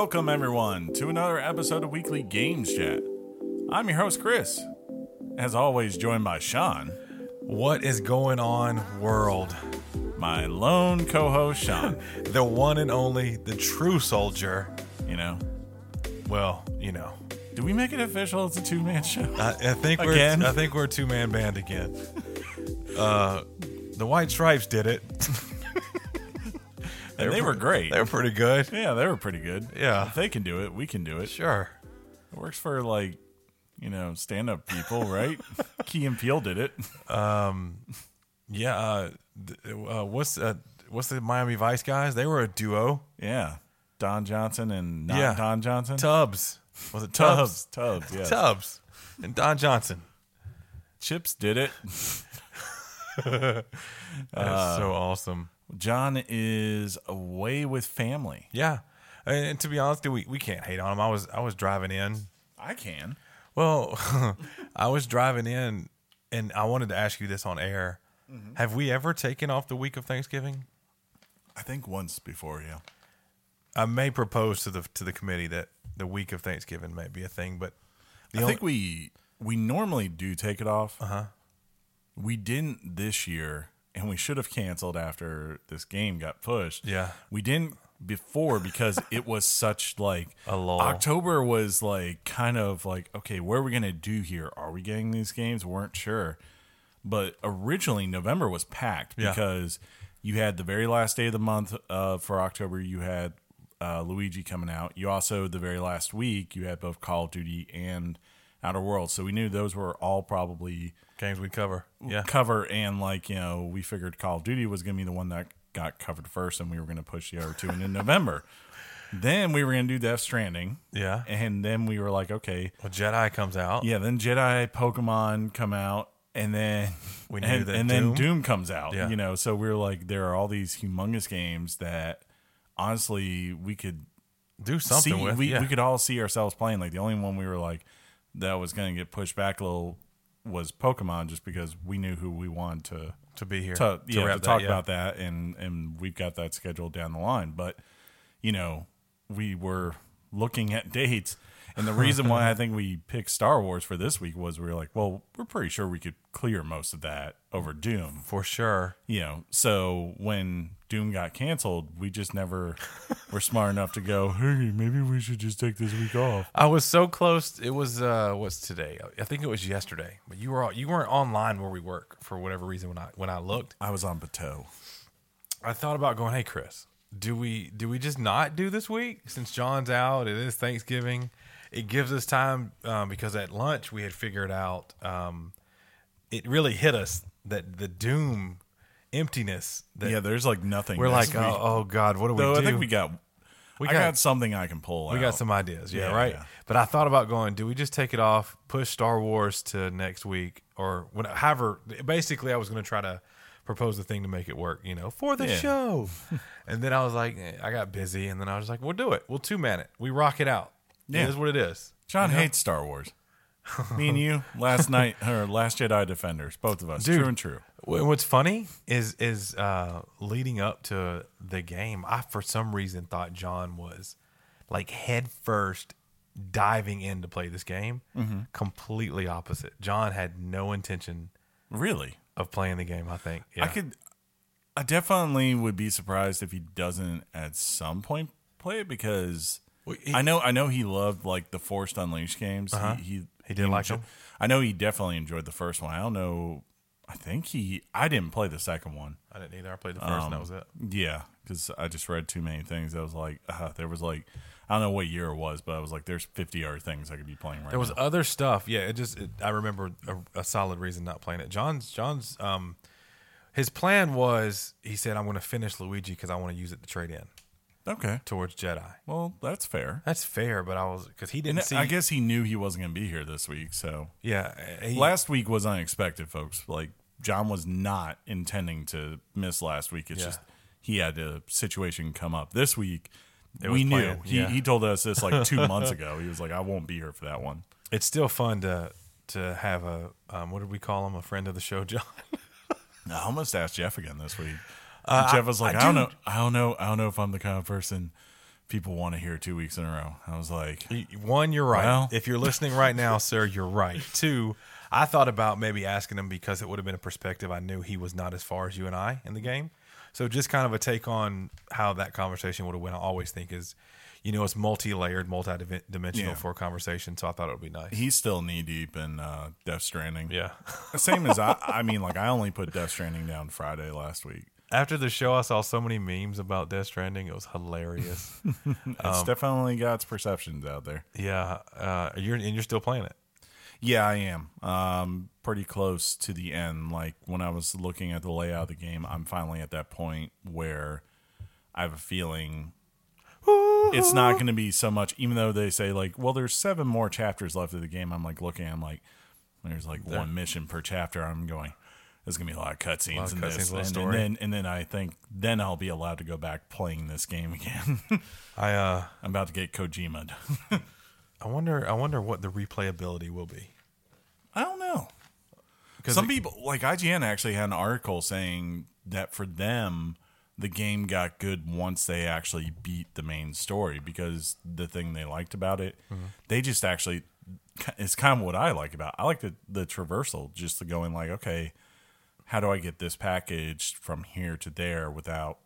Welcome, everyone, to another episode of Weekly Games Chat. I'm your host, Chris. As always, joined by Sean, What is going on, world? my lone co host, Sean. The one and only, the true soldier. you know, Well, you know, do we make it official? It's a two man show. I, I think we're Again? I think we're a two man band again. Uh, the White Stripes did it. and they were great. They were pretty good. yeah, they were pretty good. Yeah. If they can do it, we can do it. Sure. It works for, like, you know, stand up people, right? Key and Peele did it. Yeah. Uh, uh, what's uh, what's the Miami Vice guys? They were a duo. Yeah. Don Johnson and not Yeah. Don Johnson. Tubbs. Was it Tubbs? Tubbs. Tubbs, yes. Tubbs and Don Johnson. Chips did it. That's Uh, so awesome. John is away with family. Yeah. And, to be honest, we we can't hate on him. I was I was driving in I can. Well, I was driving in and I wanted to ask you this on air. Have we ever taken off the week of Thanksgiving? I think once before, yeah. I may propose to the to the committee that the week of Thanksgiving may be a thing, but I only, think we we normally do take it off. uh-huh. We didn't this year, and we should have canceled after this game got pushed. Yeah. we didn't before because it was such like A lull. October was like kind of like okay, what are we gonna do here? Are we getting these games? We weren't sure, but originally November was packed Yeah. because you had the very last day of the month uh, for October. You had uh, Luigi coming out. You also the very last week you had both Call of Duty and Outer Worlds. So we knew those were all probably games we cover. Yeah. cover and like you know we figured Call of Duty was going to be the one that got covered first, and we were going to push the other two in November. Then we were going to do Death Stranding, Yeah. and then we were like, okay, Well, Jedi comes out. yeah. Then Jedi, Pokemon come out, and then We knew and, that and then Doom- Doom comes out. Yeah. You know, so we are like, there are all these humongous games that honestly we could Do something see, with. we, yeah. we could all see ourselves playing. Like the only one we were like that was going to get pushed back a little was Pokemon, just because we knew who we wanted to to be here to, yeah, to that, talk yeah. about that, and and we've got that scheduled down the line. But you know, we were looking at dates, and the reason why I think we picked Star Wars for this week was we were like, well, we're pretty sure we could clear most of that over Doom. for sure. You know, so when Doom got canceled, we just never were smart enough to go, hey, maybe we should just take this week off. I was so close. It was uh what's today? I think it was yesterday. But you were you weren't online where we work for whatever reason when I when I looked. I was on Bateau. I thought about going, "Hey Chris, do we do we just not do this week since John's out? It is Thanksgiving. It gives us time um, because at lunch we had figured out. Um, it really hit us that the doom emptiness. That Yeah, there's like nothing. we're like, oh, oh God, what do we Though do? I think we got, We I got- got, something I can pull. We out. got some ideas, yeah, Yeah, right. yeah. But I thought about going. Do we just take it off, push Star Wars to next week, or when, however? Basically, I was going to try to propose the thing to make it work, you know, for the Yeah. show. and then I was like, eh, I got busy, and then I was like, we'll do it. We'll two man it. We rock it out. Yeah. It is what it is. John hates Star Wars. Me and you, last night, or Last Jedi Defenders, both of us. Dude. True and true. What's funny is is uh, leading up to the game. I for some reason thought John was like head first diving in to play this game. Mm-hmm. Completely opposite. John had no intention Really? of playing the game. I think. Yeah. I could, I definitely would be surprised if he doesn't at some point play it because Well, he- I know, I know he loved like the Force Unleashed games. Uh-huh. He, he, He did like enjo- them? I know he definitely enjoyed the first one. I don't know. I think he, I didn't play the second one. I didn't either. I played the first, and that Um, was it. Yeah, because I just read too many things. I was like, uh, there was like, I don't know what year it was, but I was like, there's 50 other things I could be playing right now. There was now. other stuff. Yeah, it just. It, I remember a, a solid reason not playing it. John's John's um, his plan was he said I'm going to finish Luigi because I want to use it to trade in Okay, towards Jedi. well, that's fair. That's fair, but I was because he didn't And see. I guess he knew he wasn't going to be here this week. So yeah, he, last week was unexpected, folks. Like John was not intending to miss last week. It's Yeah. just he had a situation come up this week. It we knew planned, he yeah. he told us this like two months ago. He was like, "I won't be here for that one." it's still fun to to have a um, what did we call him? A friend of the show, John. I almost asked Jeff again this week. Uh, Jeff was like, I I, don't do- know, I don't know, I don't know if I'm the kind of person people want to hear two weeks in a row. I was like, One, you're right. Well- if you're listening right now, sir, you're right. Two, I thought about maybe asking him because it would have been a perspective I knew he was not as far as you and I in the game. So just kind of a take on how that conversation would have went. I always think is, you know, it's multi-layered, multi-dimensional Yeah. for a conversation. So I thought it would be nice. he's still knee deep in uh, Death Stranding. Yeah. Same as I. I mean, like I only put Death Stranding down Friday last week. After the show, I saw so many memes about Death Stranding. It was hilarious. It's definitely got its perceptions out there. yeah, uh, you're and you're still playing it. Yeah, I am. Um, pretty close to the end. Like when I was looking at the layout of the game, I'm finally at that point where I have a feeling it's not going to be so much. Even though they say like, well, there's seven more chapters left of the game. I'm like looking. I'm like, there's like one mission per chapter. I'm going. There's gonna be a lot of cutscenes in cutscenes, this, of and, story. and then and then I think then I'll be allowed to go back playing this game again. I uh, I'm about to get Kojima. I wonder, I wonder what the replayability will be. I don't know. Some it- people, like IGN, actually had an article saying that for them, the game got good once they actually beat the main story because the thing they liked about it, Mm-hmm. they just actually, it's kind of what I like about. I like the the traversal, just the going like, okay, how do I get this package from here to there without,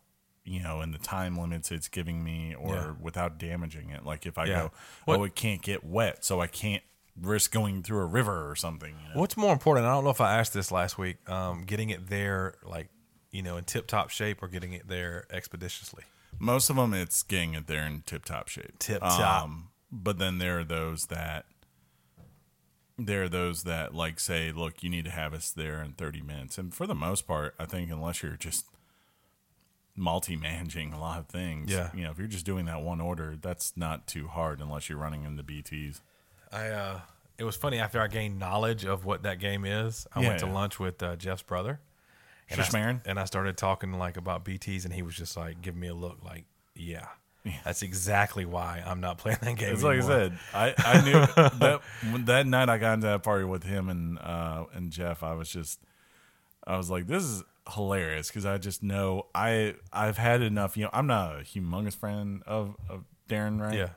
you know, in the time limits it's giving me, or Yeah. without damaging it. Like if I Yeah. go, What- oh, it can't get wet, so I can't risk going through a river or something. You know? What's more important? I don't know if I asked this last week. Um, getting it there, like you know, in tip-top shape, or getting it there expeditiously. Most of them, it's getting it there in tip top shape. Um, Tip-top. but then there are those that there are those that like say, look, you need to have us there in thirty minutes. And for the most part, I think unless you're just multi managing a lot of things, Yeah. you know, if you're just doing that one order, that's not too hard unless you're running into BTs. I uh, it was funny after I gained knowledge of what that game is. I Yeah, went to yeah. lunch with uh, Jeff's brother, and I, and I started talking like about BTS, and he was just like giving me a look, like, yeah. That's exactly why I'm not playing that game. It's like I said, I, I knew that that night I got into that party with him and uh, and Jeff. I was just, I was like, this is hilarious because I just know I I've had enough. You know, I'm not a humongous fan of, of Darren, right? Yeah.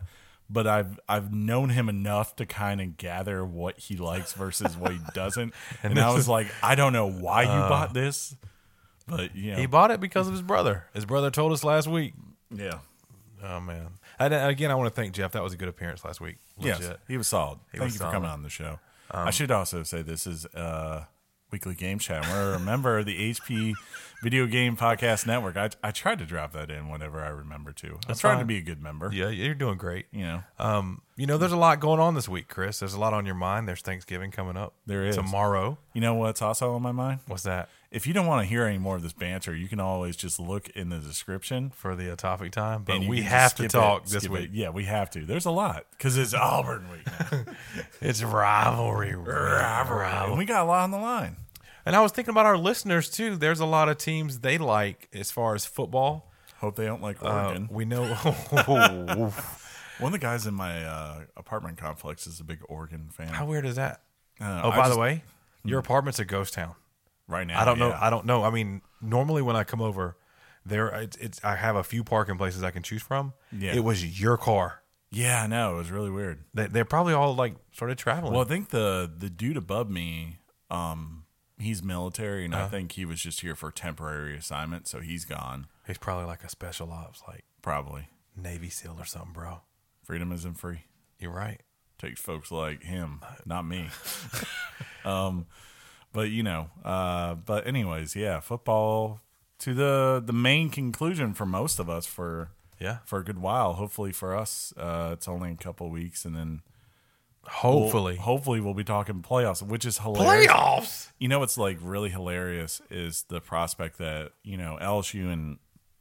But I've I've known him enough to kind of gather what he likes versus what he doesn't, and, I was like, I don't know why you bought this, but you know, He bought it because of his brother. His brother told us last week. yeah, Oh man! And again, I want to thank Jeff. That was a good appearance last week. Yes, he was solid. Thank was you for coming on the show. I should also say this is uh, weekly game chat. We're a member of the HP Video Game Podcast Network. I, I tried to drop that in whenever I remember to. I'm That's trying to fine. be a good member. Yeah, you're doing great. You know, Um, you know, there's a lot going on this week, Chris. There's a lot on your mind. There's Thanksgiving coming up. There is. tomorrow. you know what's also on my mind? What's that If you don't want to hear any more of this banter, you can always just look in the description. for the uh, topic time? But we have to talk it, this week. it. Yeah, we have to. There's a lot because it's Auburn week. It's rivalry, rivalry. and we got a lot on the line. And I was thinking about our listeners too. There's a lot of teams they like as far as football. Hope they don't like Uh, Oregon. we know. One of the guys in my uh, apartment complex is a big Oregon fan. How weird is that? Uh, Oh, I by just- the way, your apartment's a ghost town. Right now, I don't know. I don't know. I mean, normally when I come over, there it's, it's I have a few parking places I can choose from. Yeah. It was your car. Yeah, I know. It was really weird. They, they're probably all like started traveling. Well, I think the the dude above me, um, he's military, and Uh-huh. I think he was just here for temporary assignment, so he's gone. He's probably like a special ops, like Probably. Navy SEAL or something, bro. Freedom isn't free. You're right. Takes folks like him, not me. um, but you know, uh, but anyways, yeah, football to the the main conclusion for most of us for Yeah. for a good while. Hopefully for us, uh, it's only a couple weeks, and then Hopefully. we'll, hopefully we'll be talking playoffs, which is hilarious. Playoffs. You know what's like really hilarious is the prospect that you know LSU and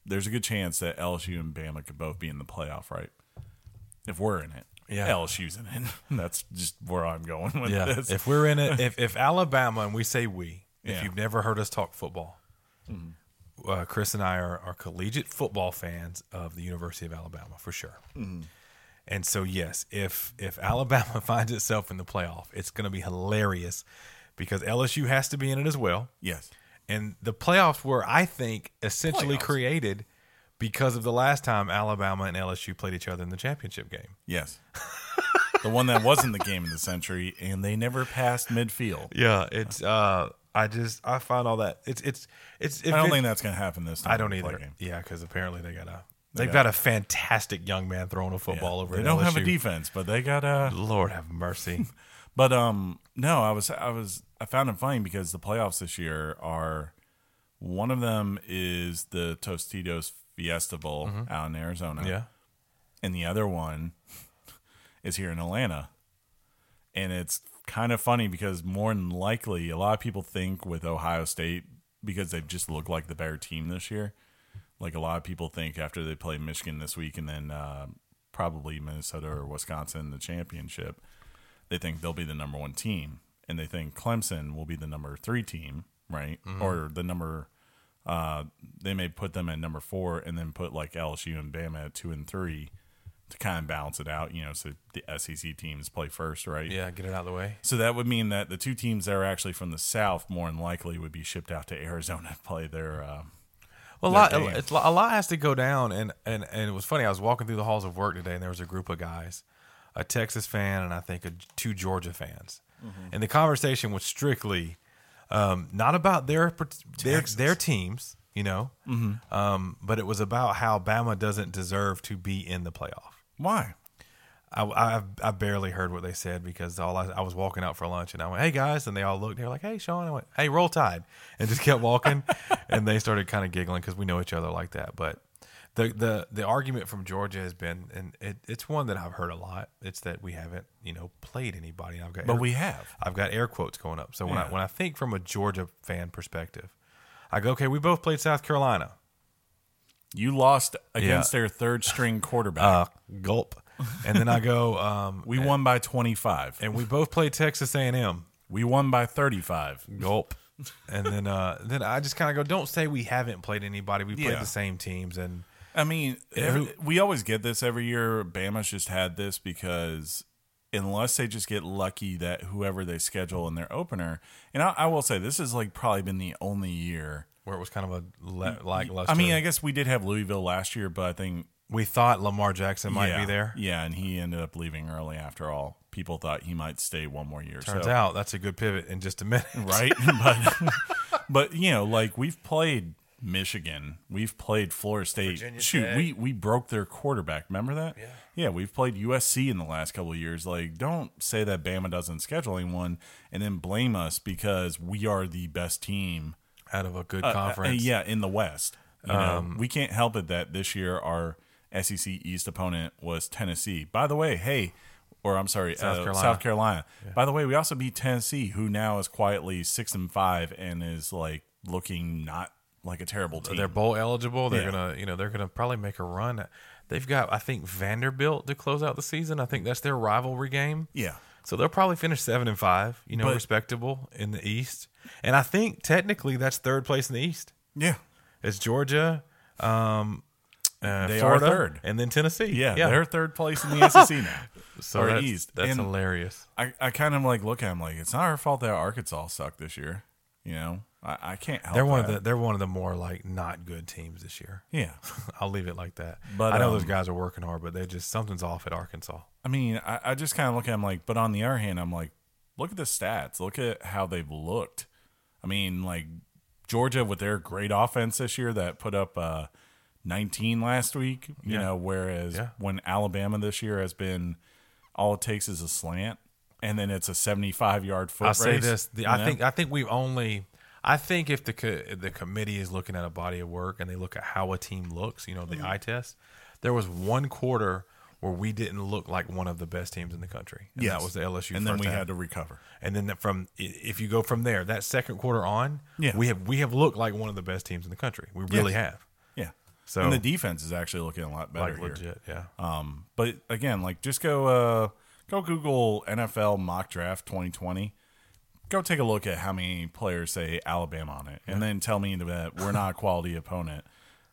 there's a good chance that LSU and Bama could both be in the playoff, right? If we're in it, Yeah. LSU's in it. That's just where I'm going with Yeah. this. If we're in it, if if Alabama and we say we, if Yeah. you've never heard us talk football, uh, Chris and I are, are collegiate football fans of the University of Alabama for sure. And so yes, if if Alabama finds itself in the playoff, it's going to be hilarious because LSU has to be in it as well. yes, And the playoffs were, I think, essentially Playoffs. created because of the last time Alabama and LSU played each other in the championship game. Yes. the one that wasn't the game of the century, and they never passed midfield. Yeah, it's. uh I just I find all that it's it's it's. I don't think that's going to happen this time. I don't in the play either. game. Yeah, because apparently they got a they've got- got a fantastic young man throwing a football over. They don't have a defense, but they got a. Lord have mercy. But um, no, I was I was I found it funny because the playoffs this year are one of them is the Tostitos Fiesta Bowl out in Arizona, yeah. and the other one is here in Atlanta. And it's kind of funny because more than likely, a lot of people think with Ohio State because they've just looked like the better team this year. Like a lot of people think after they play Michigan this week and then uh, probably Minnesota or Wisconsin in the championship, they think they'll be the number one team, and they think Clemson will be the number three team, right? Or the number. Uh, they may put them at number four and then put like LSU and Bama at two and three to kind of balance it out, you know, so the SEC teams play first, right? Yeah, get it out of the way. So that would mean that the two teams that are actually from the South more than likely would be shipped out to Arizona to play their. Uh, Well, a lot, it's, a lot has to go down, and, and and it was funny. I was walking through the halls of work today, and there was a group of guys, a Texas fan, and I think a, two Georgia fans, Mm-hmm. and the conversation was strictly um, not about their their their teams, you know, Mm-hmm. um, but it was about how Bama doesn't deserve to be in the playoff. why? I, I I barely heard what they said because all I, I was walking out for lunch and I went, "Hey guys," and they all looked. They were like, "Hey Sean," I went, "Hey, roll tide," and just kept walking. and they started kind of giggling because we know each other like that. But the the the argument from Georgia has been, and it, it's one that I've heard a lot. It's that we haven't you know played anybody. I've got But air- we have. I've got air quotes going up. So when I when I think from a Georgia fan perspective, I go, "Okay, we both played South Carolina." You lost against Yeah. their third string quarterback. Uh, gulp. And then I go, um, we won by 25. and we both played Texas A and M. We won by 35. Gulp. and then uh then I just kind of go, don't say we haven't played anybody. We played Yeah. the same teams, and I mean, every, we always get this every year. Bama's just had this because unless they just get lucky that whoever they schedule in their opener, and I, I will say this has like probably been the only year. where it was kind of a le- lackluster. I mean, I guess we did have Louisville last year, but I think we thought Lamar Jackson might yeah, be there. Yeah, and he ended up leaving early after all. People thought he might stay one more year. Turns so. out that's a good pivot in just a minute. right? but but you know, like we've played Michigan, we've played Florida State. Virginia Shoot, Tech. we we broke their quarterback. Remember that? Yeah. Yeah, we've played USC in the last couple of years. Like, don't say that Bama doesn't schedule anyone and then blame us because we are the best team. Out of a good uh, uh, conference. Um, yeah, in the West. You know, we can't help it that this year our SEC East opponent was Tennessee. By the way, hey, or I'm sorry, South uh, Carolina. South Carolina. By the way, we also beat Tennessee, who now is quietly six and five and is like looking not like a terrible team. They're bowl eligible. They're Yeah. gonna, you know, they're gonna probably make a run. They've got, I think, Vanderbilt to close out the season. I think that's their rivalry game. yeah, So they'll probably finish seven and five. You know, But- respectable in the East. And I think technically that's third place in the East. yeah, It's Georgia, um, uh, They are third. and then Tennessee. yeah. They're third place in the SEC now. so or that's, East. That's And- hilarious. I, I kind of like look at them like it's not our fault that Arkansas sucked this year. You know, I, I can't help. They're one of the they're one of the more like not good teams this year. yeah. I'll leave it like that. But, I know um, those guys are working hard, but they just something's off at Arkansas. I mean, I, I just kind of look at them like, but on the other hand, I'm like, look at the stats. Look at how they've looked. I mean, like Georgia with their great offense this year that put up uh, 19 last week. You Yeah. know, whereas Yeah. when Alabama this year has been all it takes is a slant, and then it's a 75 yard foot race. say this: the, I know? think I think we've only. I think if the co- the committee is looking at a body of work and they look at how a team looks, you know, Mm-hmm. the eye test, there was one quarter where we didn't look like one of the best teams in the country, and Yes. that was the LSU. and then we half. had to recover. and then from if you go from there, that second quarter on, Yeah. we have we have looked like one of the best teams in the country. We really Yes. have, Yeah. So- and the defense is actually looking a lot better like here. yeah. Um, but again, like just go uh go Google NFL mock draft 2020. Go take a look at how many players say Alabama on it, and then tell me that we're not a quality opponent.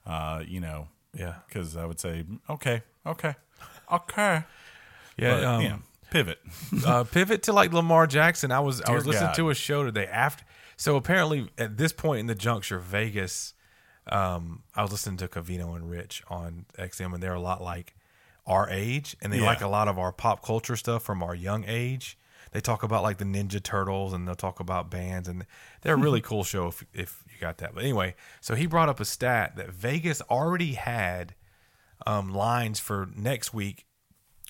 Uh, you know, Yeah, because I would say okay, okay, okay. yeah. But, um, yeah, pivot. uh, pivot to like Lamar Jackson. I was I was listening God. to a show today after. So apparently, at this point in the juncture, Vegas um, I was listening to Covino and Rich on XM, and they're a lot like our age, and they Yeah. like a lot of our pop culture stuff from our young age. They talk about like the Ninja Turtles, and they'll talk about bands, and they're a really cool show if if you got that. But anyway, so he brought up a stat that Vegas already had um, lines for next week,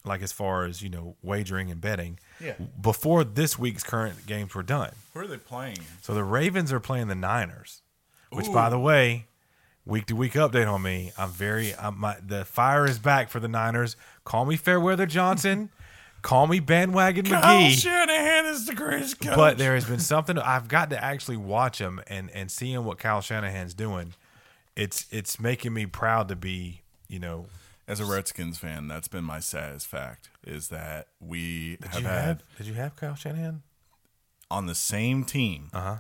like as far as you know, wagering and betting. Yeah. Before this week's current games were done. Where are they playing? So the Ravens are playing the Niners, which, by the way, week to week update on me. I'm very, I'm, my the fire is back for the Niners. Call me Fairweather Johnson, call me bandwagon Kyle McGee. Shanahan is the greatest coach. But there has been something I've got to actually watch him and and seeing what Kyle Shanahan's doing. It's it's making me proud to be you know. as a Redskins fan, that's been my saddest fact is that we Did have you had have did you have Kyle Shanahan? on the same team. Uh huh.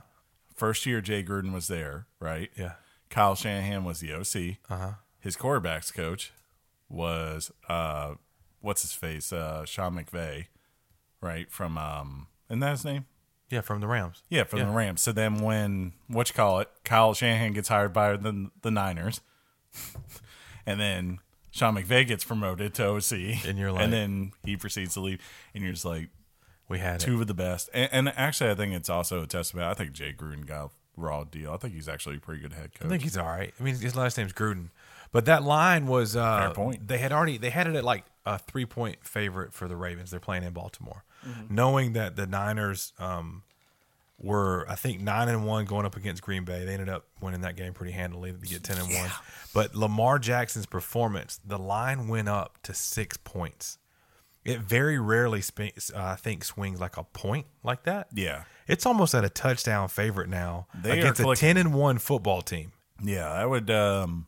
First year Jay Gruden was there, right? Yeah. Kyle Shanahan was the OC. Uh huh. His quarterbacks coach was uh what's his face? Uh Sean McVay, right? From um isn't that his name? Yeah, from the Rams. Yeah, from Yeah. the Rams. So then when what you call it, Kyle Shanahan gets hired by the the Niners, and then Sean McVay gets promoted to OC, And you're like- and then he proceeds to leave, and you're just like We had it. two of the best. And, and actually, I think it's also a testament. I think Jay Gruden got raw deal. I think he's actually a pretty good head coach. I think he's all right. I mean, his last name's Gruden, but that line was uh, Fair point. They had already they had it at like a three point favorite for the Ravens. They're playing in Baltimore, Mm-hmm. knowing that the Niners um, were I think nine and one going up against Green Bay. They ended up winning that game pretty handily to get ten and one. But Lamar Jackson's performance, the line went up to six points. It very rarely, sp- uh, I think, swings like a point like that. yeah, It's almost at a touchdown favorite now They against a ten and one football team. yeah. I would, um,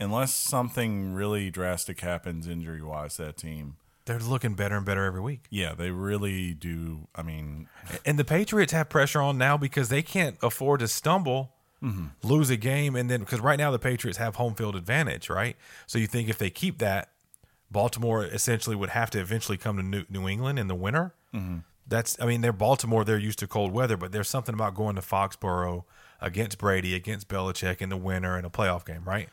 unless something really drastic happens injury wise, that team. They're looking better and better every week. Yeah, they really do. I mean, And the Patriots have pressure on now because they can't afford to stumble, mm-hmm. lose a game, and then because right now the Patriots have home field advantage, right? So you think if they keep that, Baltimore essentially would have to eventually come to New, New England in the winter. Mm-hmm. That's, I mean, they're Baltimore. They're used to cold weather, but there's something about going to Foxborough against Brady, against Belichick in the winter in a playoff game, right?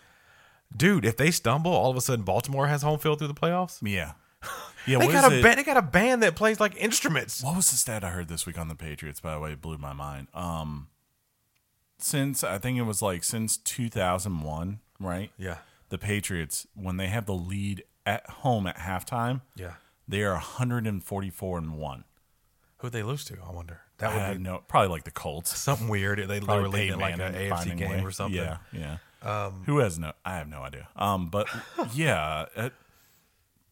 Dude, if they stumble, all of a sudden Baltimore has home field through the playoffs. yeah, yeah. They got a band. They got a band that plays like instruments. What was the stat I heard this week on the Patriots? By the way, it blew my mind. Um, since I think it was like since 2001, right? Yeah, The Patriots, when they have the lead at home at halftime, yeah. they are 144 and one. Who'd they lose to? I wonder. That would had be no, probably like the Colts. something weird. They, Probably were leading like an AFC game way. or something. Yeah, yeah. Um, Who has no? I have no idea. Um, but yeah, uh,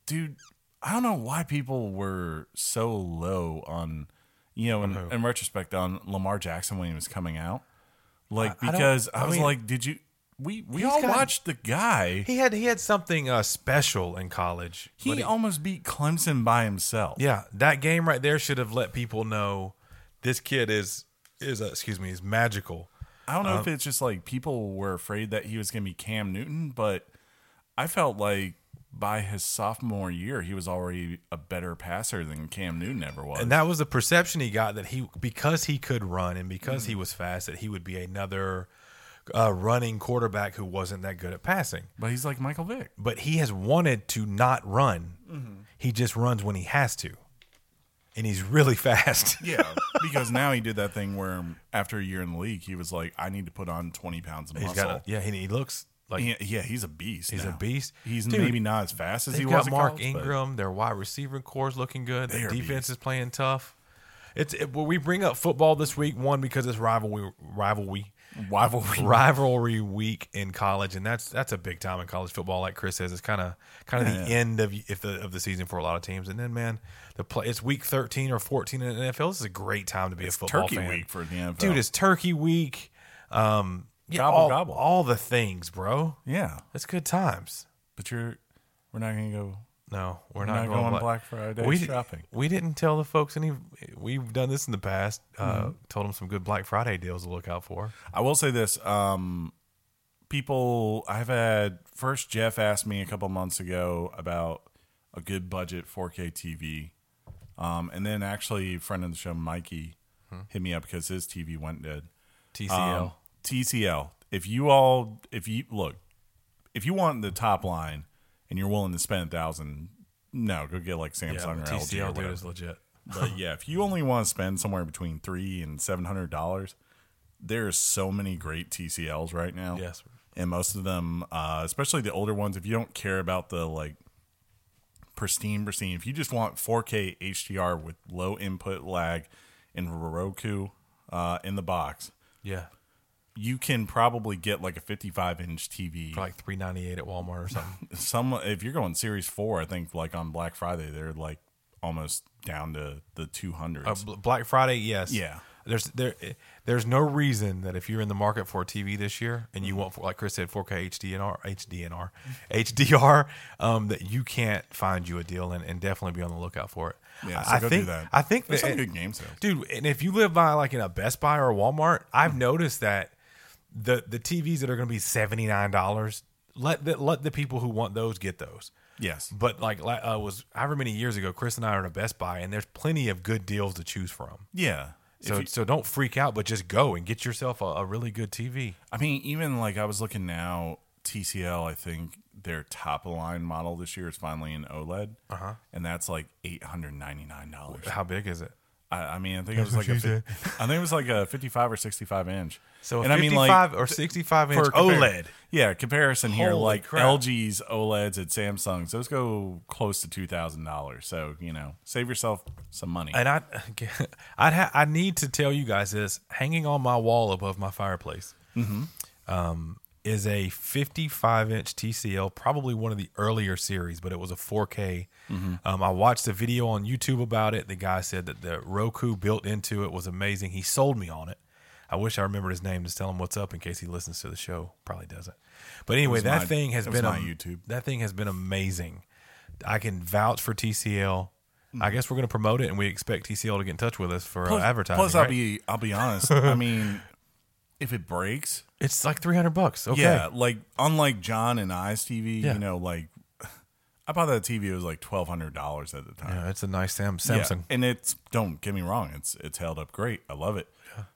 dude, I don't know why people were so low on, you know, in, in retrospect on Lamar Jackson when he was coming out, like I- I don't- because I, I was mean- like, did you? We we He's all watched the guy. he had he had something uh, special in college. He, but almost beat Clemson by himself. yeah, that game right there should have let people know this kid is is uh, excuse me is magical. I don't know Um, if it's just like people were afraid that he was going to be Cam Newton, but I felt like by his sophomore year, he was already a better passer than Cam Newton ever was. And that was the perception he got that he because he could run and because he was fast that he would be another uh, running quarterback who wasn't that good at passing. but he's like Michael Vick. But he has wanted to not run. Mm-hmm. He just runs when he has to, and he's really fast. Yeah, because now he did that thing where after a year in the league, he was like, I need to put on 20 pounds of He's muscle. got a, yeah, he, he looks like yeah, yeah, he's a beast. he's now. a beast. He's Dude, maybe not as fast as he was. got Mark college, Ingram. Their wide receiver core is looking good. Their defense beasts. is playing tough. It's it, well, we bring up football this week one because it's rivalry rivalry rivalry. rivalry week in college, and that's that's a big time in college football. Like Chris says, it's kind of kind of the Yeah. end of if the of the season for a lot of teams. And then man, the play it's week thirteen or fourteen in the NFL. This is a great time to be a football Turkey fan. week for the NFL. dude. It's Turkey week. Um, yeah, Gobble, all, gobble. all the things, bro. yeah, It's good times. but you're we're not gonna go. No, we're, We're not, not, going, going Black, Black Friday we, shopping. we didn't tell the folks any. We've done this in the past. Uh, Mm-hmm. Told them some good Black Friday deals to look out for. I will say this: um, people, I've had first Jeff asked me a couple months ago about a good budget 4K TV, um, and then actually a friend of the show, Mikey, hit me up because his TV went dead. TCL. Um, TCL, if you all, if you look, if you want the top line and you're willing to spend a thousand, no, go get like Samsung Yeah, or LG or TCL dude is legit. But yeah, if you only want to spend somewhere between three and seven hundred dollars, there's so many great TCLs right now. Yes. and most of them, uh, especially the older ones, if you don't care about the like pristine, pristine, if you just want 4K HDR with low input lag and Roku uh, in the box, Yeah. You can probably get like a 55 inch TV. For like three ninety eight at Walmart or something. Some if you're going Series Four, I think like on Black Friday they're like almost down to the 200s. Uh, Bl- Black Friday, yes. Yeah. There's there there's no reason that if you're in the market for a TV this year and Mm-hmm. you want like Chris said 4K HDNR HDNR HDR um, that you can't find you a deal and, and definitely be on the lookout for it. Yeah, so I go do think that. I think There's that some good game sales. dude. And if you live by like in a Best Buy or a Walmart, I've noticed that the the TVs that are going to be seventy nine dollars let the, let the people who want those get those. Yes. But like uh, was however many years ago, Chris and I are at a Best Buy, and there's plenty of good deals to choose from. Yeah. So you- so don't freak out, but just go and get yourself a, a really good TV. I mean, even like I was looking now, TCL, I think their top of line model this year is finally in OLED, uh-huh. and that's like eight hundred ninety nine dollars. How big is it? I, I mean, I think it was like a, what I think it was like a fifty five or sixty five inch. So a and I mean, 55 like or 65 inch for compar- OLED. Yeah, comparison here, like crap. LG's OLEDs at Samsung's, those go close to two thousand dollars. So you know, save yourself some money. And I, I'd ha- I need to tell you guys this: hanging on my wall above my fireplace, um, is a 55 inch TCL, probably one of the earlier series, but it was a 4K. Um, I watched a video on YouTube about it. The guy said that the Roku built into it was amazing. He sold me on it. I wish I remembered his name to tell him what's up in case he listens to the show. Probably doesn't. But anyway, that my- thing has been am- YouTube. That thing has been amazing. I can vouch for TCL. I guess we're going to promote it, and we expect TCL to get in touch with us for uh, advertising. Plus, I'll be I'll be honest. I mean, if it breaks, It's like three hundred bucks. Okay. Yeah, like unlike John and I's TV, Yeah. you know, like I bought that TV. It was like twelve hundred dollars at the time. Yeah, it's a nice Sam Yeah, Samsung. and it's don't get me wrong, it's it's held up great. I love it.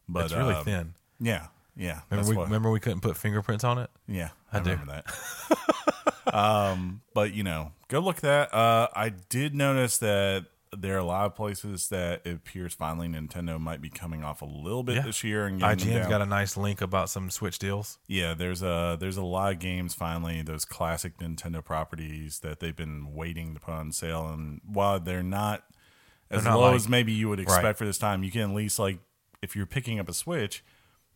But it's really um, thin. Yeah, yeah. Remember that's we, what- remember we couldn't put fingerprints on it? yeah, I, do. remember that. um, but you know, go look at that. Uh, I did notice that there are a lot of places that it appears finally Nintendo might be coming off a little bit Yeah. this year and IGN's got a nice link about some Switch deals. Yeah, there's a there's a lot of games finally those classic Nintendo properties that they've been waiting to put on sale, and while they're not as They're not low like- as maybe you would expect Right. for this time, you can at least like if you're picking up a Switch,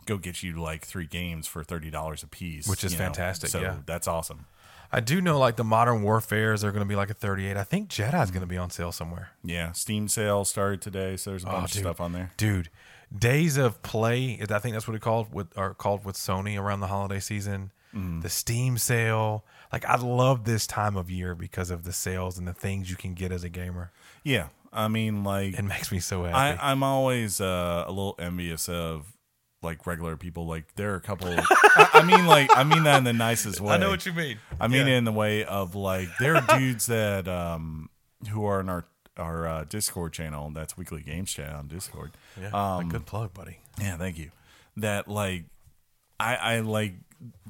go get you like three games for thirty dollars a piece, Which is you know? fantastic, So yeah. that's awesome. I do know like the Modern Warfares are going to be like a 38. I think Jedi's going to be on sale somewhere. Yeah, Steam sale started today, so there's a bunch Oh, of stuff on there. Dude, Days of Play, I think that's what it called with or called with Sony around the holiday season. Mm-hmm. The Steam sale. Like I love this time of year because of the sales and the things you can get as a gamer. Yeah, I mean like It makes me so happy. I, I'm always uh, a little envious of like regular people. Like there are a couple. I, I mean, like I mean that in the nicest way. I know what you mean. I mean Yeah. it in the way of like there are dudes that um who are in our our uh, Discord channel. That's Weekly Games Chat on Discord. Yeah, Um, good plug, buddy. Yeah, thank you. That like I I like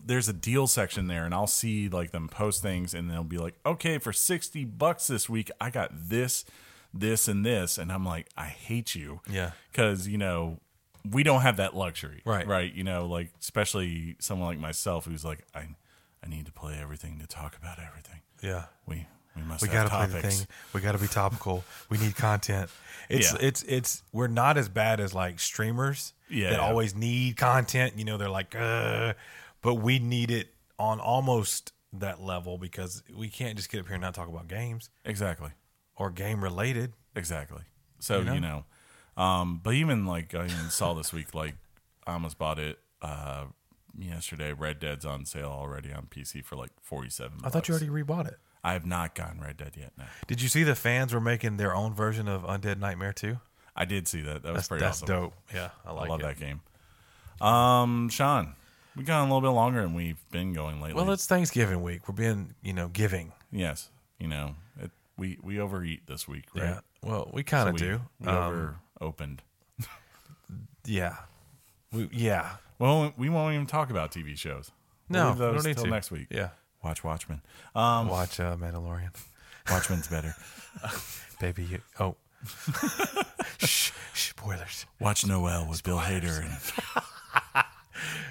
there's a deal section there and I'll see like them post things and they'll be like, "Okay, for 60 bucks this week, I got this, this and this." And I'm like, "I hate you." Yeah. Cuz, you know, we don't have that luxury. Right. Right, you know, like especially someone like myself who's like, "I I need to play everything to talk about everything." Yeah. We we must We have got to play the thing. We got to be topical. we need content. It's Yeah. it's it's we're not as bad as like streamers Yeah, that yeah. always need content. You know, they're like, uh, but we need it on almost that level because we can't just get up here and not talk about games Exactly. or game related. Exactly. So You know? you know, um, but even like I even saw this week, like I almost bought it uh, yesterday. Red Dead's on sale already on PC for like forty seven. I thought you already rebought it. I have not gotten Red Dead yet. No, Did you see the fans were making their own version of Undead Nightmare too? I did see that. That was That's, pretty that's awesome. dope. Yeah, I I love it. that game. Um, Sean, we got a little bit longer than we've been going lately. Well, it's Thanksgiving week. We're being, you know, giving. yes, you know, it, we we overeat this week, right? Yeah. Well, we kind of we, do. We Um, over opened. Yeah. We, yeah. Well, we won't even talk about TV shows. We'll No, leave we those don't need to. next week. Yeah. Watch Watchmen. Um, Watch uh, Mandalorian. Watchmen's better. Baby, you, oh. shh, shh, spoilers. Watch Noelle with Bill Hader. And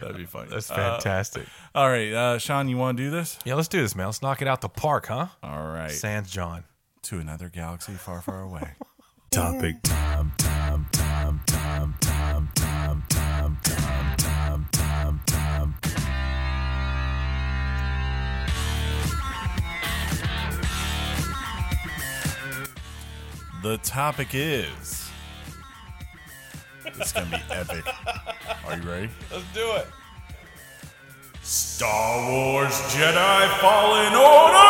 That'd be funny. That's Uh, fantastic. all right, uh, Sean, you want to do this? yeah, let's do this, man. Let's knock it out the park, huh? All right. Sans John. To another galaxy far, far away. Topic time, time, time, time, time, time, time, time, time, time. The topic is. It's gonna be epic. Are you ready? Let's do it. Star Wars Jedi Fallen Order!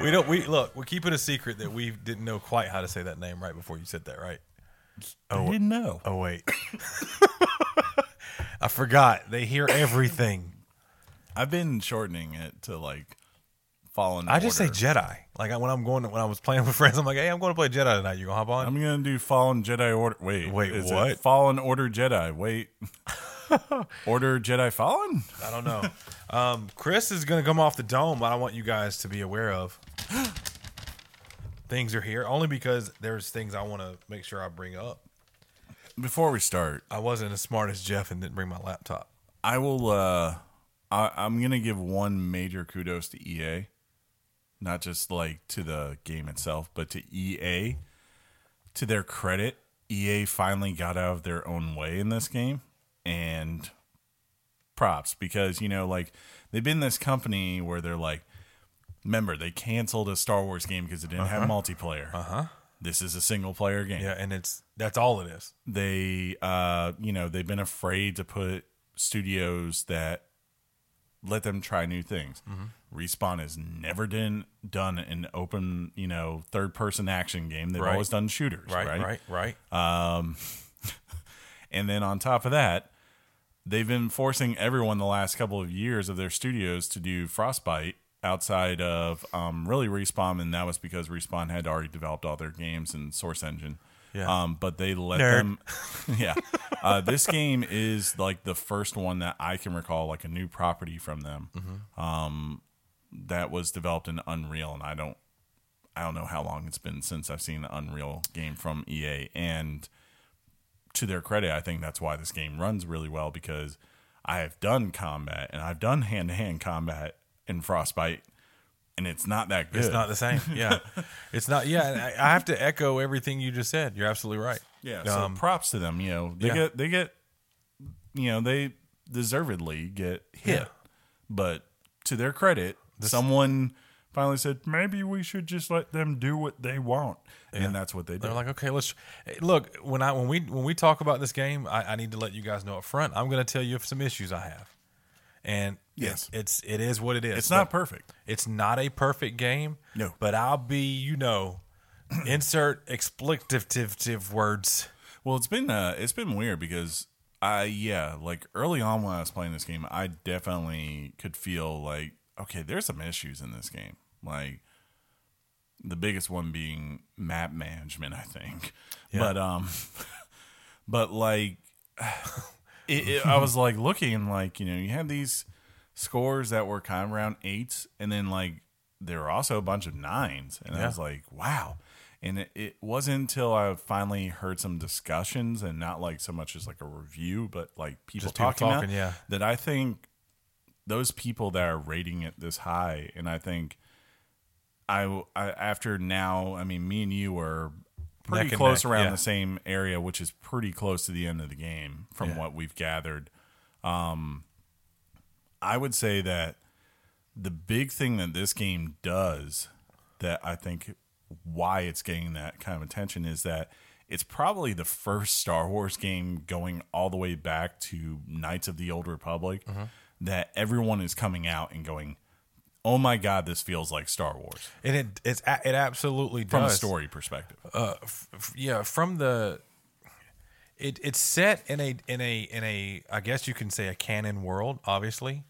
We don't. We look. We keep it a secret that we didn't know quite how to say that name right before you said that, right? I oh, didn't know. Oh wait, I forgot. They hear everything. I've been shortening it to like Fallen. I just say Jedi. Like when I'm going, when I was playing with friends, I'm like, "Hey, I'm going to play Jedi tonight. You gonna hop on?" I'm gonna do Fallen Jedi Order. Wait, Wait, is what? It Fallen Order Jedi. Wait, Order Jedi Fallen. I don't know. Um, Chris is going to come off the dome, but I want you guys to be aware of. things are here only because there's things I want to make sure I bring up. Before we start, I wasn't as smart as Jeff and didn't bring my laptop. I will. uh I, I'm gonna give one major kudos to EA, not just like to the game itself, but to EA. To their credit, EA finally got out of their own way in this game, and props because you know like they've been this company where they're like, remember they canceled a Star Wars game because it didn't have multiplayer. Uh huh. This is a single player game Yeah, and it's that's all it is. they uh you know they've been afraid to put studios that let them try new things respawn has never done done an open you know third person action game they've Right. always done shooters Right, right, right, right. And then on top of that they've been forcing everyone the last couple of years of their studios to do frostbite outside of um, really respawn and that was because respawn had already developed all their games and source engine Yeah. um, but they let Nerd. them yeah uh, this game is like the first one that i can recall like a new property from them Mm-hmm. um, that was developed in unreal and i don't i don't know how long it's been since i've seen an unreal game from ea and to their credit i think that's why this game runs really well because i have done combat and i've done hand-to-hand combat in frostbite and it's not that good It's not the same. Yeah, it's not. Yeah, I, I have to echo everything you just said. You're absolutely right. Yeah, so Um, props to them. You know, they yeah. get they get you know, they deservedly get hit. Yeah. But to their credit, someone finally said, Maybe we should just let them do what they want. And that's what they do. They're like, okay, let's look. When I when we when we talk about this game, I, I need to let you guys know up front. I'm going to tell you of some issues I have, and Yes. it's, it's it is what it is. it's not perfect. It's not a perfect game. No. but I'll be you know, insert explicative words. Well, it's been uh, it's been weird because I yeah, like early on when I was playing this game, I definitely could feel like okay, there's some issues in this game. Like the biggest one being map management, I think. But um but like it, it, I was like looking and like, you know, you had these scores that were kind of around eights and then like there were also a bunch of nines and I was like, wow. And it, it wasn't until I finally heard some discussions and not like so much as like a review, but like people Just people talking, about, talking, yeah. that I think those people that are rating it this high, and I think I, I after now, I mean, me and you are pretty close neck, around yeah. the same area, which is pretty close to the end of the game from Yeah. what we've gathered. Um, I would say that the big thing that this game does that I think why it's getting that kind of attention is that it's probably the first Star Wars game going all the way back to Knights of the Old Republic Mm-hmm. that everyone is coming out and going, "Oh my god, this feels like Star Wars." And it it's it absolutely does. From does a story perspective. uh, f- f- yeah, from the it it's set in a in a in a I guess you can say a canon world. Obviously,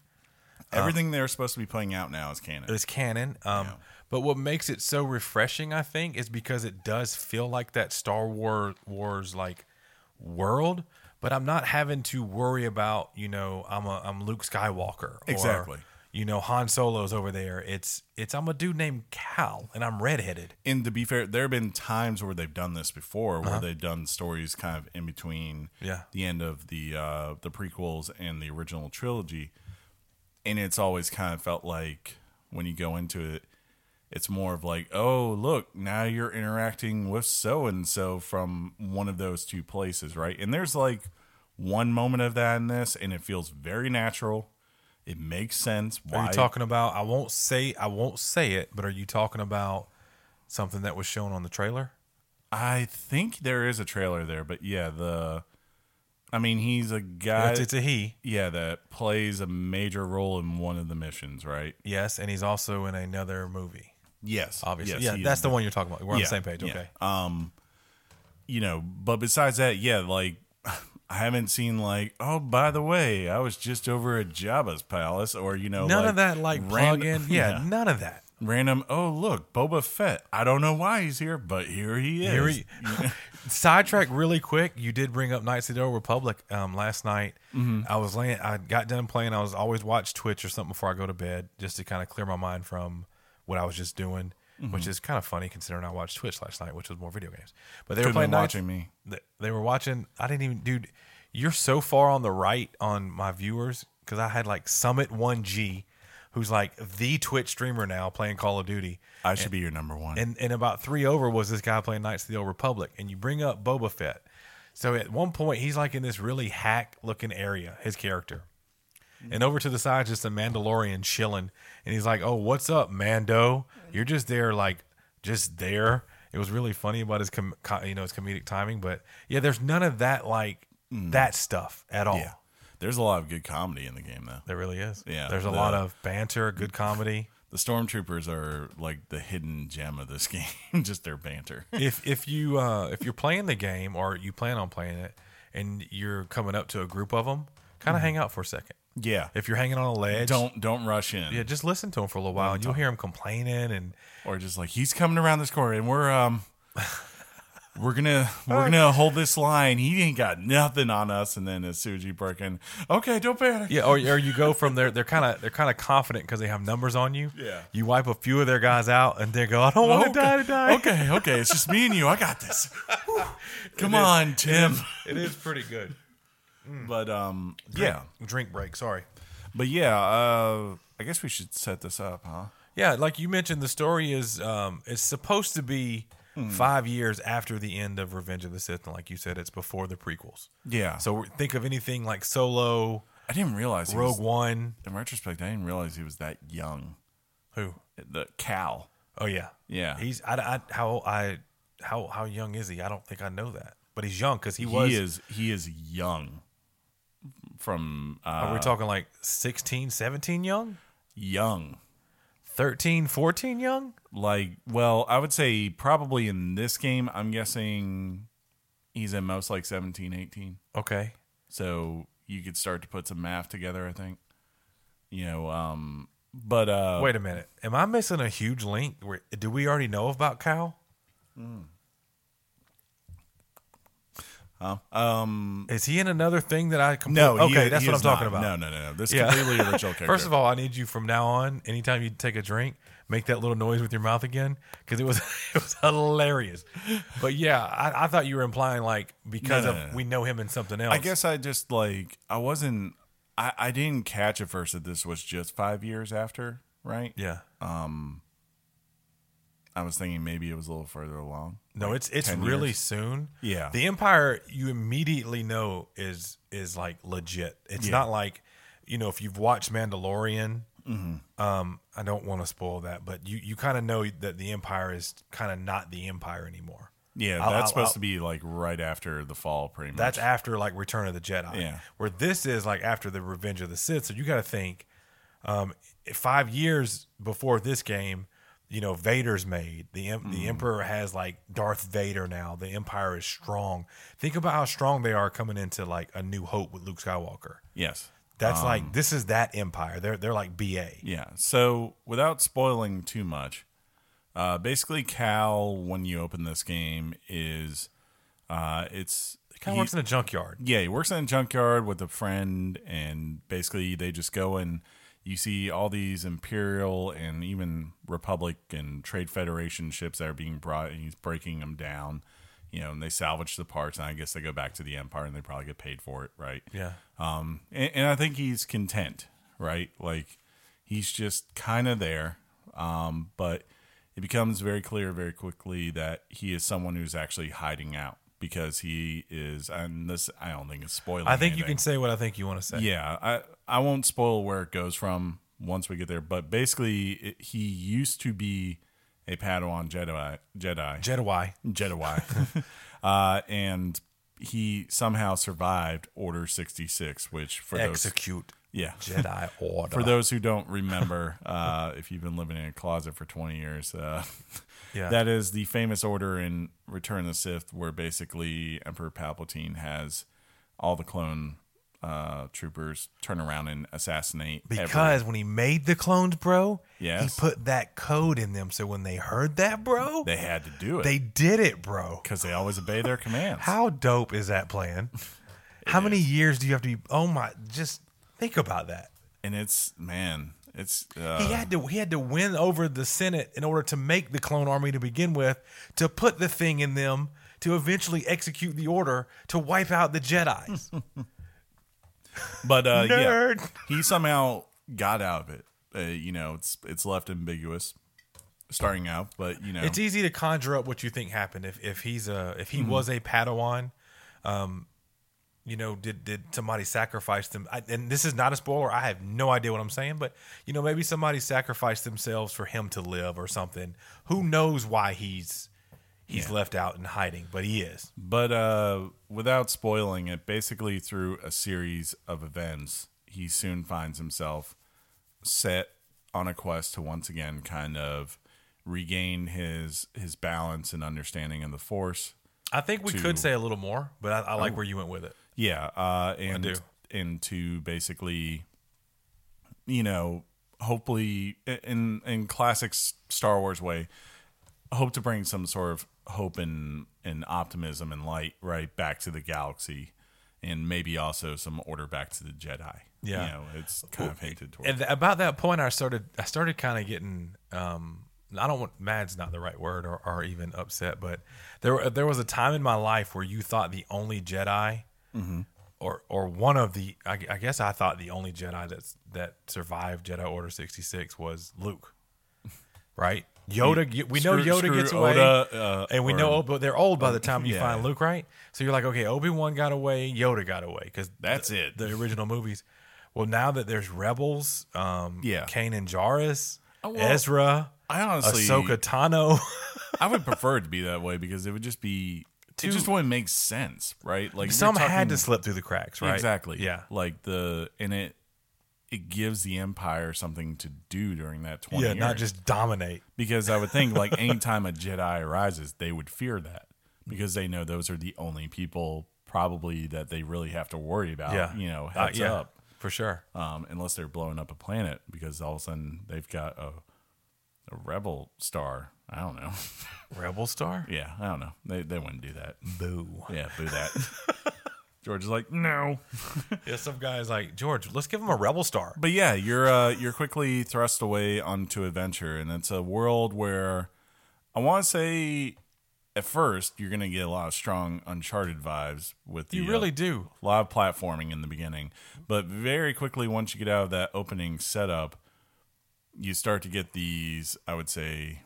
Everything they're supposed to be playing out now is canon. it's canon. Um, Yeah. but what makes it so refreshing, I think, is because it does feel like that Star Wars Wars like world, but I'm not having to worry about you know I'm a I'm Luke Skywalker. Or, Exactly. You know Han Solo's over there. It's it's I'm a dude named Cal and I'm redheaded. And to be fair, there have been times where they've done this before, where they've done stories kind of in between Yeah. the end of the uh, the prequels and the original trilogy, and it's always kind of felt like when you go into it, it's more of like, oh, look, now you're interacting with so and so from one of those two places, right? And there's like one moment of that in this, and it feels very natural. It makes sense. Are you talking about? I won't say I won't say it, but are you talking about something that was shown on the trailer? I think there is a trailer there, but yeah, the I mean, he's a guy it's, it's a he. yeah, that plays a major role in one of the missions, right? Yes, and he's also in another movie. Yes. Obviously, Yes, yeah, that's the one you're talking about. We're on yeah, the same page. yeah. Okay. Um you know, but besides that, yeah, like I haven't seen like, oh, by the way, I was just over at Jabba's palace or you know, None like, of that like ran- plug in. Yeah, none of that. Random, oh look, Boba Fett. I don't know why he's here, but here he is. Here he- Sidetrack really quick. You did bring up Knights of the Old Republic um, last night. Mm-hmm. I was laying. I got done playing. I was always watch Twitch or something before I go to bed, just to kind of clear my mind from what I was just doing, Mm-hmm. which is kind of funny considering I watched Twitch last night, which was more video games. But they Could've were playing Knights- watching me. They, they were watching. I didn't even, dude. You're so far on the right on my viewers because I had like Summit One G, who's like the Twitch streamer now playing Call of Duty. I should be your number one. And and about three over was this guy playing Knights of the Old Republic. And you bring up Boba Fett. So at one point he's like in this really hack looking area, his character. And over to the side, just a Mandalorian chilling. And he's like, Oh, what's up, Mando? You're just there, like, just there. It was really funny about his, com- co- you know, his comedic timing. But yeah, there's none of that, like, that stuff at all. yeah. There's a lot of good comedy in the game though. There really is. Yeah, There's a the- lot of banter, good comedy. The stormtroopers are like the hidden gem of this game, just their banter. if if you uh, if you're playing the game or you plan on playing it and you're coming up to a group of them, kind of hang out for a second. Yeah. If you're hanging on a ledge, Don't don't rush in. yeah, just listen to him for a little while, and you'll hear him complaining and Or just like he's coming around this corner and we're um we're gonna we're gonna hold this line. He ain't got nothing on us. And then as soon as you break in, okay, don't panic. yeah, or, or you go from there. They're kind of they're kind of confident because they have numbers on you. Yeah. you wipe a few of their guys out, and they go, "I don't want to die to die." Okay, okay, it's just me and you. I got this. Whew. Come on, Tim. it is pretty good. But um, yeah, drink break. Sorry. but yeah. Uh, I guess we should set this up, huh? Yeah, like you mentioned, the story is um, it's supposed to be Hmm. five years after the end of Revenge of the Sith, and like you said, it's before the prequels. Yeah. So think of anything like Solo, I didn't realize he Rogue was, One. in retrospect. I didn't realize he was that young. Who? The Cal. Oh yeah, Yeah. He's I, I how I how how young is he? I don't think I know that, but he's young because he was. he is he is young. From uh, Are we talking like 16, 17 young? young. 13, 14 young? Like, well, I would say probably in this game, I'm guessing he's at most like 17, 18. Okay. So you could start to put some math together, I think. You know, um, but uh, Wait a minute. Am I missing a huge link? Where, do we already know about Cal? um, Is he in another thing that I completely? no, he- okay, that's he what I'm talking not. about. No, no, no, no. This Yeah. completely original character. First of all, I need you from now on. Anytime you take a drink, make that little noise with your mouth again because it was it was hilarious. But yeah, I, I thought you were implying like because No, of no, no. we know him in something else. I guess I just like I wasn't. I, I didn't catch at first that this was just five years after, right? Yeah. Um, I was thinking maybe it was a little further along. No, Like it's it's really years. soon. Yeah. The Empire you immediately know is is like legit. It's Yeah. not like you know if you've watched Mandalorian. Mm-hmm. Um, I don't want to spoil that, but you you kind of know that the Empire is kind of not the Empire anymore. Yeah, I'll- that's I'll- supposed I'll- to be like right after the fall, pretty much. That's after like Return of the Jedi. Yeah. Where this is like after the Revenge of the Sith. So you got to think, um, five years before this game, you know, Vader's made. The Mm. the Emperor has like Darth Vader now. The Empire is strong. Think about how strong they are coming into like a New Hope with Luke Skywalker. yes. That's like this is that Empire. They're they're like BA. Yeah. So without spoiling too much, uh, basically Cal, when you open this game, is Uh, it's Kind of works in a junkyard. yeah, he works in a junkyard with a friend, and basically they just go and you see all these Imperial and even Republic and Trade Federation ships that are being brought, and he's breaking them down. You know, and they salvage the parts, and I guess they go back to the Empire, and they probably get paid for it, right? Yeah. Um, and, and I think he's content, right? Like he's just kind of there. Um, but it becomes very clear very quickly that he is someone who's actually hiding out because he is, and this I don't think is spoiling. I think you can say what I think you want to say. Yeah, I I won't spoil where it goes from once we get there, but basically it, he used to be a Padawan Jedi Jedi Jedi. Jedi, uh, and he somehow survived Order sixty six, which for those Execute yeah Jedi order. for those who don't remember, uh, if you've been living in a closet for 20 years, uh, Yeah. that is the famous order in Return of the Sith, where basically Emperor Palpatine has all the clone uh, troopers turn around and assassinate. because when he made the clones, bro, Yes. he put that code in them. So when they heard that, bro, they had to do it they did it, bro. because they always obey their commands. How dope is that plan? How many years do you have to be? Oh my! Just think about that. and it's man, it's uh, He had to he had to win over the Senate in order to make the clone army to begin with, to put the thing in them, to eventually execute the order to wipe out the Jedi's. but uh, yeah, he somehow got out of it. Uh, you know, it's it's left ambiguous starting out, but you know, It's easy to conjure up what you think happened if if he's a if he was a Padawan. Um, you know, did did somebody sacrifice them? I, and this is not a spoiler. I have no idea what I'm saying, but you know, maybe somebody sacrificed themselves for him to live or something. Who knows why he's he's left out in hiding, but he is. But uh, without spoiling it, basically through a series of events, he soon finds himself set on a quest to once again kind of regain his his balance and understanding of the Force. I think we To- could say a little more, but I, I like where you went with it. Yeah, uh, and do. and to basically, you know, hopefully in in classic Star Wars way, hope to bring some sort of hope and and optimism and light right back to the galaxy, and maybe also some order back to the Jedi. Yeah. you know, it's kind of hinted towards. And th- about that point, I started I started kind of getting um, I don't want mad's not the right word or, or even upset, but there there was a time in my life where you thought the only Jedi mm-hmm. or or one of the I, I guess I thought the only Jedi that's that survived Jedi Order sixty six was Luke, right? Yoda, we know Screw- Yoda screw gets away, Oda, uh, and we or- know, but they're old by the time you yeah. find Luke, right? So you're like, okay, Obi Wan got away, Yoda got away, because That's it. The original movies. Well, now that there's rebels, um, Yeah. Kanan Jarrus, well, Ezra, I honestly, Ahsoka Tano. I would prefer it to be that way because it would just be. It just wouldn't make sense, right? Like you're Some had to slip through the cracks, right? Exactly. Yeah. Like the and it it gives the empire something to do during that twenty Yeah, years. not just dominate. because I would think like anytime a Jedi arises, they would fear that because they know those are the only people probably that they really have to worry about. Yeah, You know, Uh, heads yeah, up. for sure. Um, unless they're blowing up a planet because all of a sudden they've got a a rebel star. I don't know. Rebel Star. Yeah, I don't know. They they wouldn't do that. Boo. Yeah, boo that. George is like, no. Yeah, some guys like George. Let's give him a Rebel Star. But yeah, you're uh, you're quickly thrust away onto adventure, and it's a world where I want to say at first you're gonna get a lot of strong Uncharted vibes with the, You uh, really do. a lot of platforming in the beginning, but very quickly once you get out of that opening setup, you start to get these I would say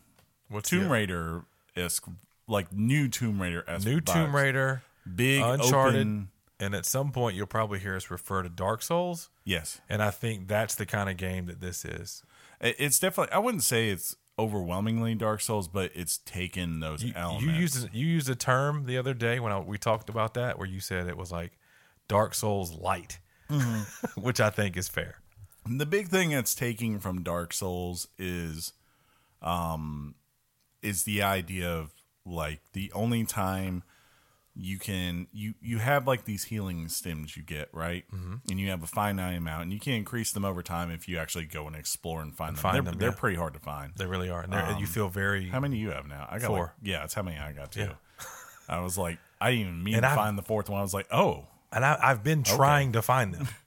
What's Tomb Raider esque like new Tomb Raider esque New Tomb Raider, big Uncharted, open and at some point you'll probably hear us refer to Dark Souls. yes And I think that's the kind of game that this is. It's definitely. I wouldn't say it's overwhelmingly Dark Souls, but it's taken those You, elements. you used you used a term the other day when I, we talked about that, where you said it was like Dark Souls light, Mm-hmm. which I think is fair. the big thing that's taking from Dark Souls is, um, is the idea of like the only time you can you you have like these healing stims you get right, Mm-hmm. and you have a finite amount, and you can increase them over time if you actually go and explore and find them. find they're them, they're yeah. pretty hard to find. They really are, and they're- you feel very How many you have now? I got Four. Like, yeah, that's how many I got too. Yeah. I was like, I didn't even mean And to I've- find the fourth one. I was like, oh. and I, I've been trying to find them.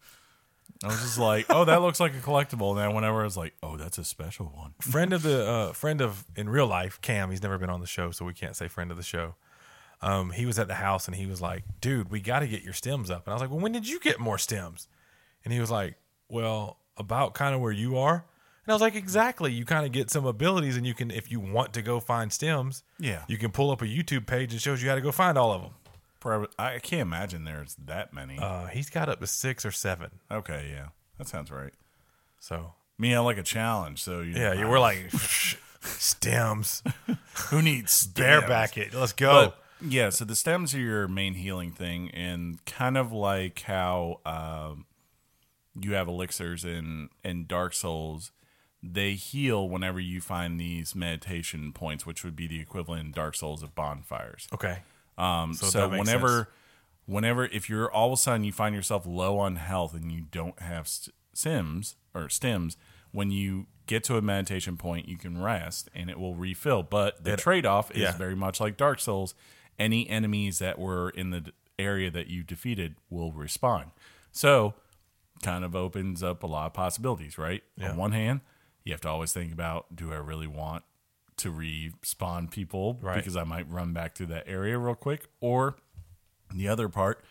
I was just like, oh, that looks like a collectible. And then whenever I was like, oh, that's a special one. friend of the uh, friend of in real life, Cam. He's never been on the show, so we can't say friend of the show. Um, he was at the house and he was like, "Dude, we got to get your stems up." And I was like, "Well, when did you get more stems?" And he was like, "Well, about kind of where you are." And I was like, "Exactly. You kind of get some abilities, and you can, if you want to go find stems, Yeah. you can pull up a YouTube page and shows you how to go find all of them." Probably, I can't imagine there's that many. Uh, he's got up to six or seven. okay, yeah. That sounds right. So Me, I like a challenge. So, you yeah, know, you were like stems, who needs stems? bareback it. Let's go. But yeah, so the stems are your main healing thing, and kind of like how um, you have elixirs in in Dark Souls, they heal whenever you find these meditation points, which would be the equivalent in Dark Souls of bonfires. okay. Um, So so whenever, sense. whenever, if you're all of a sudden you find yourself low on health and you don't have st- sims or stems, when you get to a meditation point, you can rest and it will refill. But the trade off is yeah. very much like Dark Souls. Any enemies that were in the area that you defeated will respawn. So, kind of opens up a lot of possibilities, right? Yeah. On one hand, you have to always think about do I really want to respawn people Right. because I might run back to that area real quick. Or the other part,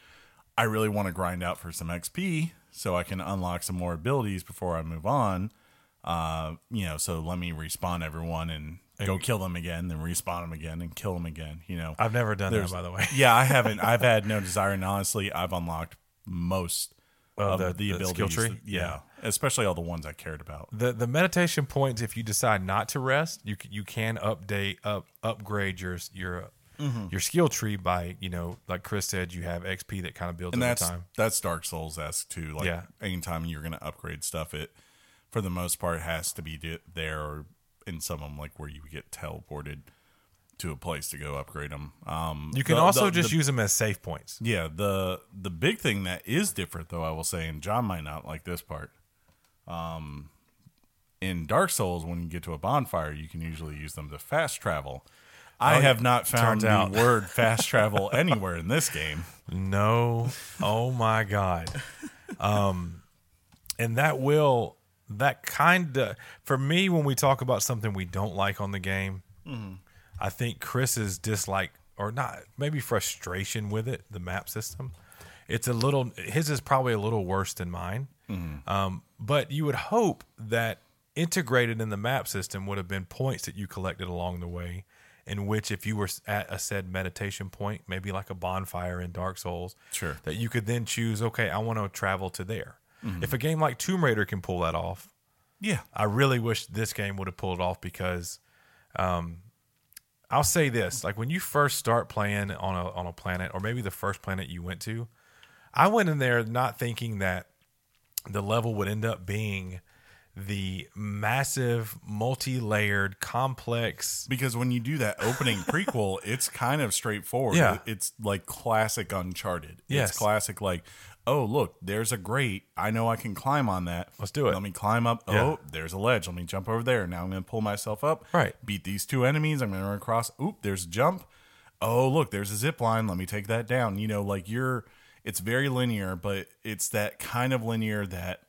I really want to grind out for some XP so I can unlock some more abilities before I move on. Uh, you know, so let me respawn everyone and, go kill them again, then respawn them again and kill them again. You know, I've never done that, by the way. yeah, I haven't. I've had no desire, and honestly, I've unlocked most Oh, of the- the, the abilities. skill tree? that- yeah, especially all the ones I cared about. the the meditation points if you decide not to rest you you can update up upgrade your your Mm-hmm. your skill tree by you know like chris said you have xp that kind of builds and over that's time that's Dark Souls esque too. Like Yeah. anytime you're gonna upgrade stuff, it for the most part has to be there or in some of them like where you get teleported to a place to go upgrade them. Um, you can the- also the- just the- use them as safe points yeah the the big thing that is different though I will say, and John might not like this part. Um, in Dark Souls, when you get to a bonfire, you can usually use them to fast travel. I Oh, have not found the out. word fast travel anywhere in this game. no oh my god um and that will that kind of for me when we talk about something we don't like on the game i think chris's dislike or not maybe frustration with it the map system it's a little his is probably a little worse than mine. Um, but you would hope that integrated in the map system would have been points that you collected along the way in which if you were at a said meditation point maybe like a bonfire in dark souls Sure. that you could then choose okay i want to travel to there Mm-hmm. if a game like tomb raider can pull that off Yeah, I really wish this game would have pulled it off because um, I'll say this: like when you first start playing on a on a planet, or maybe the first planet you went to, I went in there not thinking that the level would end up being the massive, multi-layered, complex. because when you do that opening prequel, it's kind of straightforward. Yeah. It's like classic Uncharted. Yes. It's classic like, oh look, there's a grate. I know I can climb on that. Let's do it. Let me climb up. Yeah. Oh, there's a ledge. Let me jump over there. Now I'm going to pull myself up. Right. Beat these two enemies. I'm going to run across. Oop, there's a jump. Oh, look, there's a zip line. Let me take that down. You know, like you're it's very linear, but it's that kind of linear that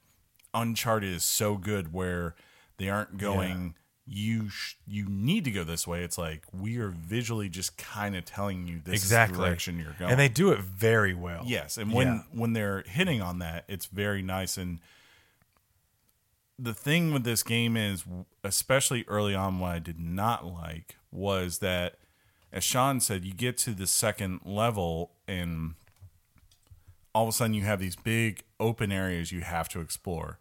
Uncharted is so good where they aren't going you sh- you need to go this way. It's like we are visually just kind of telling you this exactly direction you're going. and they do it very well. Yes, and when Yeah. when they're hitting on that, it's very nice. And the thing with this game is, especially early on, what I did not like was that, as Sean said, you get to the second level and all of a sudden you have these big open areas you have to explore,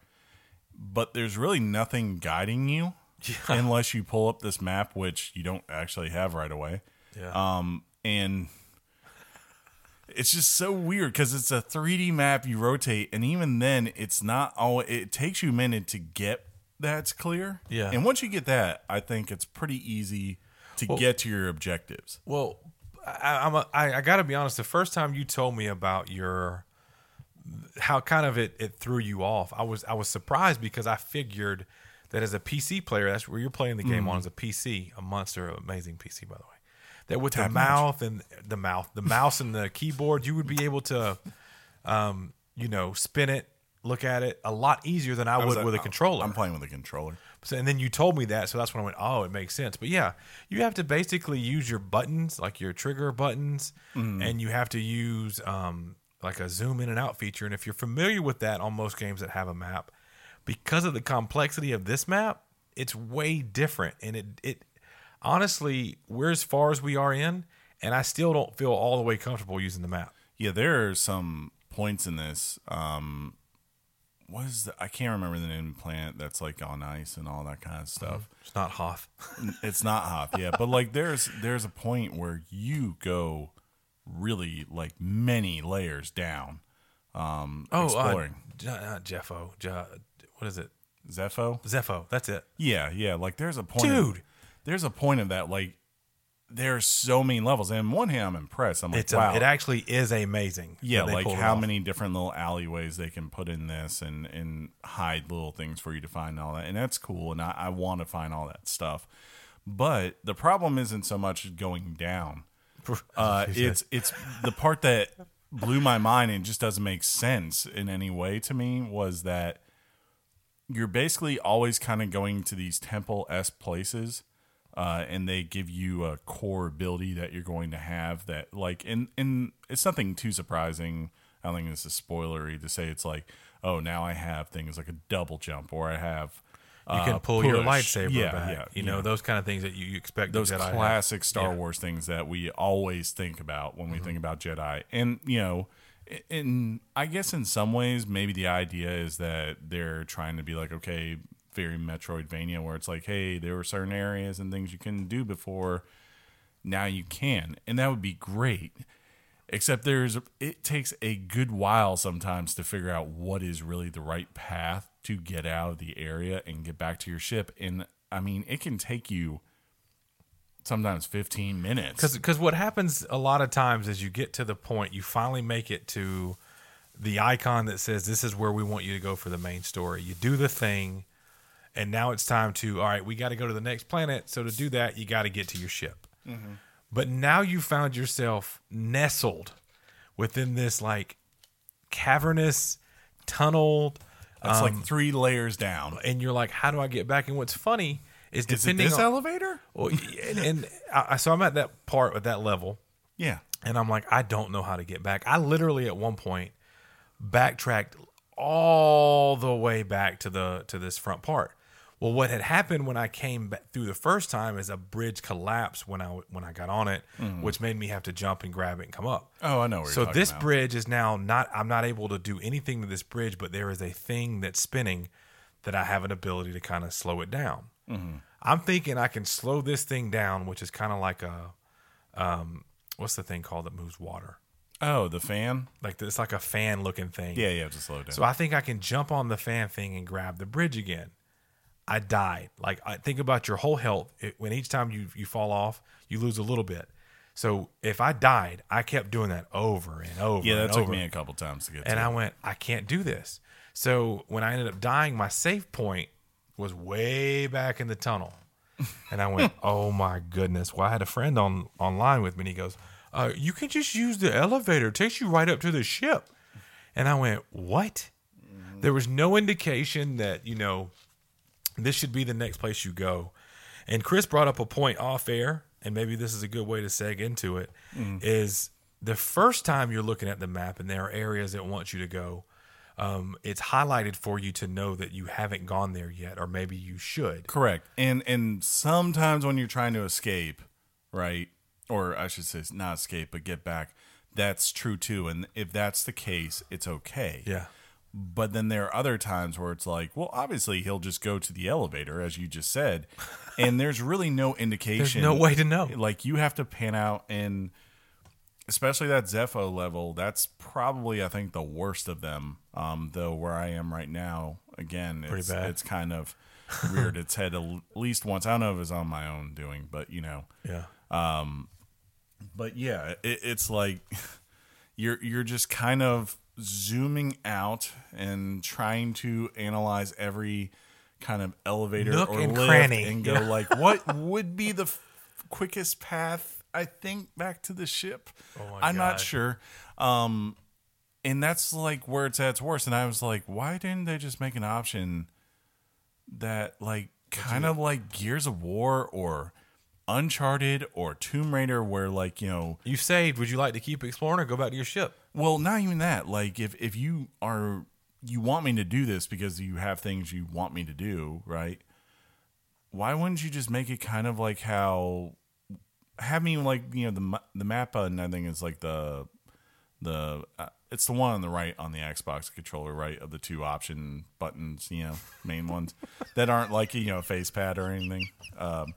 but there's really nothing guiding you unless you pull up this map, which you don't actually have right away. Yeah. Um, and it's just so weird because it's a 3D map you rotate, and even then, it's not all. It takes you a minute to get that's clear. Yeah. And once you get that, I think it's pretty easy to get to your objectives. Well, I, I'm a, I, I got to be honest. The first time you told me about your how kind of it, it threw you off, I was I was surprised because I figured that as a PC player, that's where you're playing the game on as a PC, a monster, amazing PC by the way. that with the mouth and the mouth, the mouse and the keyboard, you would be able to, um, you know, spin it, look at it a lot easier than I, would with a controller. I'm playing with a controller. So, and then you told me that, so that's when I went, oh, it makes sense. But yeah, you have to basically use your buttons, like your trigger buttons, and you have to use um, like a zoom in and out feature. And if you're familiar with that on most games that have a map, because of the complexity of this map, it's way different. And it, it honestly, we're as far as we are in, and I still don't feel all the way comfortable using the map. Yeah, there are some points in this. Um, what is the, I can't remember the name of the plant that's like on ice and all that kind of stuff. It's not Hoth. It's not Hoth, yeah, but like there's there's a point where you go really like many layers down. Um, Oh, uh, exploring Je- not Jeffo. Je- what is it? Zeffo. Zeffo. That's it. Yeah, yeah. Like there's a point, Dude. There's a point of that. Like there's so many levels. And on one hand, I'm impressed. I'm like, It's wow. a, it actually is amazing. yeah, like how many different little alleyways they can put in this and and hide little things for you to find and all that. And that's cool. And I, I want to find all that stuff. But the problem isn't so much going down. Uh, it's it's the part that blew my mind and just doesn't make sense in any way to me was that you're basically always kind of going to these temple s places uh, and they give you a core ability that you're going to have that like and and it's nothing too surprising i don't think this is spoilery to say it's like oh now i have things like a double jump or i have you can uh, pull your lightsaber yeah, back. yeah, you know yeah those kind of things that you, you expect those Jedi to have. classic Star Yeah. Wars things that we always think about when we Mm-hmm. think about Jedi. And you know, in I guess in some ways maybe the idea is that they're trying to be like okay, very Metroidvania where it's like, hey, there were certain areas and things you couldn't do before, now you can, and that would be great. Except there's it takes a good while sometimes to figure out what is really the right path to get out of the area and get back to your ship. And I mean, it can take you sometimes 15 minutes. Because what happens a lot of times is you get to the point, you finally make it to the icon that says this is where we want you to go for the main story. You do the thing, and now it's time to all right. We got to go to the next planet. So to do that, you got to get to your ship. But now you found yourself nestled within this like cavernous, tunneled, It's um, like three layers down. and you're like, how do I get back? And what's funny is Is depending this on elevator? well, and, and I, so I'm at that part at that level, Yeah. and I'm like, I don't know how to get back. I literally at one point backtracked all the way back to the to this front part. Well, what had happened when I came back through the first time is a bridge collapsed when I when I got on it, hmm. which made me have to jump and grab it and come up. Oh, I know. So this about. bridge is now not. I'm not able to do anything to this bridge, but there is a thing that's spinning that I have an ability to kind of slow it down. Mm-hmm. I'm thinking I can slow this thing down, which is kind of like a, um, what's the thing called that moves water? Oh, the fan? Like it's like a fan looking thing. Yeah, you have to slow down. So I think I can jump on the fan thing and grab the bridge again. I died. Like I think about your whole health. It, when each time you you fall off, you lose a little bit. So if I died, I kept doing that over and over. yeah, that and took over. me a couple times to get And to. I went, I can't do this. So when I ended up dying, my save point was way back in the tunnel. And I went, oh my goodness. Well, I had a friend on online with me, and he goes, uh, you can just use the elevator. It takes you right up to the ship. And I went, what? There was no indication that, you know, this should be the next place you go. And Chris brought up a point off air, and maybe this is a good way to seg into it. Is the first time you're looking at the map and there are areas that want you to go, um, it's highlighted for you to know that you haven't gone there yet, or maybe you should. Correct. And and sometimes when you're trying to escape, right? Or I should say not escape, but get back, that's true too. And if that's the case, it's okay. Yeah. But then there are other times where it's like, well, obviously he'll just go to the elevator, as you just said, and there's really no indication. there's no way to know. Like you have to pan out, and especially that Zeffo level, that's probably I think the worst of them. Um, though where I am right now, again, it's, it's kind of reared its head at least once. I don't know if it's on my own doing, but you know, Yeah. but yeah, it, it's like you're you're just kind of zooming out and trying to analyze every kind of elevator Nook or and lift cranny. and go Yeah. like, what would be the f- quickest path I think back to the ship. Oh my I'm not sure. Um, and that's like where it's at its worst. And I was like, why didn't they just make an option that like kind of like Gears of War or Uncharted or Tomb Raider, where like you know, You saved. Would you like to keep exploring or go back to your ship? well, not even that. Like if if you are you want me to do this because you have things you want me to do, right? Why wouldn't you just make it kind of like how have me like you know the the map button I think is like the the uh, it's the one on the right on the Xbox controller right of the two option buttons you know main ones that aren't like you know a face pad or anything um,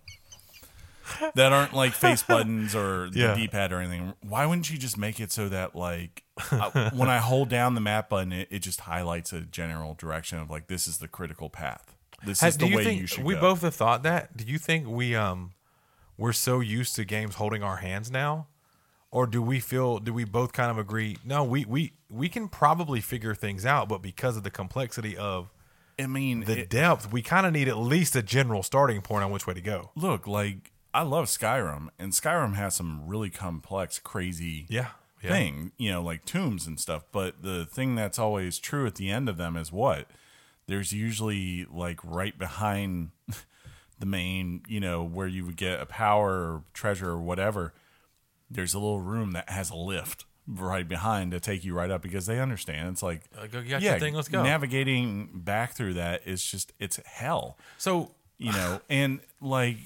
that aren't like face buttons or the Yeah. D pad or anything. Why wouldn't you just make it so that like I, when I hold down the map button, it, it just highlights a general direction of like this is the critical path. This is the you way you should we go. both have thought that? Do you think we um we're so used to games holding our hands now? Or do we feel do we both kind of agree, no, we we we can probably figure things out, but because of the complexity of I mean, the it- depth, we kind of need at least a general starting point on which way to go. look like I love Skyrim, and Skyrim has some really complex, crazy Yeah. Yeah. thing, you know, like tombs and stuff. But the thing that's always true at the end of them is what? There's usually like right behind the main, you know, where you would get a power or treasure or whatever. There's a little room that has a lift right behind to take you right up because they understand it's like, go- you got your thing, let's go. Navigating back through that is just it's hell So you know and like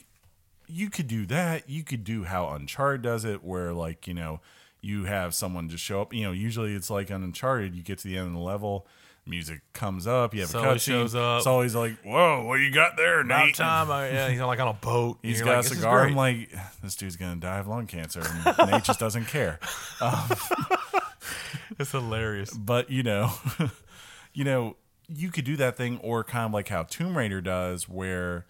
you could do that you could do how uncharted does it where like you know you have someone just show up you know usually it's like on uncharted you get to the end of the level music comes up you have Sully a cutscene shows up. it's always like whoa what you got there about Nate? time, I, yeah, he's like on a boat. He's You're got like, a "This is cigar. I'm like, this dude's gonna die of lung cancer, and Nate just doesn't care. Um, it's hilarious. but you know, you know, you could do that thing, or kind of like how Tomb Raider does, where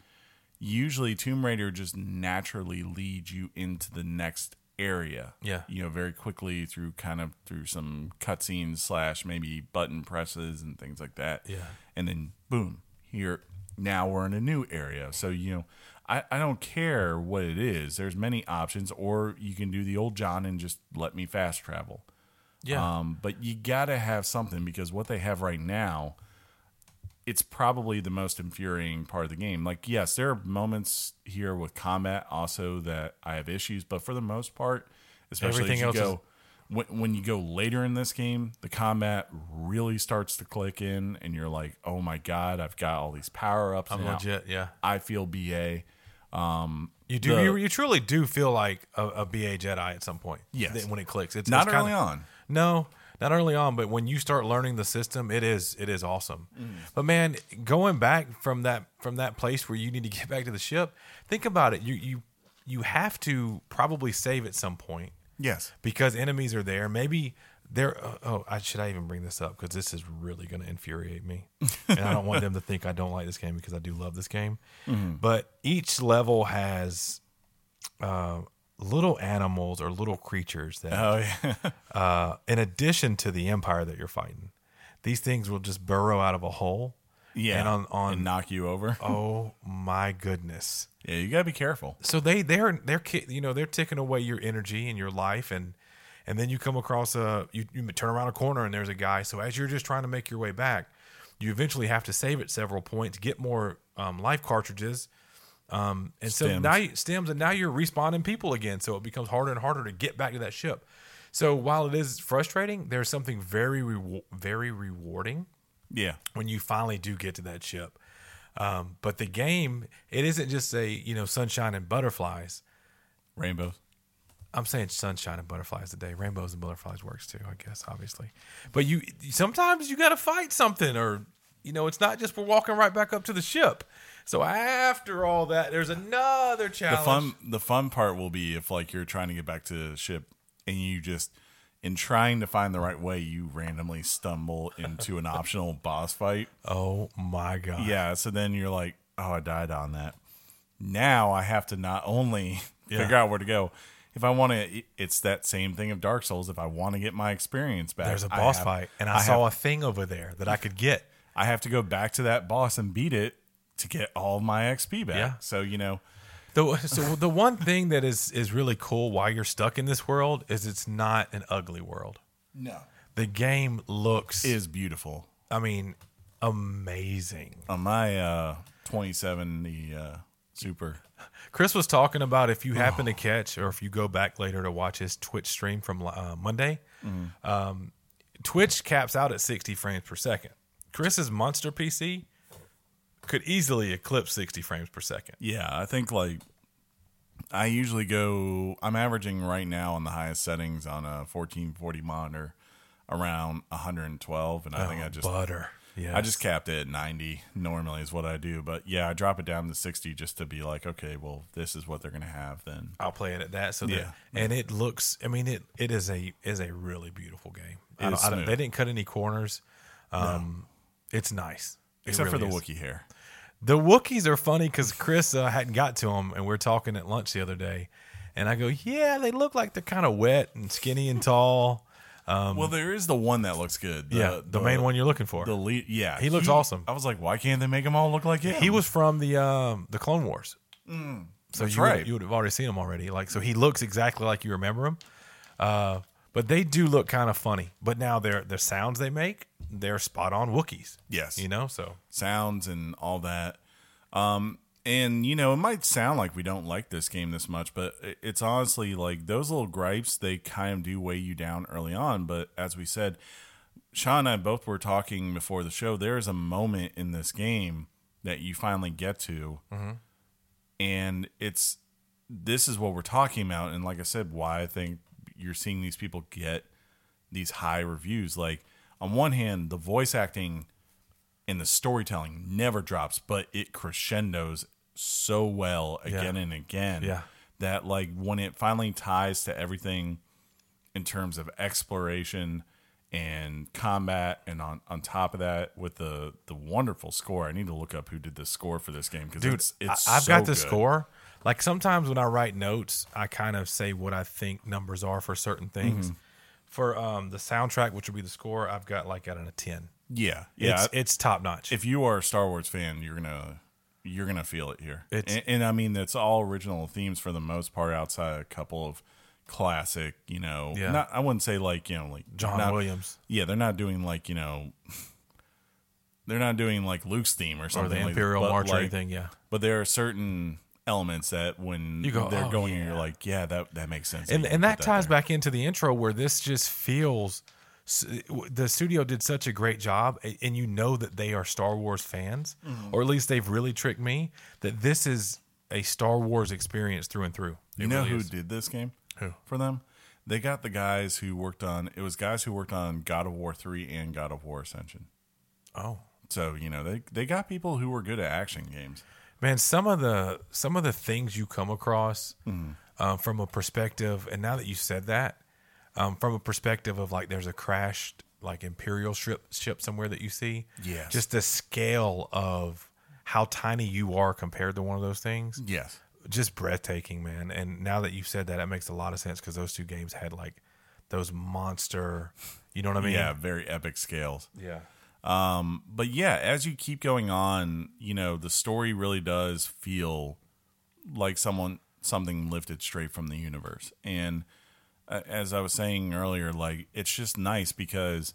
usually Tomb Raider just naturally leads you into the next area. Yeah. you know, very quickly through kind of through some cutscenes slash maybe button presses and things like that. Yeah. and then boom, here now we're in a new area. So you know. I, I don't care what it is. There's many options, or you can do the old John and just let me fast travel. Yeah. Um, but you got to have something because what they have right now, it's probably the most infuriating part of the game. Like, yes, there are moments here with combat also that I have issues, but for the most part, especially Everything as you go, when, when you go later in this game, the combat really starts to click in, and you're like, oh my god, I've got all these power ups. I'm legit, yeah. I feel BA. Um, you do. The- you, you truly do feel like a, a BA Jedi at some point. Yes. When it clicks, it's Not it's early kinda- on. No, not early on, but when you start learning the system, it is it is awesome. Mm. But man, going back from that from that place where you need to get back to the ship, think about it. You you you have to probably save at some point Yes. because enemies are there. Maybe they're. Oh, oh I should I even bring this up because this is really going to infuriate me, and I don't want them to think I don't like this game because I do love this game. Mm-hmm. But each level has uh, little animals or little creatures that, Oh yeah. uh, in addition to the empire that you're fighting, these things will just burrow out of a hole. yeah. and on on and knock you over. oh my goodness. Yeah, you gotta be careful. so they they're they're you know they're taking away your energy and your life and and then you come across a you, you turn around a corner and there's a guy so as you're just trying to make your way back you eventually have to save at several points get more um, life cartridges um, and so now you, stems and now you're respawning people again so it becomes harder and harder to get back to that ship so while it is frustrating there's something very rewa- very rewarding Yeah. when you finally do get to that ship. Um, but the game, it isn't just a you know sunshine and butterflies. Rainbows. I'm saying sunshine and butterflies today. Rainbows and butterflies works too, I guess, obviously. But you sometimes you got to fight something, or you know, it's not just we're walking right back up to the ship. So after all that, there's another The challenge. fun the fun part will be if like you're trying to get back to the ship and you just in trying to find the right way, you randomly stumble into an optional boss fight. oh my god! Yeah, so then you're like, Oh, I died on that. Now I have to not only Yeah. figure out where to go. If I want to, it's that same thing of Dark Souls. If I want to get my experience back, There's a boss have- fight, and I, I saw have- a thing over there that I could get. I have to go back to that boss and beat it to get all my XP back. Yeah. So you know, The, so the one thing that is is really cool while you're stuck in this world is it's not an ugly world. No, The game looks, is beautiful. I mean, amazing. On my uh, 2070 uh, Super, Chris was talking about if you happen to catch or if you go back later to watch his Twitch stream from uh, Monday, um, Twitch caps out at 60 frames per second. Chris's monster PC could easily eclipse 60 frames per second. yeah, I think like I usually go. I'm averaging right now on the highest settings on a 1440 monitor around 112, and I think I just butter. Yeah, I just capped it at 90 normally is what I do. But yeah, I drop it down to 60 just to be like, okay, well, this is what they're going to have then. I'll play it at that. So Yeah. and it looks. I mean, it it is a is a really beautiful game. I don't, I don't, they didn't cut any corners. Um, It's nice, It Except for the is. Wookiee hair. The Wookiees are funny because Chris uh, hadn't got to them, and we are talking at lunch the other day, and I go, "Yeah, they look like they're kind of wet and skinny and tall." well, there is the one that looks good. The, yeah, the, main one you're looking for. The lead, yeah, He looks awesome. I was like, why can't they make them all look like him? he was from the um, the Clone Wars, so Mm, that's you would, right. you would have already seen him already. Like, so he looks exactly like you remember him. Uh, but they do look kind of funny. But now their their sounds they make, they're spot on Wookiees. Yes. you know. So sounds and all that. Um, and you know, it might sound like we don't like this game this much, but it's honestly like those little gripes. They kind of do weigh you down early on. But as we said, Sean and I both were talking before the show. There is a moment in this game that you finally get to, and it's this is what we're talking about. And like I said, why I think you're seeing these people get these high reviews. Like on one hand, the voice acting and the storytelling never drops, but it crescendos so well again Yeah. and again Yeah. that like when it finally ties to everything in terms of exploration and combat and on, on top of that with the the wonderful score i need to look up who did the score for this game because it's, it's I've so got the good. score. Like sometimes when I write notes, I kind of say what I think numbers are for certain things. Mm-hmm. For um, the soundtrack, which would be the score, I've got like at a ten. yeah yeah It's it's top notch. if you are a Star Wars fan, you're gonna you're gonna feel it here. It's- and, and I mean, it's all original themes for the most part, outside a couple of classic. You know, Yeah. not I wouldn't say like you know like John not- Williams Yeah, they're not doing like you know. They're not doing like Luke's theme or or something the Imperial but, March or anything. Yeah, But there are certain elements that when You go, they're "Oh, going, yeah." you're like, yeah, that that makes sense. and and that put ties there. back into the intro where this just feels. The studio did such a great job, and you know that they are Star Wars fans, Mm-hmm. or at least they've really tricked me that this is a Star Wars experience through and through. It You know really who is. did this game? Who? for them? They got the guys who worked on. It was guys who worked on God of War three and God of War Ascension. Oh, So you know they they got people who were good at action games. Man some of the some of the things you come across um, from a perspective and now that you said that um, from a perspective of like there's a crashed like imperial ship ship somewhere that you see yeah, just the scale of how tiny you are compared to one of those things. Yes. just breathtaking man. And now that you've said that it makes a lot of sense because those two games had like those monster you know what i mean? Yeah, very epic scales. yeah Um, but yeah, as you keep going on, you know, the story really does feel like someone something lifted straight from the universe. And uh, as I was saying earlier, like it's just nice because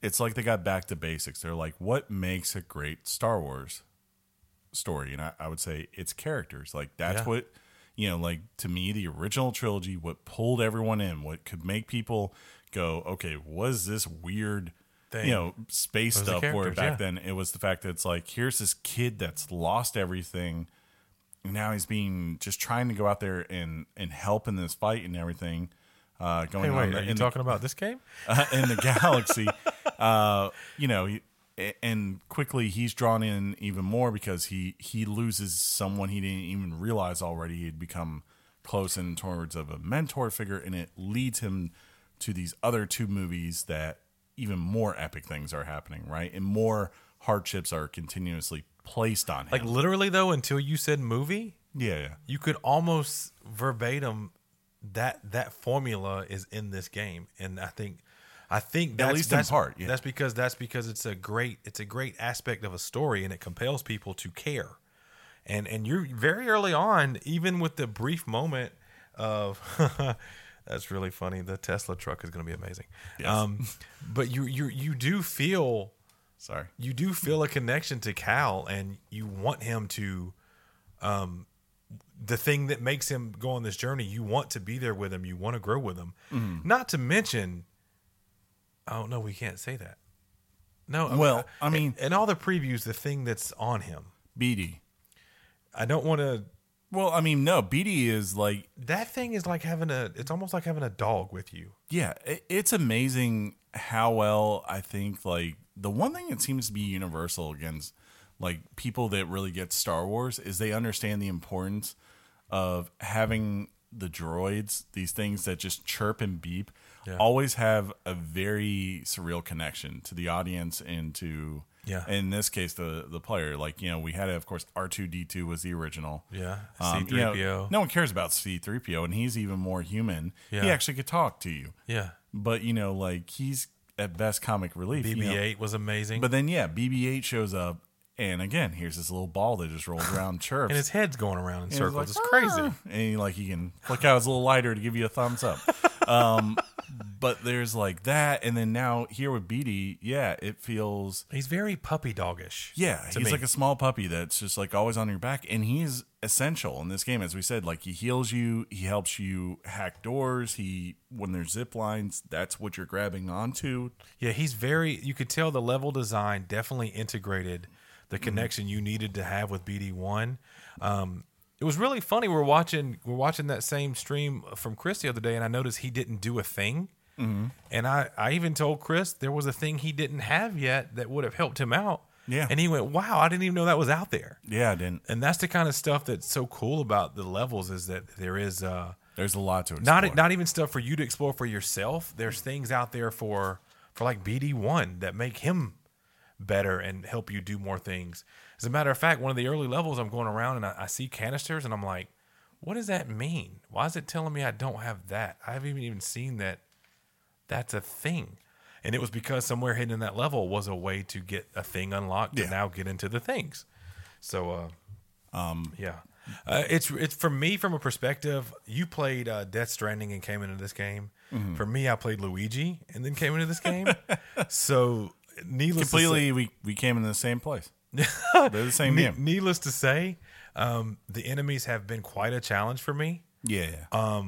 it's like they got back to basics. They're like, what makes a great Star Wars story? And I, I would say it's characters. Like that's Yeah. what you know, like to me, the original trilogy, what pulled everyone in, what could make people go, okay, was this weird Thing. you know, space Those stuff where characters, back yeah. then it was the fact that it's like, here's this kid that's lost everything. And now he's being just trying to go out there and, and help in this fight and everything. Uh, going hey on wait in are you the- talking about this game uh, in the galaxy. uh, you know, he- and quickly he's drawn in even more because he he loses someone he didn't even realize already he had become close in towards of a mentor figure, and it leads him to these other two movies that even more epic things are happening, right? And more hardships are continuously placed on him. like literally though until you said movie yeah, yeah. you could almost verbatim that that formula is in this game and i think i think that's, least in part, yeah. that's because that's because it's a great it's a great aspect of a story and it compels people to care and and you're very early on, even with the brief moment of. that's really funny. The Tesla truck is going to be amazing. Yes. Um, but you you you do feel Sorry. you do feel a connection to Cal, and you want him to, um, the thing that makes him go on this journey. You want to be there with him. You want to grow with him. Mm-hmm. Not to mention, oh no, we can't say that. No, Well, I mean- in all the previews, the thing that's on him, BD. I don't want to. Well, I mean, no, BD is like That thing is like having a. It's almost like having a dog with you. Yeah, it, it's amazing how well I think like the one thing that seems to be universal against like people that really get Star Wars is they understand the importance of having the droids, these things that just chirp and beep, Yeah. always have a very surreal connection to the audience and to Yeah. in this case the the player. Like, you know, we had of course R two D two was the original. Yeah, Um, you know, C3PO. no one cares about C3PO, and he's even more human. Yeah. He actually could talk to you Yeah, but you know, like he's at best comic relief. you know. BB-8 was amazing, But then yeah, BB-8 shows up, and again, here's this little ball that just rolls around, chirps. and his head's going around in And circles. like, it's crazy. "Ah," And he, like he can flick out his little lighter to give you a thumbs up. um, but there's like that, and then now here with BD, yeah, it feels He's very puppy doggish. yeah, he's me. like a small puppy that's just like always on your back, and he's essential in this game, as we said. Like he heals you, he helps you hack doors. He when there's zip lines, that's what you're grabbing onto. Yeah, he's very. You could tell the level design definitely integrated the Mm-hmm. connection you needed to have with BD one. Um, it was really funny. We're watching we're watching that same stream from Chris the other day, and I noticed he didn't do a thing. Mm-hmm. And I I even told Chris there was a thing he didn't have yet that would have helped him out. Yeah. and he went, "Wow, I didn't even know that was out there." Yeah, I didn't. And that's the kind of stuff that's so cool about the levels is that there is. Uh, There's a lot to explore. not not even stuff for you to explore for yourself. There's things out there for for like BD one that make him better and help you do more things. As a matter of fact, one of the early levels, I'm going around and I, I see canisters and I'm like, what does that mean? Why is it telling me I don't have that? I haven't even seen that. That's a thing. And it was because somewhere hidden in that level was a way to get a thing unlocked Yeah. to now get into the things. So, uh, um, yeah, uh, it's it's for me from a perspective. You played uh, Death Stranding and came into this game. Mm-hmm. For me, I played Luigi and then came into this game. so, needless to say, completely. We we came in the same place. They're the same ne- game. needless to say, um, the enemies have been quite a challenge for me. Yeah, yeah.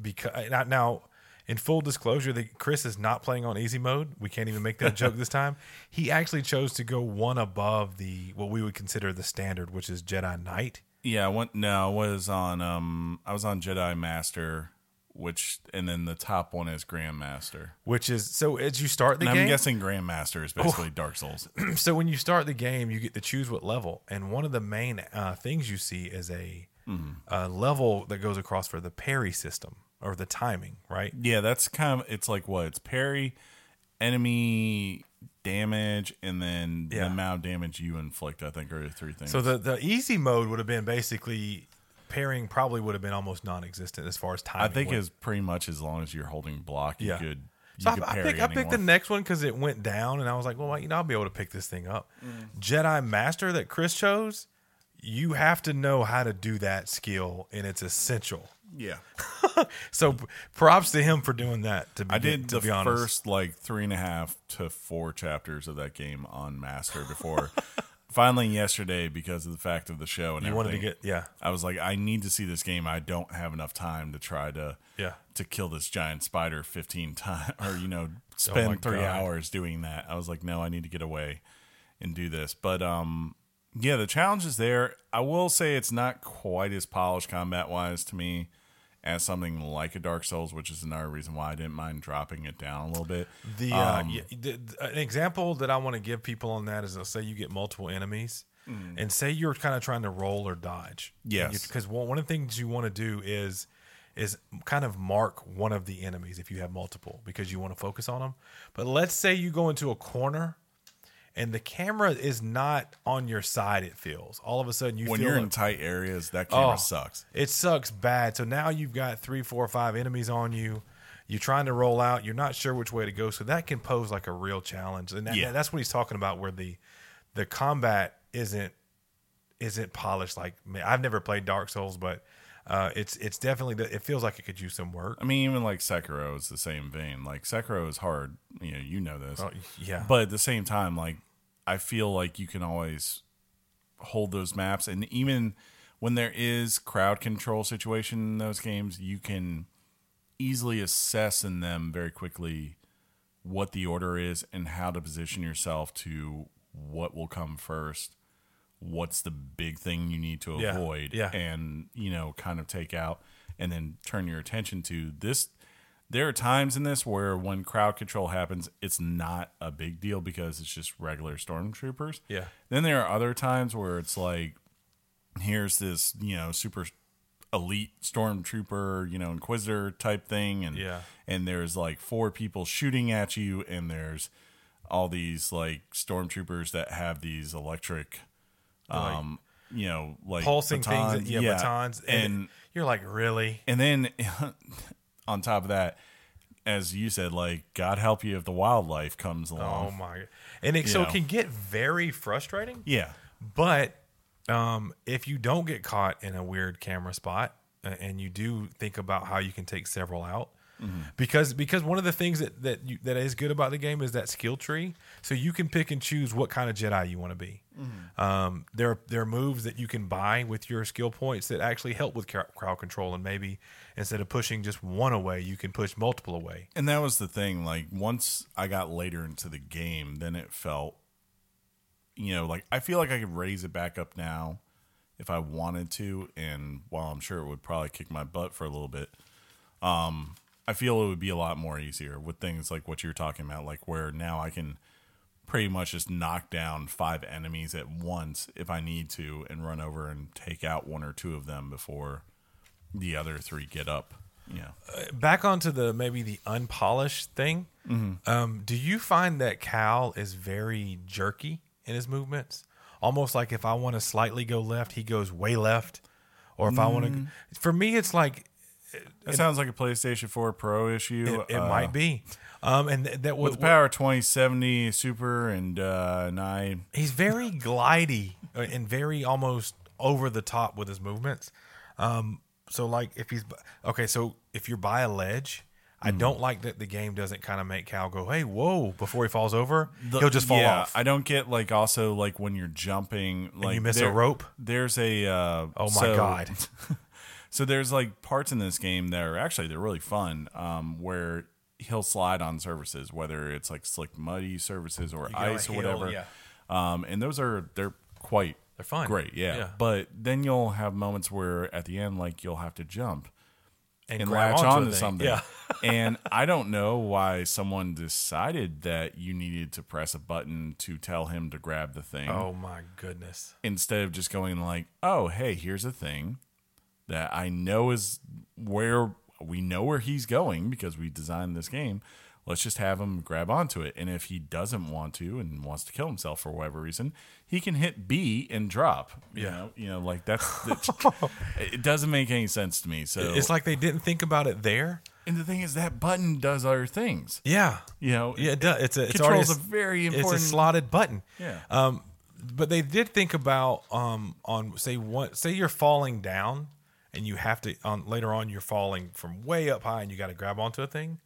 because now, now in full disclosure that chris is not playing on easy mode we can't even make that joke this time he actually chose to go one above the what we would consider the standard which is jedi knight yeah. I went. No, I was on. Um, I was on Jedi Master, which, and then the top one is Grandmaster. which is so as you start the And game I'm guessing Grandmaster is basically Dark Souls. so when you start the game you get to choose what level and one of the main uh, things you see is a, a level that goes across for the parry system or the timing right Yeah, that's kind of. It's like what? It's parry, enemy damage, and then Yeah. the amount of damage you inflict. I think are the three things. So the the easy mode would have been basically pairing probably would have been almost non-existent as far as time. I think went. it's pretty much as long as you're holding block, you Yeah. could. You So I, could I, pick, I picked the next one because it went down, and I was like, well, you know, I'll be able to pick this thing up. Mm. Jedi Master that Chris chose, you have to know how to do that skill, and it's essential. Yeah, So props to him for doing that. To be, I did to the be honest. first like three and a half to four chapters of that game on Master before. finally, yesterday, because of the fact of the show and You wanted to everything, get yeah I was like, I need to see this game. I don't have enough time to try to yeah. to kill this giant spider 15 times or you know spend three God. hours doing that i was like no i need to get away and do this but um yeah the challenge is there i will say it's not quite as polished combat wise to me as something like a dark souls which is another reason why i didn't mind dropping it down a little bit The, uh, Um, yeah, the, the- an example that I want to give people on that is, let's say you get multiple enemies, and say you're kind of trying to roll or dodge. Mm. Yes. because one, one of the things you want to do is is kind of mark one of the enemies if you have multiple because you want to focus on them. But let's say you go into a corner. And the camera is not on your side. It feels all of a sudden you when feel you're a- in tight areas that oh, camera Oh. sucks it sucks bad. So now you've got three, four, five enemies on you. You're trying to roll out. You're not sure which way to go. So that can pose like a real challenge. And that, Yeah. that's what he's talking about, where the the combat isn't isn't polished like. I've never played Dark Souls, but uh, it's it's definitely it feels like it could use some work. I mean, even like Sekiro is the same vein. Like Sekiro is hard. You know, you know this. Oh, yeah, But at the same time, like I feel like you can always hold those maps, and even when there is crowd control situation in those games, you can easily assess in them very quickly what the order is and how to position yourself to what will come first. What's the big thing you need to Yeah, avoid, yeah. and you know, kind of take out, and then turn your attention to this there are times in this where when crowd control happens, it's not a big deal because it's just regular stormtroopers. Yeah. Then there are other times where it's like, here's this, you know, super elite stormtrooper, you know, inquisitor type thing, and Yeah. and there's like four people shooting at you, and there's all these like stormtroopers that have these electric, um, you know, like pulsing batons. things, yeah, batons, and, and you're like, really? and then on top of that, as you said, like God help you if the wildlife comes along. Oh along. my! And it, so Yeah. it can get very frustrating. yeah, But um, if you don't get caught in a weird camera spot, uh, and you do think about how you can take several out, because because one of the things that that you, that is good about the game is that skill tree. So you can pick and choose what kind of Jedi you want to be. Um, there there are moves that you can buy with your skill points that actually help with crowd crowd control, and maybe instead of pushing just one away, you can push multiple away. and that was the thing. Like once I got later into the game, then it felt, you know, like I feel like I could raise it back up now if I wanted to. And while I'm sure it would probably kick my butt for a little bit, um, I feel it would be a lot more easier with things like what you're talking about, like where now I can pretty much just knock down five enemies at once if I need to and run over and take out one or two of them before the other three get up. Yeah. Uh, back onto the maybe the unpolished thing. Mm-hmm. Um, do you find that Cal is very jerky in his movements? Almost like if I want to slightly go left, he goes way left. Or if I want to, mm. for me, it's like That sounds like a PlayStation 4 Pro issue. it, it Uh, might be. Um, and th- that with the power 2070 Super and uh, and I he's very glidey uh, and very almost over the top with his movements. Um, so like if he's okay, so if you're by a ledge, I Mm-hmm. don't like that the game doesn't kind of make Cal go, "Hey, whoa!" before he falls over. He'll just fall yeah, off. I don't get like also like when you're jumping like you miss a rope? There's a uh, oh my so- god! So there's like parts in this game that are actually they're really fun. Um, where he'll slide on surfaces, whether it's like slick muddy surfaces or ice or hill, whatever. yeah. Um, and those are they're quite They're fun. great, yeah. Yeah. But then you'll have moments where at the end, like you'll have to jump And, and latch on to something. Yeah. and I don't know why someone decided that you needed to press a button to tell him to grab the thing Oh my goodness! instead of just going like, "Oh, hey, here's a thing that I know is where we know where he's going because we designed this game. Let's just have him grab onto it. And if he doesn't want to and wants to kill himself for whatever reason, he can hit B and drop. You Yeah. know, you know, like that's, that's it doesn't make any sense to me. So It's like they didn't think about it there. and the thing is that button does other things. Yeah, You know, yeah. It does. It's a it's controls already a very It's important a slotted button. Yeah. Um, but they did think about um on say one say you're falling down and you have to on later on you're falling from way up high and you got to grab onto a thing.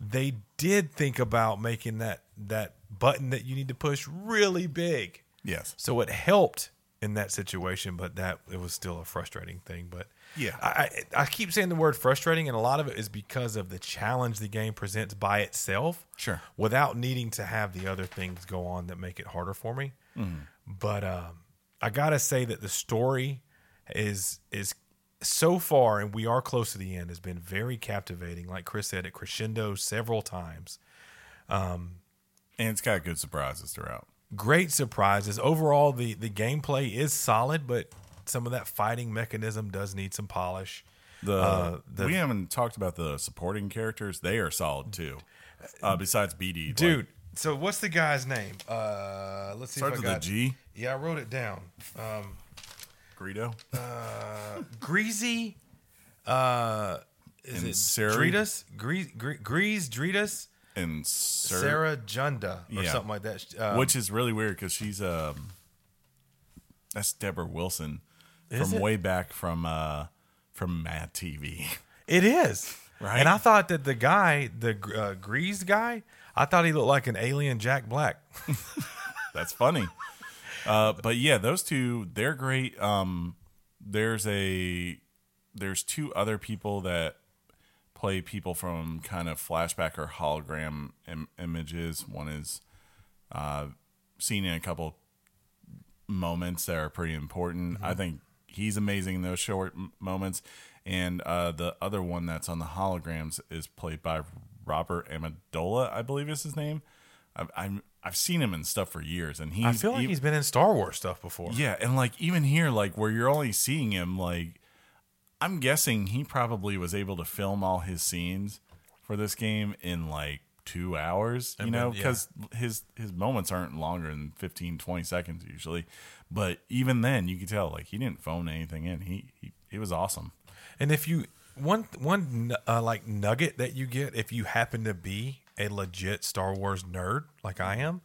They did think about making that that button that you need to push really big. Yes. So it helped in that situation, but that it was still a frustrating thing. But Yeah. I, I I keep saying the word frustrating, and a lot of it is because of the challenge the game presents by itself. Sure. Without needing to have the other things go on that make it harder for me. But um, I gotta say that the story is is so far, and we are close to the end, has been very captivating. Like Chris said, it crescendo several times. Um, And it's got good surprises throughout. great surprises. Overall, the the gameplay is solid, but some of that fighting mechanism does need some polish. The, Uh, the- we haven't talked about the supporting characters. They are solid too. Uh, besides BD, like, Dude, so what's the guy's name? Uh, let's see starts if with I a got. G. Yeah, I wrote it down. Um, Greedo Greasy. Uh, is And it Sarah- Dritus? Grease, Grease, Dritus, and Sir, Cere Junda, or Yeah. something like that. Uh, which is really weird because she's um That's Deborah Wilson from it? way back from uh from Mad TV. It is. Right? And I thought that the guy, the uh, greased guy, I thought he looked like an alien Jack Black. That's funny. Uh, but yeah, those two, they're great. Um, there's a there's two other people that play people from kind of flashback or hologram Im- images. One is uh, seen in a couple moments that are pretty important. I think he's amazing in those short m- moments. And uh, the other one that's on the holograms is played by Robert Amendola, I believe is his name. I've I'm, I've seen him in stuff for years, and he I feel like he- he's been in Star Wars stuff before. yeah, and like even here, like where you're only seeing him, like I'm guessing he probably was able to film all his scenes for this game in like two hours, you know, then- yeah. because his his moments aren't longer than 15, 20 seconds usually. But even then, you could tell like he didn't phone anything in. He he, he was awesome. And if you one one uh, like nugget that you get if you happen to be a legit Star Wars nerd like I am,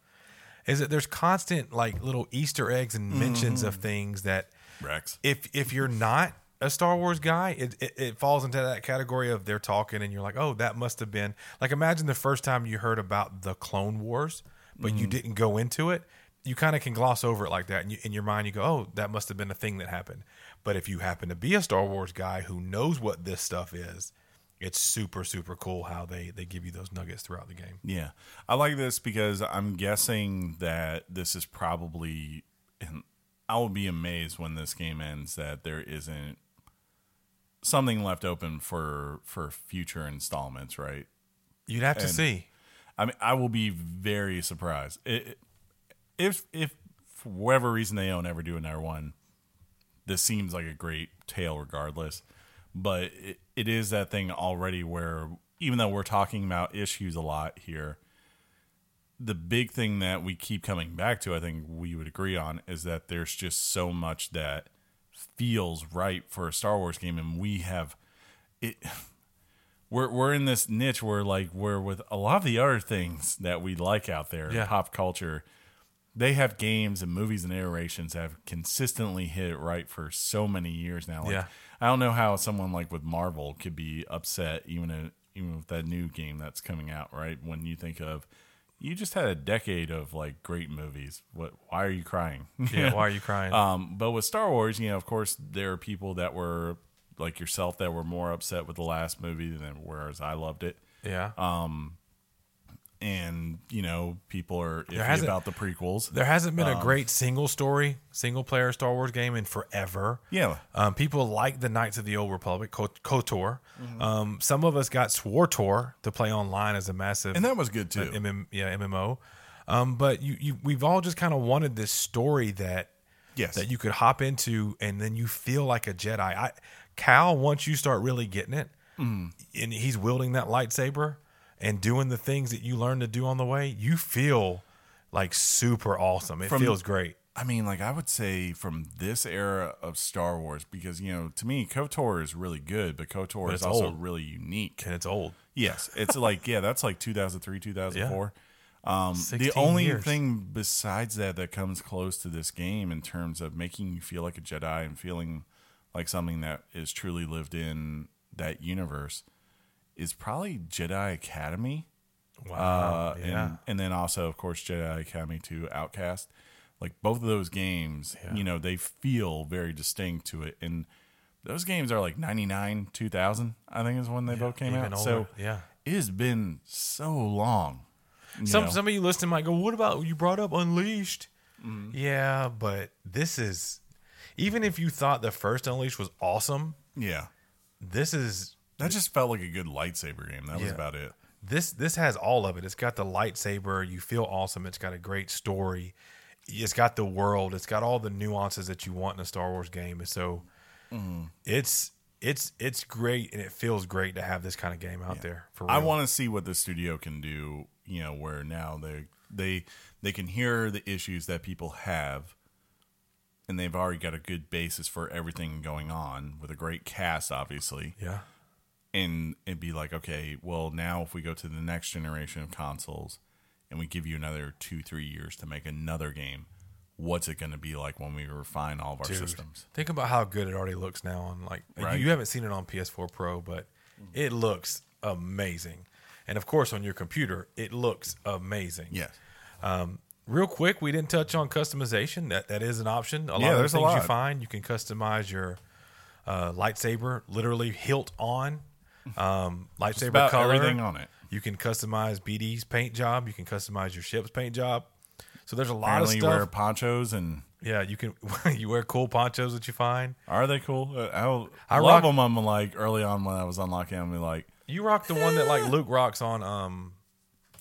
is that there's constant like little Easter eggs and mentions of mm-hmm. things that Rex. if if you're not a Star Wars guy, it, it it falls into that category of they're talking and you're like, oh, that must have been like imagine the first time you heard about the Clone Wars, but you mm-hmm. didn't go into it. You kind of can gloss over it like that, and you, in your mind you go, oh, that must have been a thing that happened. But if you happen to be a Star Wars guy who knows what this stuff is, it's super super cool how they they give you those nuggets throughout the game. Yeah, I like this because I'm guessing that this is probably, and I will be amazed when this game ends that there isn't something left open for for future installments, right? You'd have to see. I mean, I will be very surprised It- if if for whatever reason they don't ever do another one. This seems like a great tale, regardless. But it, it is that thing already where even though we're talking about issues a lot here, the big thing that we keep coming back to, I think we would agree on, is that there's just so much that feels right for a Star Wars game, and we have it. We're we're in this niche where like we're with a lot of the other things that we like out there Yeah. in pop culture. They have games and movies and iterations that have consistently hit it right for so many years now. Like, Yeah. I don't know how someone like with Marvel could be upset even in, even with that new game that's coming out. Right when you think of you just had a decade of like great movies. What? Why are you crying? Yeah, why are you crying? Um, but with Star Wars, you know, of course, there are people that were like yourself that were more upset with the last movie than whereas I loved it. yeah. And you know, people are iffy about the prequels. There hasn't been Um, a great single story, single player Star Wars game in forever. Yeah, Um, people like the Knights of the Old Republic, KOTOR. Mm-hmm. Um, some of us got SWTOR to play online as a massive and that was good too. MM, yeah, MMO. Um, but you, you, we've all just kind of wanted this story that yes, that you could hop into and then you feel like a Jedi. I, Cal, once you start really getting it, Mm-hmm. and he's wielding that lightsaber and doing the things that you learn to do on the way, you feel like super awesome. It From- feels great. I mean, like I would say from this era of Star Wars, because you know, to me, Kotor is really good, but Kotor But is also old. really unique. And it's old. Yes, it's like yeah, that's like 2003, 2004. Um, the only years. thing besides that that comes close to this game in terms of making you feel like a Jedi and feeling like something that is truly lived in that universe is probably Jedi Academy. Wow. Uh, yeah. and, and then also, of course, Jedi Academy 2 Outcast. Like both of those games, you know, they feel very distinct to it. And those games are like 99, 2000, I think is when they both came out. older. So yeah. it has been so long. Some know. some of you listening might go, "What about you brought up Unleashed?" Mm-hmm. Yeah, but this is even if you thought the first Unleashed was awesome, yeah. this is That just felt like a good lightsaber game. That was Yeah. about it. this this has all of it. It's got the lightsaber. You feel awesome. It's got a great story. It's got the world. It's got all the nuances that you want in a Star Wars game. And so Mm-hmm. it's it's it's great, and it feels great to have this kind of game out there. For real. I want to see what the studio can do. You know, where now they they they can hear the issues that people have, and they've already got a good basis for everything going on with a great cast, obviously. yeah. And it'd be like, okay, well, now if we go to the next generation of consoles, and we give you another two three years to make another game, what's it going to be like when we refine all of our Dude, systems. Think about how good it already looks now on like Right. you haven't seen it on PS4 Pro, but it looks amazing. And of course on your computer, it looks amazing. Yes. Um, real quick, we didn't touch on customization. That that is an option. A lot Yeah, of the things you find, you can customize your uh, lightsaber, literally hilt on. Um, lightsaber About color. everything on it. You can customize BD's paint job. You can customize your ship's paint job. So there's a lot Apparently, of you stuff. wear ponchos and yeah, you can you wear cool ponchos that you find. are they cool? Uh, I, I I rock- love them. I'm like early on when I was unlocking them. Like, You rock the one that like Luke rocks on um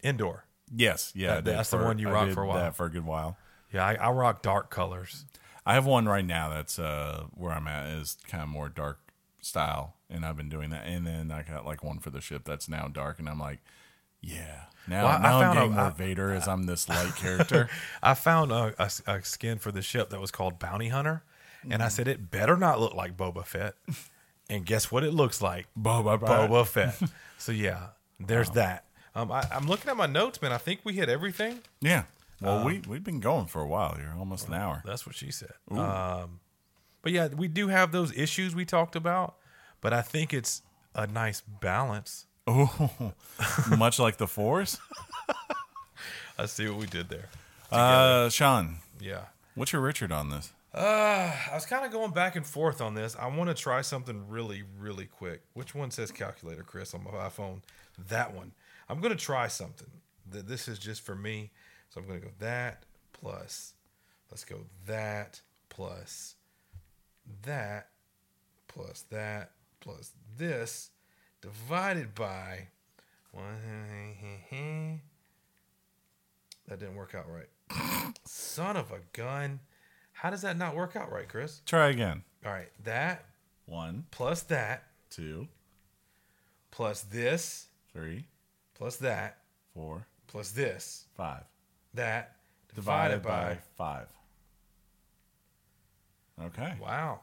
Endor. yes, yeah, That- that's the one you rock for a while. That for a good while. Yeah, I, I rock dark colors. I have one right now that's uh where I'm at is kind of more dark style, and I've been doing that. And then I got like one for the ship that's now dark, and I'm like, yeah. Now, Well, I- I now I'm found a- getting more I- Vader as I'm this light character. I found a, a, a skin for the ship that was called Bounty Hunter, and Mm-hmm. I said it better not look like Boba Fett. And guess what? It looks like Boba, Boba Fett. so yeah, there's that. Um, I, I'm looking at my notes, man. I think we hit everything. Yeah. Well, Um, we we've been going for a while here, almost an hour. That's what she said. Um, but yeah, we do have those issues we talked about, but I think it's a nice balance. Oh, much like the Force. I see what we did there. Uh, Sean, Yeah. what's your Richard on this? Uh, I was kind of going back and forth on this. I want to try something really, really quick. Which one says calculator, Chris, on my iPhone? That one. I'm going to try something. Th- This is just for me. So I'm going to go that plus, let's go that plus that plus that plus this divided by one. That didn't work out right. Son of a gun. How does that not work out right, Chris? Try again. All right, that One, plus that two, plus this three, plus that four, plus this five. that Divided by five. Okay. wow.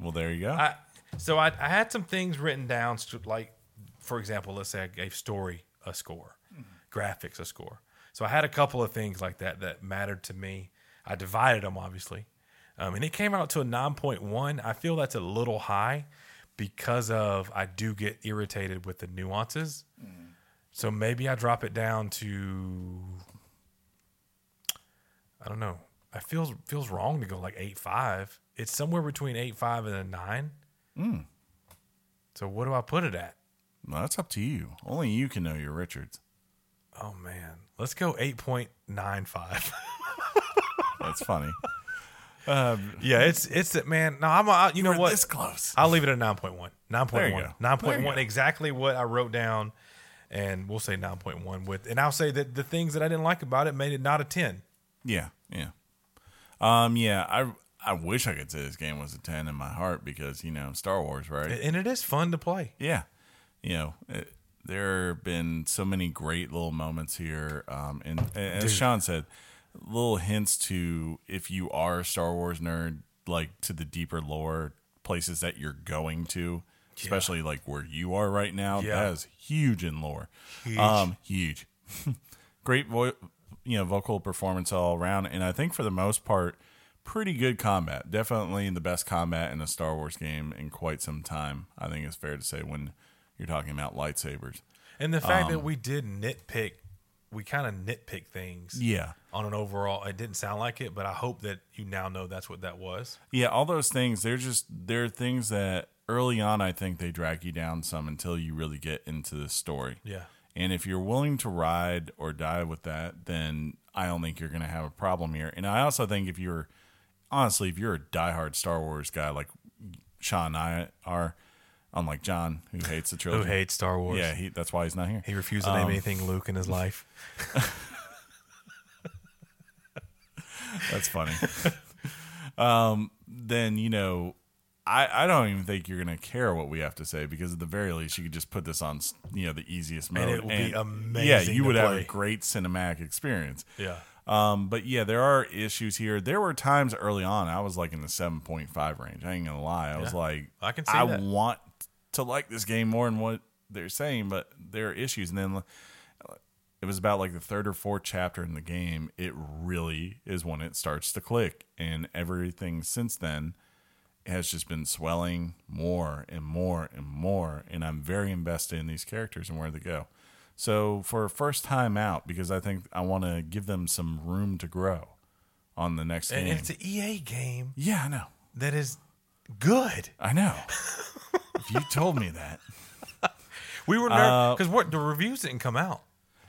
Well, there you go. I so I, I had some things written down, like for example, let's say I gave story a score, graphics a score. So I had a couple of things like that that mattered to me. I divided them obviously, um, and it came out to a nine point one. I feel that's a little high because of I do get irritated with the nuances. So maybe I drop it down to I don't know. I feels feels wrong to go like eight five. It's somewhere between eight five and a nine. Hmm. So what do I put it at? well, that's up to you. Only you can know your Richards. Oh man, let's go eight point nine five. That's funny. Um, yeah, it's it's man. No, I'm a, you know what? This close. I'll leave it at 9.1. 9.1. There you go. 9.1 There you go. exactly what I wrote down and we'll say 9.1 with and I'll say that the things that I didn't like about it made it not a 10. Yeah, yeah. Um, yeah. I I wish I could say this game was a ten in my heart because you know Star Wars, right? And it is fun to play. yeah, you know, it, there have been so many great little moments here. Um, and, and as Sean said, little hints to if you are a Star Wars nerd, like to the deeper lore places that you're going to, especially like where you are right now. Yeah. That is huge in lore. Huge. Um, huge. great vo- you know vocal performance all around and i think for the most part pretty good combat definitely the best combat in a star wars game in quite some time i think it's fair to say when you're talking about lightsabers And the fact Um, that we did nitpick we kind of nitpick things yeah on an overall it didn't sound like it, but I hope that you now know that's what that was. yeah all those things they're just they're things that early on i think they drag you down some until you really get into the story Yeah. And if you're willing to ride or die with that, then I don't think you're going to have a problem here. And I also think if you're, honestly, if you're a diehard Star Wars guy like Sean and I are, unlike John, who hates the trilogy, Who hates Star Wars? Yeah, he, that's why he's not here. He refused to name anything Luke in his life. That's funny. um, then, you know, I, I don't even think you're going to care what we have to say because at the very least, you could just put this on, you know, the easiest mode. And it will be amazing Yeah, you would have a great cinematic experience. Yeah. Um, but yeah, there are issues here. There were times early on I was like in the seven point five range. I ain't gonna lie. I was like, I can see I that. want to like this game more than what they're saying, but there are issues. And then it was about like the third or fourth chapter in the game. It really is when it starts to click, and everything since then has just been swelling more and more and more. And I'm very invested in these characters and where they go. So for first time out, because I think I want to give them some room to grow on the next game. And game. it's an EA game yeah, I know. that is good. I know. if you told me that. We were Uh, because what the reviews didn't come out.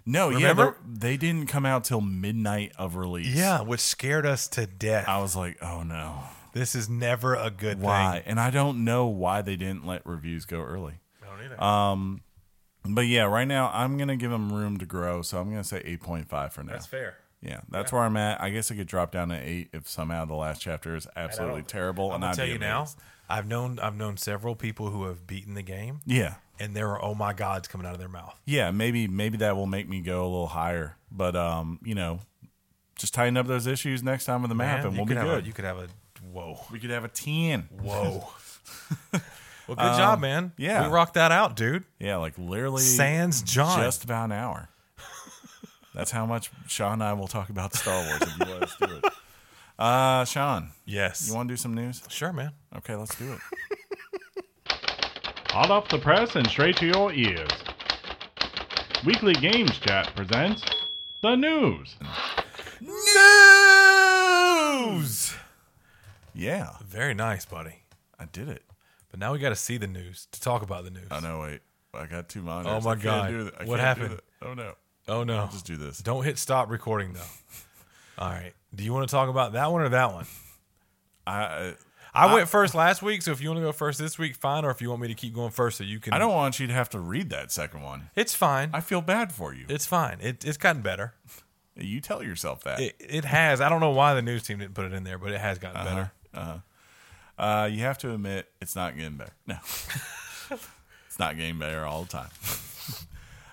No, Remember? yeah, they didn't come out till midnight of release. Yeah, which scared us to death. I was like, oh no, this is never a good why? thing. And I don't know why they didn't let reviews go early. I don't either. Um, but yeah, right now I'm gonna give them room to grow, so I'm gonna say 8.5 for now. That's fair. Yeah, that's where I'm at. I guess I could drop down to eight if somehow the last chapter is absolutely terrible. I'm and I'd tell you now. I've known I've known several people who have beaten the game, Yeah, and there are oh my gods coming out of their mouth. yeah, maybe maybe that will make me go a little higher. But um, you know, just tighten up those issues next time with the map, Man, and we'll be good. A, you could have a whoa, we could have a ten. whoa. well, good job, man. Um, yeah. we rocked that out, dude. Yeah, like literally Sans John. just about an hour. That's how much Sean and I will talk about Star Wars if you let us do it. Uh, Sean, yes. you want to do some news? sure, man. Okay, let's do it. Hot off the press and straight to your ears. Weekly Games Chat presents the news. News. Yeah, Very nice, buddy. I did it. But now we got to see the news to talk about the news. I know. wait. I got two monitors. Oh, my I can't God. do. I What can't do happened? Oh no. Oh no! Just do this. Don't hit stop recording though. All right. Do you want to talk about that one or that one? I I, went first last week, so if you want to go first this week, fine. Or if you want me to keep going first, so you can. I don't want you to have to read that second one. It's fine. I feel bad for you. it's fine. It, it's gotten better. You tell yourself that. It, it has. I don't know why the news team didn't put it in there, but it has gotten Uh-huh. better. Uh-huh. Uh, you have to admit it's not getting better. No, it's not getting better all the time.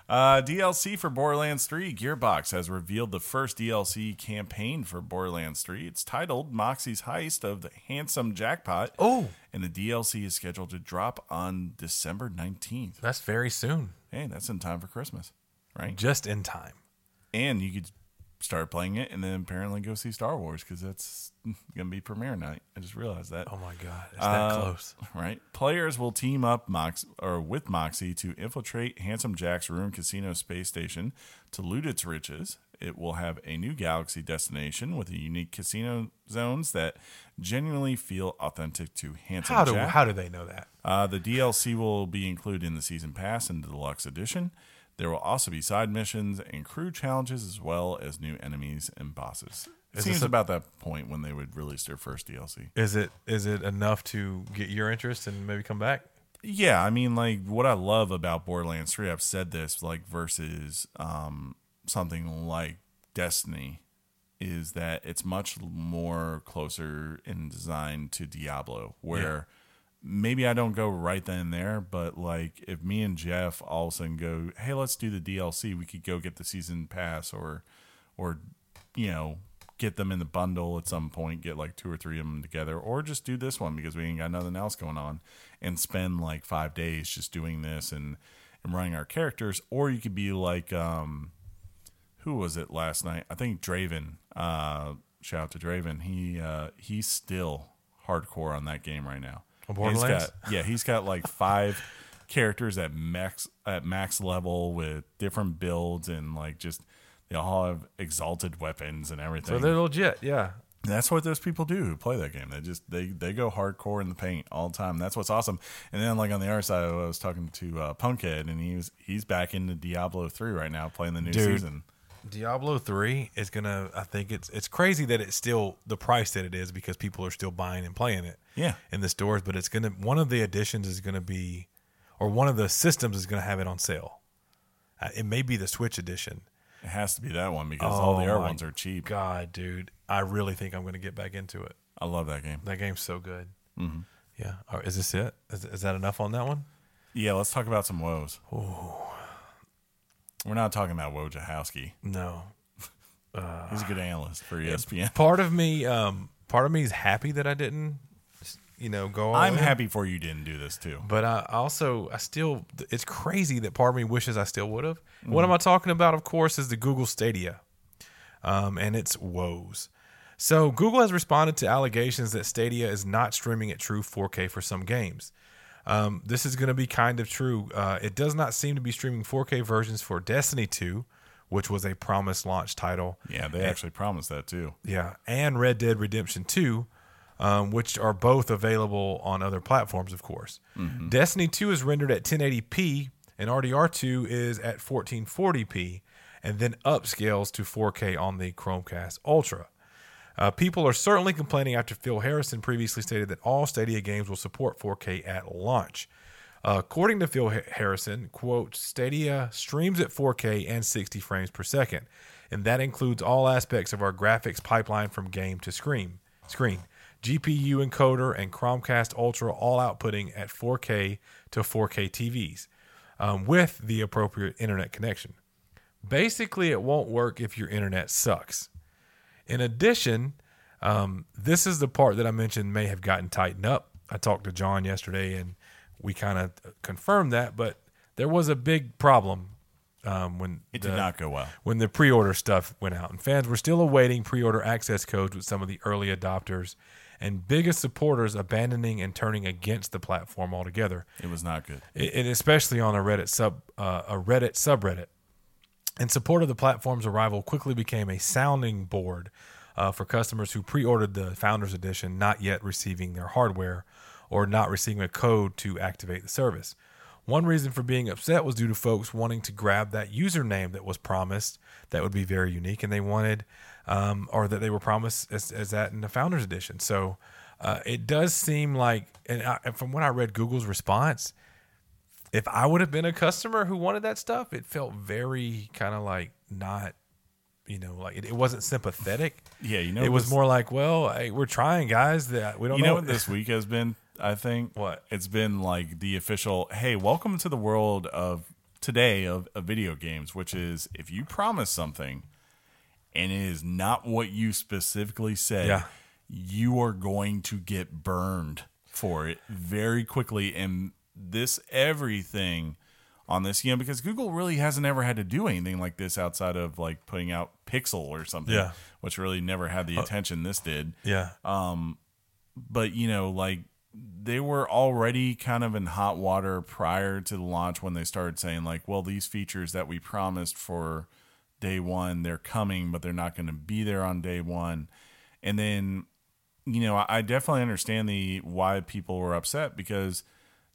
Uh, DLC for Borderlands 3. Gearbox has revealed the first DLC campaign for Borderlands 3. It's titled Moxie's Heist of the Handsome Jackpot. Oh, And the DLC is scheduled to drop on December 19th. that's very soon. Hey, that's in time for Christmas, right? Just in time. And you could start playing it and then apparently go see Star Wars because that's going to be premiere night. I just realized that. Oh my god, it's that Uh, close. Right. Players will team up Mox or with Moxie to infiltrate Handsome Jack's ruined casino space station to loot its riches. It will have a new galaxy destination with a unique casino zones that genuinely feel authentic to Handsome How do Jack. how do they know that? Uh, the DLC will be included in the season pass and the deluxe edition. There will also be side missions and crew challenges, as well as new enemies and bosses. It Is seems a- about that point when they would release their first DLC. Is it is it enough to get your interest and maybe come back? Yeah, I mean, like what I love about Borderlands Three, I've said this, like versus um, something like Destiny, is that it's much more closer in design to Diablo, where maybe I don't go right then and there, but like if me and Jeff all of a sudden go, hey, let's do the DLC, we could go get the season pass or, or, you know, get them in the bundle at some point, get like two or three of them together, or just do this one because we ain't got nothing else going on and spend like five days just doing this and, and running our characters. Or you could be like, um, who was it last night? I think Draven. Uh, shout out to Draven. He uh, he's still hardcore on that game right now. He's got- yeah, he's got like five characters at max at max level with different builds and like just they all have exalted weapons and everything. So they're legit, yeah. And that's what those people do who play that game. They just they they go hardcore in the paint all the time. That's what's awesome. And then like on the other side, I was talking to uh, Punkhead, and he was he's back into Diablo three right now, playing the new Dude. season. Diablo three is gonna. I think it's it's crazy that it's still the price that it is because people are still buying and playing it. Yeah. in the stores. But it's gonna one of the additions is gonna be, or one of the systems is gonna have it on sale. Uh, it may be the Switch edition. It has to be that one because all the Oh other ones are cheap. God, dude, I really think I'm gonna get back into it. I love that game. That game's so good. Mm-hmm. Yeah. Or is this it? Is, is that enough on that one? Yeah, let's talk about some woes. We're not talking about Wojnarowski. No. He's a good analyst for ESPN. Part of me, um, part of me is happy that I didn't you know, go. I'm in. happy for you didn't do this too. But I also, I still, it's crazy that part of me wishes I still would have. What am I talking about? Of course, is the Google Stadia, um, and its woes. So Google has responded to allegations that Stadia is not streaming at true 4K for some games. Um, this is going to be kind of true. Uh, it does not seem to be streaming 4K versions for Destiny 2, which was a promised launch title. Yeah, they actually promised that too. Yeah, and Red Dead Redemption 2, um, which are both available on other platforms, of course. Destiny 2 is rendered at 1080p, and RDR2 is at 1440p, and then upscales to 4K on the Chromecast Ultra. Uh, people are certainly complaining after Phil Harrison previously stated that all Stadia games will support 4K at launch. Uh, according to Phil Harrison, quote, Stadia streams at 4K and 60 frames per second, and that includes all aspects of our graphics pipeline from game to screen. Screen, GPU encoder, and Chromecast Ultra all outputting at 4K to 4K TVs um, with the appropriate internet connection. Basically, it won't work if your internet sucks. In addition, um, this is the part that I mentioned may have gotten tightened up. I talked to John yesterday and we kind of confirmed that, but there was a big problem um, when It the, did not go well. when the pre-order stuff went out, and fans were still awaiting pre-order access codes with some of the early adopters and biggest supporters abandoning and turning against the platform altogether It was not good. I- and especially on a Reddit sub uh, a Reddit subreddit. In support of the platform's arrival, quickly became a sounding board uh, for customers who pre-ordered the Founders Edition, not yet receiving their hardware or not receiving a code to activate the service. One reason for being upset was due to folks wanting to grab that username that was promised that would be very unique, and they wanted, um, or that they were promised as, as that in the Founders Edition. So uh, it does seem like, and, I, from when I read Google's response, if I would have been a customer who wanted that stuff, it felt very kind of like not, you know, like it, it wasn't sympathetic. Yeah, you know it was more like, well, hey, we're trying, guys. That we don't You know, know what this week has been? I think What? it's been like the official. Hey, welcome to the world of today of, of video games, which is if you promise something and it is not what you specifically said, Yeah. you are going to get burned for it very quickly. And this everything on this, you know, because Google really hasn't ever had to do anything like this outside of like putting out Pixel or something, Yeah. which really never had the attention this did. yeah, Um, but you know like they were already kind of in hot water prior to the launch when they started saying like well these features that we promised for day one they're coming but they're not going to be there on day one. And then you know I, I definitely understand the why people were upset because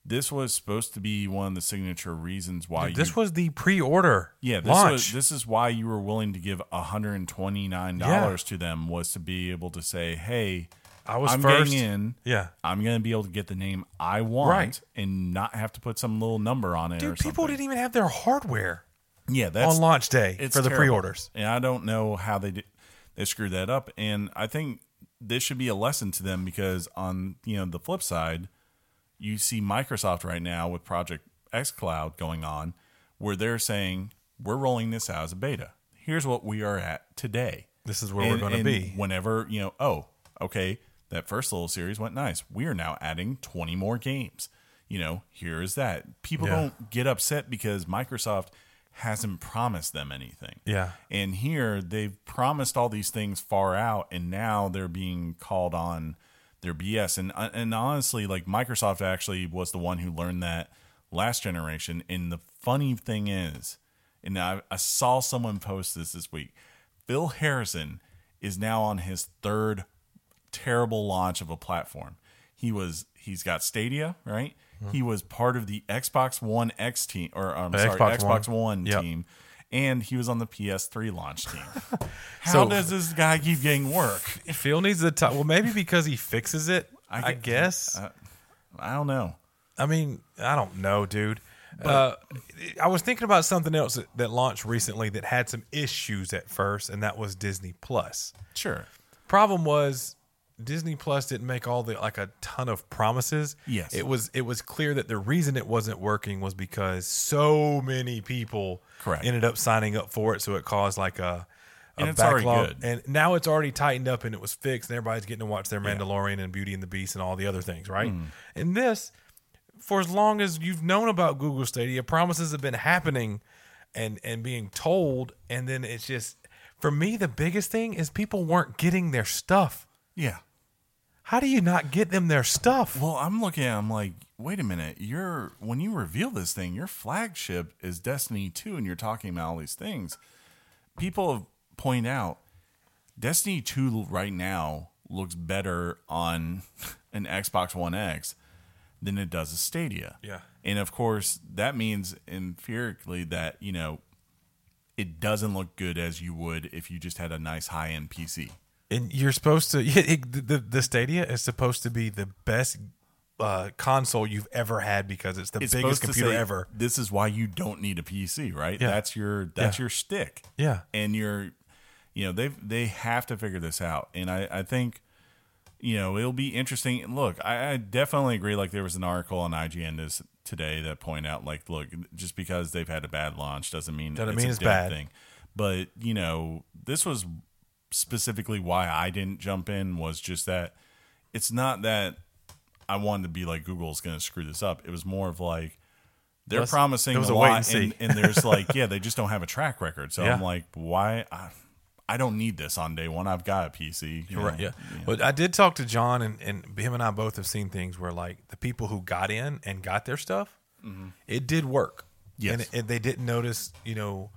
this was supposed to be one of the signature reasons why you this was the pre-order. yeah, this launch. was this is why you were willing to give hundred and twenty nine dollars to them was to be able to say, "Hey, I was I'm first. getting in. yeah, I'm going to be able to get the name I want Right. and not have to put some little number on it or dude, people didn't even have their hardware yeah, that's on launch day for the terrible. pre-orders. and I don't know how they did, they screwed that up. And I think this should be a lesson to them because on you know the flip side, you see Microsoft right now with Project xCloud going on, where they're saying we're rolling this out as a beta. Here's what we are at today. This is where we're gonna be. Whenever you know, oh, okay, that first little series went nice. We are now adding 20 more games. You know, here is that. People Yeah. don't get upset because Microsoft hasn't promised them anything. Yeah. And here they've promised all these things far out, and now they're being called on their BS. And uh, and honestly, like Microsoft actually was the one who learned that last generation. And the funny thing is, and I, I saw someone post this this week. Phil Harrison is now on his third terrible launch of a platform. He was he's got Stadia, right? He was part of the Xbox One X team or I'm sorry, Xbox Xbox, One. One, Yep. team. And he was on the PS3 launch team. How So- does this guy keep getting work? Phil needs the time. Well, maybe because he fixes it. I, get- guess. uh, I don't know. I mean, I don't know, dude. uh, I was thinking about something else that, that launched recently that had some issues at first, and that was Disney Plus. Sure. Problem was Disney Plus didn't make all the like a ton of promises. Yes. it was it was clear that the reason it wasn't working was because so many people Correct. ended up signing up for it, so it caused like a And it's already good. and now it's already tightened up and it was fixed, and everybody's getting to watch their Mandalorian and Beauty and the Beast and all the other things, right? Hmm. And this, for as long as you've known about Google Stadia, promises have been happening and and being told, and then it's just for me the biggest thing is people weren't getting their stuff. Yeah. How do you not get them their stuff? Well, I'm looking at. I'm like, wait a minute. You're when you reveal this thing, your flagship is Destiny Two, and you're talking about all these things. People have point out Destiny Two right now looks better on an Xbox One X than it does a Stadia. Yeah. and of course that means empirically that you know it doesn't look good as you would if you just had a nice high end PC. And you're supposed to it, the the Stadia is supposed to be the best uh, console you've ever had because it's the It's biggest computer say, ever. This is why you don't need a PC, right? Yeah. That's your that's Yeah. your stick. Yeah. and you're you know they they have to figure this out and i i think you know it'll be interesting look I, I definitely agree like there was an article on ign this today that point out like look just because they've had a bad launch doesn't mean Doesn't it's mean a it's bad. thing but you know this was specifically why i didn't jump in was just that it's not that i wanted to be like google's gonna screw this up it was more of like they're promising a a lot and and, there's like yeah they just don't have a track record so Yeah. i'm like why I, I don't need this on day one i've got a pc you Right. know? Yeah. But I did talk to John, and, and him and I both have seen things where, like, the people who got in and got their stuff, mm-hmm. it did work. Yes. And, and they didn't notice, you know,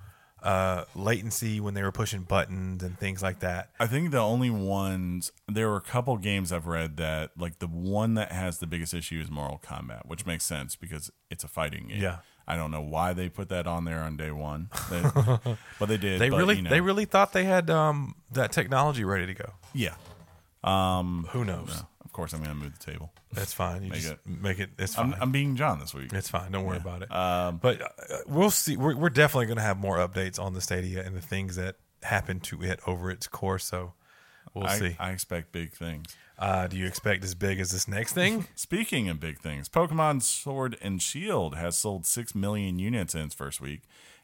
uh, latency when they were pushing buttons and things like that. I think the only ones there were a couple games I've read that like the one that has the biggest issue is Mortal Kombat, which makes sense because it's a fighting game. Yeah. I don't know why they put that on there on day one, They- but they did. They but, really, you know, they really thought they had um, that technology ready to go. yeah. Who knows? Course, I'm gonna move the table. That's fine. You Make just it- make it. It's fine. I'm, I'm being John this week. It's fine. Don't worry about it. Um, but uh, we'll see. We're, we're definitely going to have more updates on the Stadia and the things that happen to it over its course. So we'll I, see. I expect big things. Uh, do you expect as big as this next thing? Speaking of big things, Pokemon Sword and Shield has sold 6 million units in its first week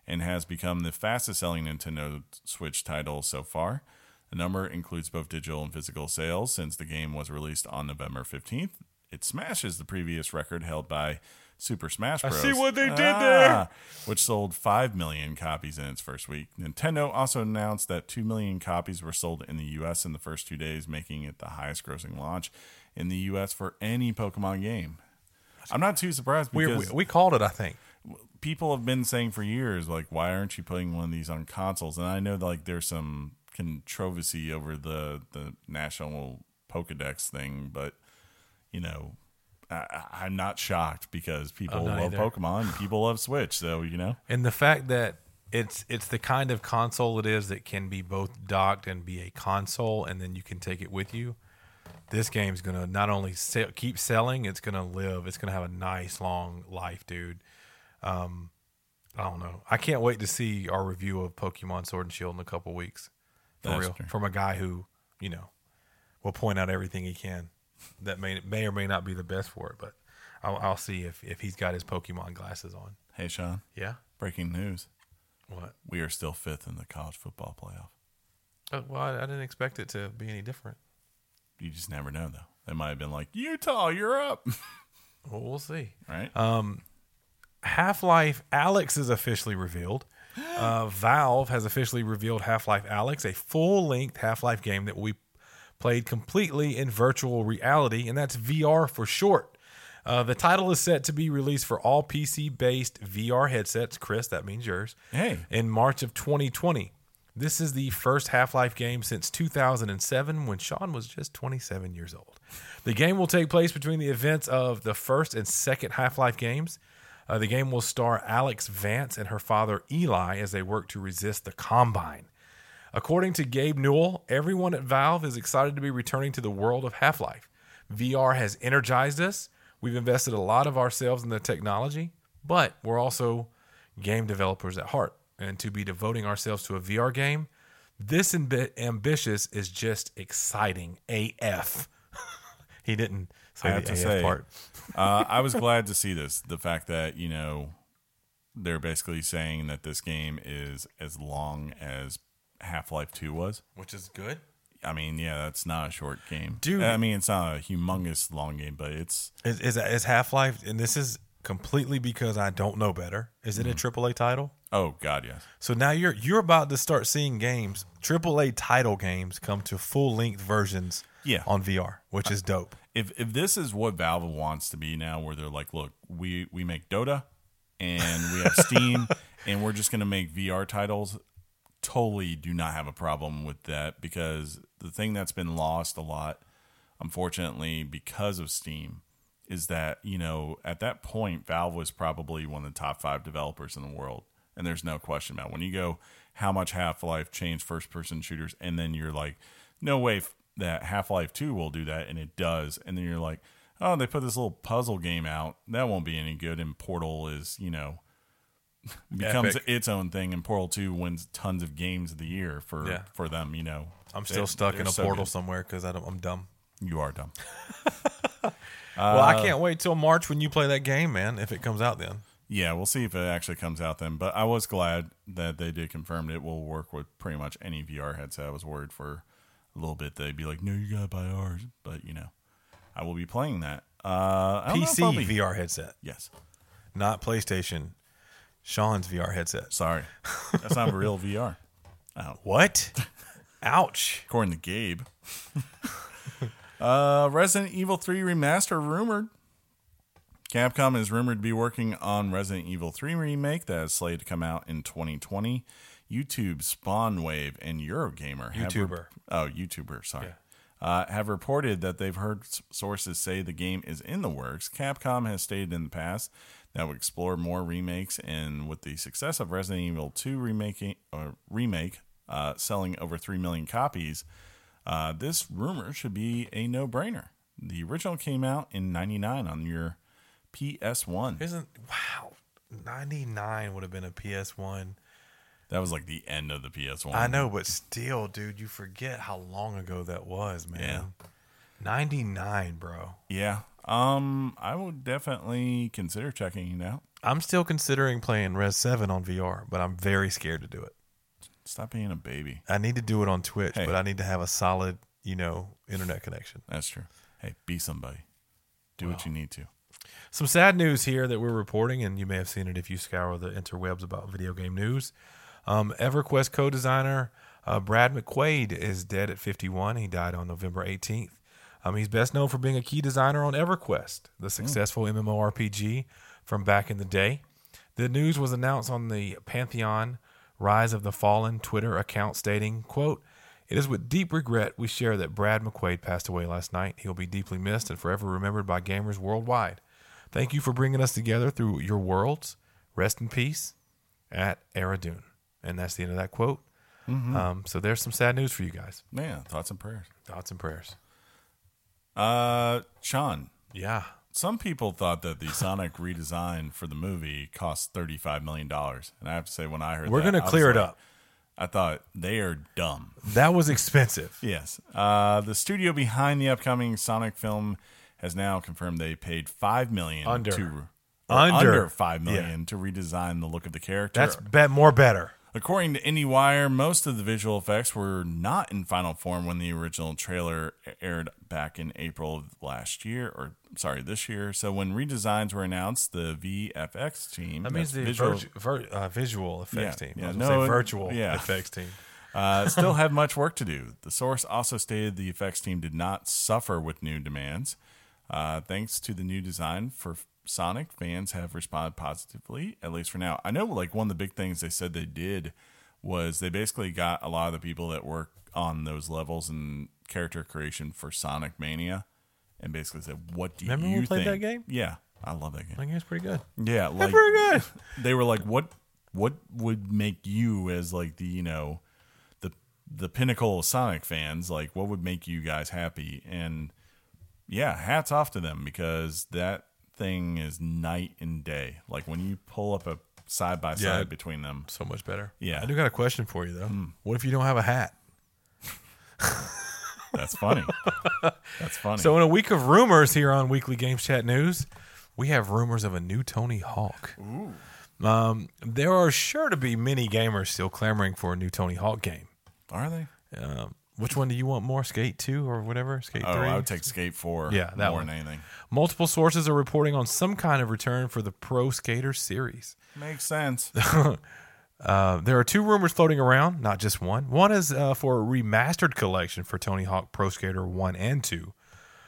and has become the fastest selling Nintendo Switch title so far. The number includes both digital and physical sales since the game was released on November 15th. It smashes the previous record held by Super Smash Bros. I see what they did ah, there. Which sold 5 million copies in its first week. Nintendo also announced that 2 million copies were sold in the US in the first two days, making it the highest grossing launch in the US for any Pokemon game. I'm not too surprised We, because we we called it, I think. people have been saying for years, like, why aren't you putting one of these on consoles? And I know like there's some controversy over the the national Pokedex thing, but you know, I, I'm not shocked because people love either. Pokemon, people love Switch, so you know, And the fact that it's it's the kind of console it is that can be both docked and be a console, and then you can take it with you. This game's gonna not only sell, keep selling, it's gonna live. It's gonna have a nice long life, dude. Um, I don't know. I can't wait to see our review of Pokemon Sword and Shield in a couple weeks. For That's real, true. from a guy who you know will point out everything he can that may may or may not be the best for it, but I'll, I'll see if if he's got his Pokemon glasses on. hey Sean, Yeah. breaking news: What? we are still fifth in the college football playoff. Uh, well, I, I didn't expect it to be any different. You just never know, though. They might have been like Utah, you're up, Well, we'll see. right? Um, Half Life Alyx is officially revealed. Uh, Valve has officially revealed Half Life Alyx, a full length Half Life game that we played completely in virtual reality, and that's VR for short. Uh, the title is set to be released for all PC based VR headsets. Chris, that means yours. Hey. In March of 2020. This is the first Half Life game since 2007 when Sean was just 27 years old. The game will take place between the events of the first and second Half Life games. Uh, the game will star Alyx Vance and her father Eli as they work to resist the Combine. According to Gabe Newell, everyone at Valve is excited to be returning to the world of Half Life. VR has energized us. We've invested a lot of ourselves in the technology, but we're also game developers at heart. And to be devoting ourselves to a VR game, this ambi- ambitious is just exciting AF. he didn't say I the have to AF say, part. uh, I was glad to see this. The fact that you know they're basically saying that this game is as long as Half Life Two was. which is good. I mean, yeah, that's not a short game, Dude. I mean, it's not a humongous long game, but it's Is is, is Half Life, and this is completely because I don't know better. Is it a AAA title? oh god, yes. So now you're you're about to start seeing games, AAA title games, come to full length versions. Yeah. on VR, which is dope. If if this is what Valve wants to be now, where they're like, look, we we make Dota, and we have Steam, and we're just gonna make VR titles. Totally, do not have a problem with that because the thing that's been lost a lot, unfortunately, because of Steam, is that you know at that point Valve was probably one of the top five developers in the world, and there's no question about it. when you go how much Half Life changed first person shooters, and then you're like, no way that Half Life Two will do that, and it does, and then you're like, oh, they put this little puzzle game out that won't be any good, and Portal is you know becomes Epic. its own thing, and Portal Two wins tons of games of the year for Yeah. for them. You know, I'm still stuck in a so portal good. somewhere because I'm dumb. You are dumb. well, Uh, I can't wait till March when you play that game, man. If it comes out then. Yeah, we'll see if it actually comes out then. But I was glad that they did confirm it will work with pretty much any VR headset. I was worried for a little bit they'd be like, "No, you gotta buy ours," but you know, I will be playing that. Uh, PC be- VR headset, Yes. not PlayStation. Sean's VR headset. Sorry, that's not a real VR. Oh, What? Ouch. according to Gabe. uh, Resident Evil 3 remaster rumored. Capcom is rumored to be working on Resident Evil 3 remake that is slated to come out in 2020. YouTube, Spawnwave, and Eurogamer have YouTuber. oh, YouTuber, sorry. Uh, have reported that they've heard s- sources say the game is in the works. Capcom has stated in the past that would explore more remakes, and with the success of Resident Evil 2 remaking or remake uh, selling over three million copies, uh, this rumor should be a no-brainer. The original came out in '99 on your PS1. Isn't wow? 99 would have been a PS1. That was like the end of the PS1. I know, but still, dude, you forget how long ago that was, man. Yeah. 99, bro. Yeah. Um, I would definitely consider checking it out. I'm still considering playing Res 7 on VR, but I'm very scared to do it. Stop being a baby. I need to do it on Twitch, Hey. but I need to have a solid, you know, internet connection. That's true. Hey, be somebody. Do what you need to. Some sad news here that we're reporting, and you may have seen it if you scour the interwebs about video game news. Um, EverQuest co designer uh, Brad McQuaid is dead at 51. He died on November 18th. Um, he's best known for being a key designer on EverQuest, the successful MMORPG from back in the day. The news was announced on the Pantheon Rise of the Fallen Twitter account stating, quote, It is with deep regret we share that Brad McQuaid passed away last night. He'll be deeply missed and forever remembered by gamers worldwide. Thank you for bringing us together through your worlds. Rest in peace at Aradune. And that's the end of that quote. Um, so there's some sad news for you guys. Man, thoughts and prayers. Thoughts and prayers. Uh, Sean, Yeah. some people thought that the Sonic redesign for the movie cost $35 million. And I have to say, when I heard that. We're going to clear it like- up. I thought they are dumb. That was expensive. Yes. Uh, the studio behind the upcoming Sonic film has now confirmed they paid 5 million Under. to. Under. under $5 million to redesign the look of the character. That's bet more better. According to IndieWire, most of the visual effects were not in final form when the original trailer aired back in April of last year, or sorry, this year. So when redesigns were announced, the VFX team, That means the visual, virtu- vir- uh, visual effects Yeah, team. yeah, I was no, say virtual yeah. effects team. uh, still have much work to do. The source also stated the effects team did not suffer with new demands. Uh, thanks to the new design for Sonic, fans have responded positively, at least for now. I know, like, one of the big things they said they did was they basically got a lot of the people that work on those levels and character creation for Sonic Mania and basically said, What do you Remember you when we played that game? Yeah, I love that game. I think it's pretty good. Yeah, like pretty good. They were like, "What? What would make you as like the you know, the the pinnacle of Sonic fans? Like, what would make you guys happy?" And yeah, hats off to them because that thing is night and day. Like when you pull up a side by Yeah. side between them. So much better. Yeah. I do got a question for you though. What if you don't have a hat? That's funny. That's funny. So in a week of rumors here on Weekly Games Chat News, we have rumors of a new Tony Hawk. Um, there are sure to be many gamers still clamoring for a new Tony Hawk game. Are they? Um, which one do you want more? Skate two or whatever? Skate Oh, three. I would take Skate Four. Yeah, that more one. than anything. Multiple sources are reporting on some kind of return for the Pro Skater series. Makes sense. Uh, there are two rumors floating around, not just one. One is uh, for a remastered collection for Tony Hawk Pro Skater 1 and 2.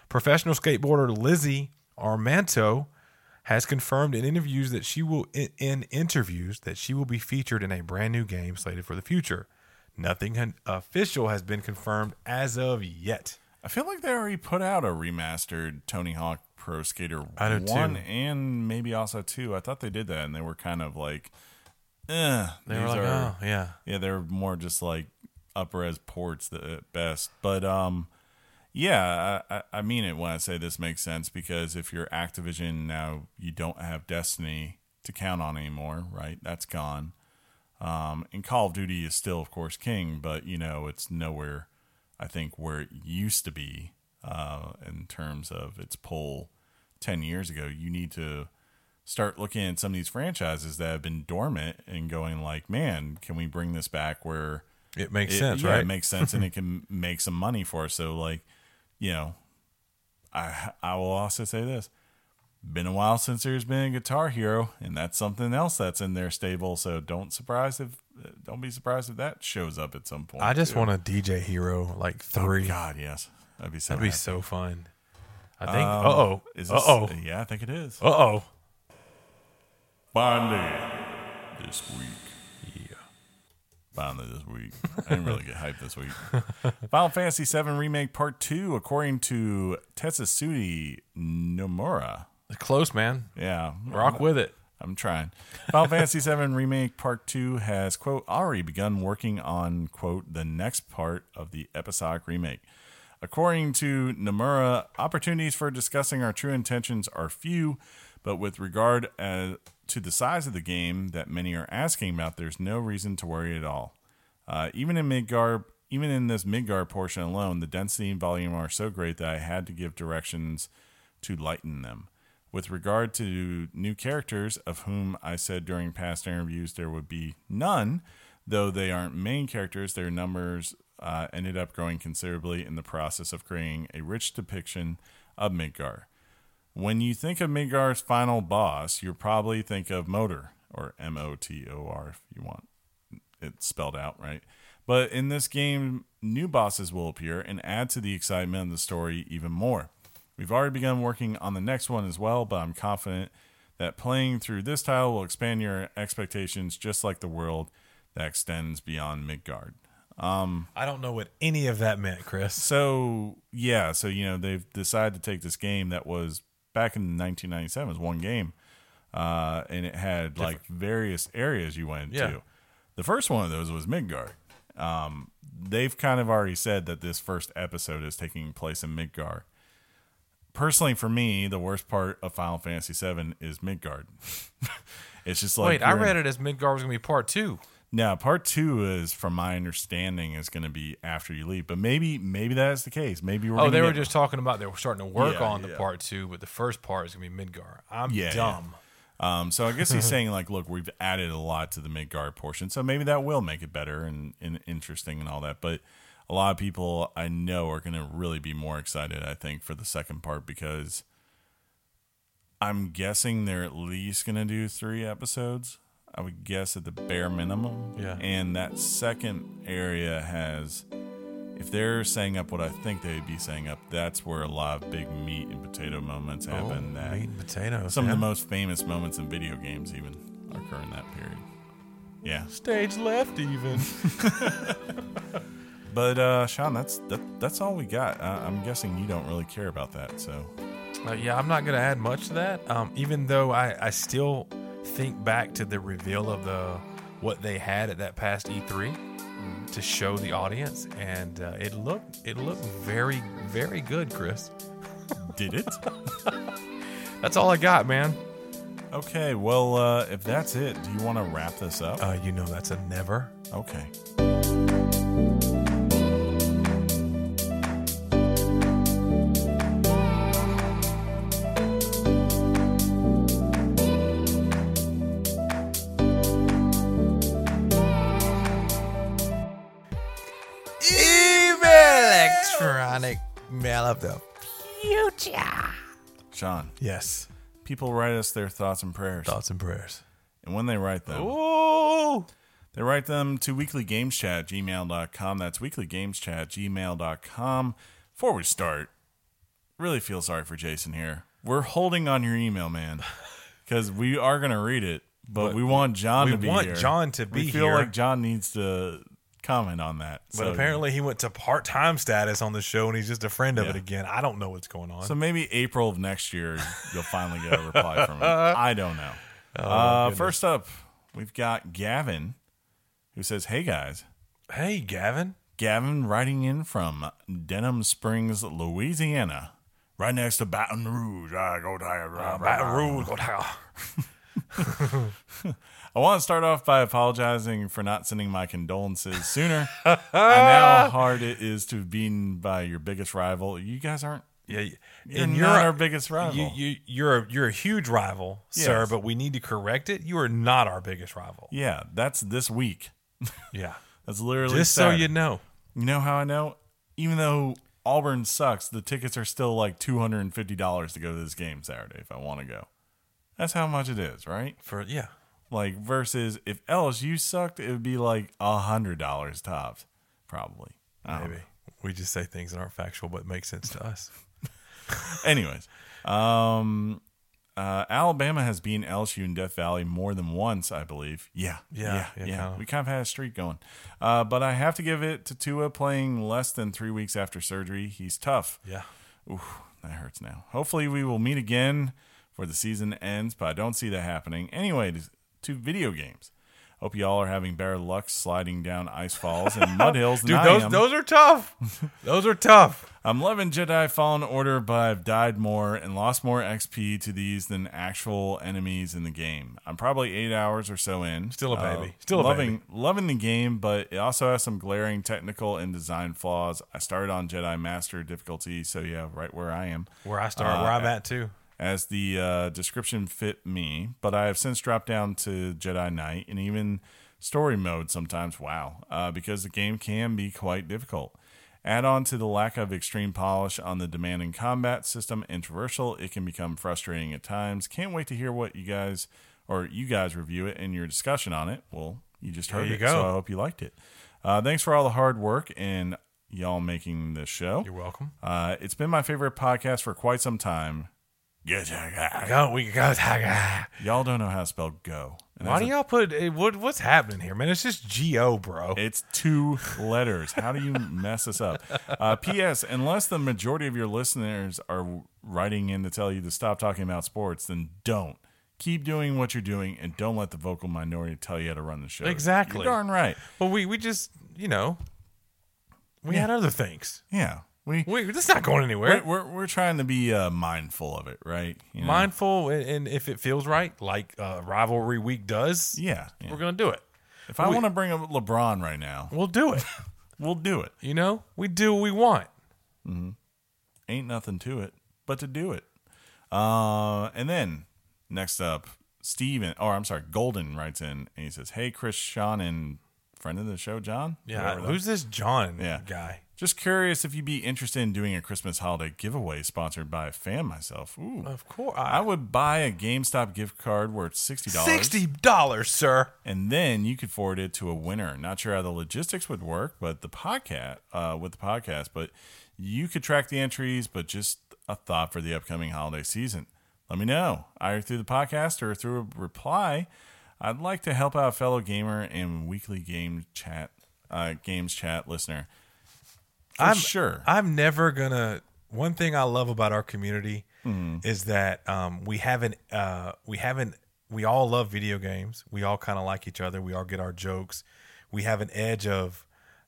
Professional skateboarder Lizzie Armanto has confirmed in interviews that she will in interviews that she will be featured in a brand new game slated for the future. Nothing official has been confirmed as of yet. I feel like they already put out a remastered Tony Hawk Pro Skater I one too. and maybe also two. I thought they did that, and they were kind of like, eh. They were like, are, oh yeah, yeah, they're more just like up res ports at best. But um, yeah, I- I mean it when I say this makes sense because if you're Activision now, you don't have Destiny to count on anymore, right? That's gone. Um, and Call of Duty is still, of course, king, but you know it's nowhere. I think where it used to be uh, in terms of its pull ten years ago. You need to start looking at some of these franchises that have been dormant and going like, man, can we bring this back where it makes it, sense, yeah, right? It makes sense and it can make some money for us. So like, you know, I I will also say this. Been a while since there's been a Guitar Hero, and that's something else that's in their stable. So don't surprise if don't be surprised if that shows up at some point. I just too. want a DJ Hero like Oh, three. God, yes, that'd be so. That'd be so fun. I think. Um, uh oh. Is uh oh. Yeah, I think it is. Uh oh. Finally, this week. Yeah. Finally, this week. I didn't really get hyped this week. Final Fantasy VII Remake Part 2, according to Tetsutsui Nomura. Close, man. Yeah. Rock with it. I'm trying. Final Fantasy VII Remake Part 2 has, quote, already begun working on, quote, the next part of the episodic remake. According to Nomura, opportunities for discussing our true intentions are few, but with regard uh, to the size of the game that many are asking about, there's no reason to worry at all. Uh, even in Midgar, even in this Midgar portion alone, the density and volume are so great that I had to give directions to lighten them. With regard to new characters, of whom I said during past interviews there would be none, though they aren't main characters, their numbers uh, ended up growing considerably in the process of creating a rich depiction of Midgar. When you think of Midgar's final boss, you probably think of Motor, or M O T O R if you want it spelled out right. But in this game, new bosses will appear and add to the excitement of the story even more. We've already begun working on the next one as well, but I'm confident that playing through this tile will expand your expectations just like the world that extends beyond Midgard. I don't know what any of that meant, Chris. So, yeah, so you know, they've decided to take this game that was back in 1997 it was one game. Uh, and it had like various areas you went Yeah. to. The first one of those was Midgard. Um, they've kind of already said that this first episode is taking place in Midgard. Personally, for me, the worst part of Final Fantasy VII is Midgard. it's just like Wait, I you're in- read it as Midgar was going to be part two. now, part two is, from my understanding, is going to be after you leave. But maybe, maybe that is the case. Maybe we're Oh, gonna they were just talking about they were starting to work Yeah, on the yeah. part two, but the first part is going to be Midgar. I'm yeah. dumb. Um, so I guess he's saying like, look, we've added a lot to the Midgard portion, so maybe that will make it better and, and interesting and all that. But a lot of people I know are going to really be more excited, I think, for the second part because I'm guessing they're at least going to do three episodes. I would guess at the bare minimum. Yeah. And that second area has, if they're saying up what I think they'd be saying up, that's where a lot of big meat and potato moments happen. that Oh, meat and potatoes. some yeah. of the most famous moments in video games even occur in that period. Yeah, stage left even. but uh, Sean, that's that, that's all we got. Uh, I'm guessing you don't really care about that, so Uh, yeah, I'm not going to add much to that. Um, even though I, I still think back to the reveal of the what they had at that past E3 to show the audience, and uh, it looked it looked very very good, Chris. did it? That's all I got, man. okay, well, uh, if that's it, do you want to wrap this up? Uh, you know that's a never. okay. Mail of the future. Sean, Yes. people write us their thoughts and prayers. Thoughts and prayers. And when they write them, Oh, They write them to weeklygameschat gmail.com. That's weeklygameschat gmail.com. Before we start, really feel sorry for Jason here. We're holding on your email, man, because we are going to read it, but, But we want John we to be want here. John to be we feel here. like John needs to comment on that. but So- apparently he went to part time status on the show and he's just a friend of Yeah. it again. I don't know what's going on. So maybe April of next year, you'll finally get a reply from him. I don't know. Oh, uh, first up, we've got Gavin, who says, "Hey guys, hey, Gavin. Gavin writing in from Denham Springs, Louisiana, right next to Baton Rouge. I go Tigers. Uh, Baton Rouge. go Tiger. I want to start off by apologizing for not sending my condolences sooner. I know how hard it is to be beaten by your biggest rival. You guys aren't. Yeah, y- You're and not you're our biggest rival. You, you, you're a, you're a huge rival, sir. Yes. But we need to correct it. You are not our biggest rival. yeah, that's this week. Yeah, That's literally just so you know. You know how I know? Even though Auburn sucks, the tickets are still like two hundred and fifty dollars to go to this game Saturday if I want to go. That's how much it is, right? For yeah, Like versus if LSU sucked, it would be like a hundred dollars tops, probably. Maybe we just say things that aren't factual but make sense to us. Anyways, um, uh, Alabama has beaten LSU in Death Valley more than once, I believe. Yeah, Yeah, yeah, yeah, yeah. We kind of had a streak going, uh, but I have to give it to Tua playing less than three weeks after surgery. He's tough. Yeah, Oof, that hurts now. Hopefully, we will meet again before the season ends, but I don't see that happening. Anyway, to, video games. Hope y'all are having better luck sliding down ice falls and mud hills than dude, I those am. those are tough. those are tough. I'm loving Jedi Fallen Order, but I've died more and lost more XP to these than actual enemies in the game. I'm probably eight hours or so in. Still a Uh, baby. Still a loving, baby. Loving the game, but it also has some glaring technical and design flaws. I started on Jedi Master difficulty, so yeah, right where I am. Where I start, Uh, where I'm at too. As the uh, description fit me, but I have since dropped down to Jedi Knight and even story mode sometimes. Wow, uh, because the game can be quite difficult. Add on to the lack of extreme polish on the demanding combat system and traversal, it can become frustrating at times. Can't wait to hear what you guys or you guys review it and your discussion on it. Well, you just heard you it, go. so I hope you liked it. Uh, thanks for all the hard work and y'all making this show. You're welcome. Uh, it's been my favorite podcast for quite some time. Go, we go. Y'all don't know how to spell go. And Why do y'all put eh, what? What's happening here, man? It's just Go, bro. It's two letters. How do you mess this up? Uh, P.S. Unless the majority of your listeners are writing in to tell you to stop talking about sports, then don't. Keep doing what you're doing and don't let the vocal minority tell you how to run the show. Exactly. You're darn right. Well, we we just you know we had other things. Yeah. We, We that's not going anywhere. we're, we're, we're trying to be uh, mindful of it, right? You know? Mindful, and, and if it feels right, like uh, rivalry week does, Yeah. yeah. we're gonna do it. If I want to bring up LeBron right now, We'll do it. we'll do it. you know, we do what we want. ain't nothing to it but to do it. Uh, and then next up, Steven, or I'm sorry, Golden writes in and he says, Hey, Chris, Sean, and friend of the show, John. Yeah, Whoever that- who's this John Yeah. guy? Just curious if you'd be interested in doing a Christmas holiday giveaway sponsored by a fan myself. Ooh. Of course, I would buy a GameStop gift card worth $60. sixty dollars, sir. and then you could forward it to a winner. Not sure how the logistics would work, but the podcast uh, with the podcast, but you could track the entries. But just a thought for the upcoming holiday season. Let me know either through the podcast or through a reply. I'd like to help out a fellow gamer and weekly game chat, uh, games chat listener. For I'm sure. I'm never gonna. One thing I love about our community Mm-hmm. is that um, we haven't. Uh, we haven't. We all love video games. We all kind of like each other. We all get our jokes. We have an edge of.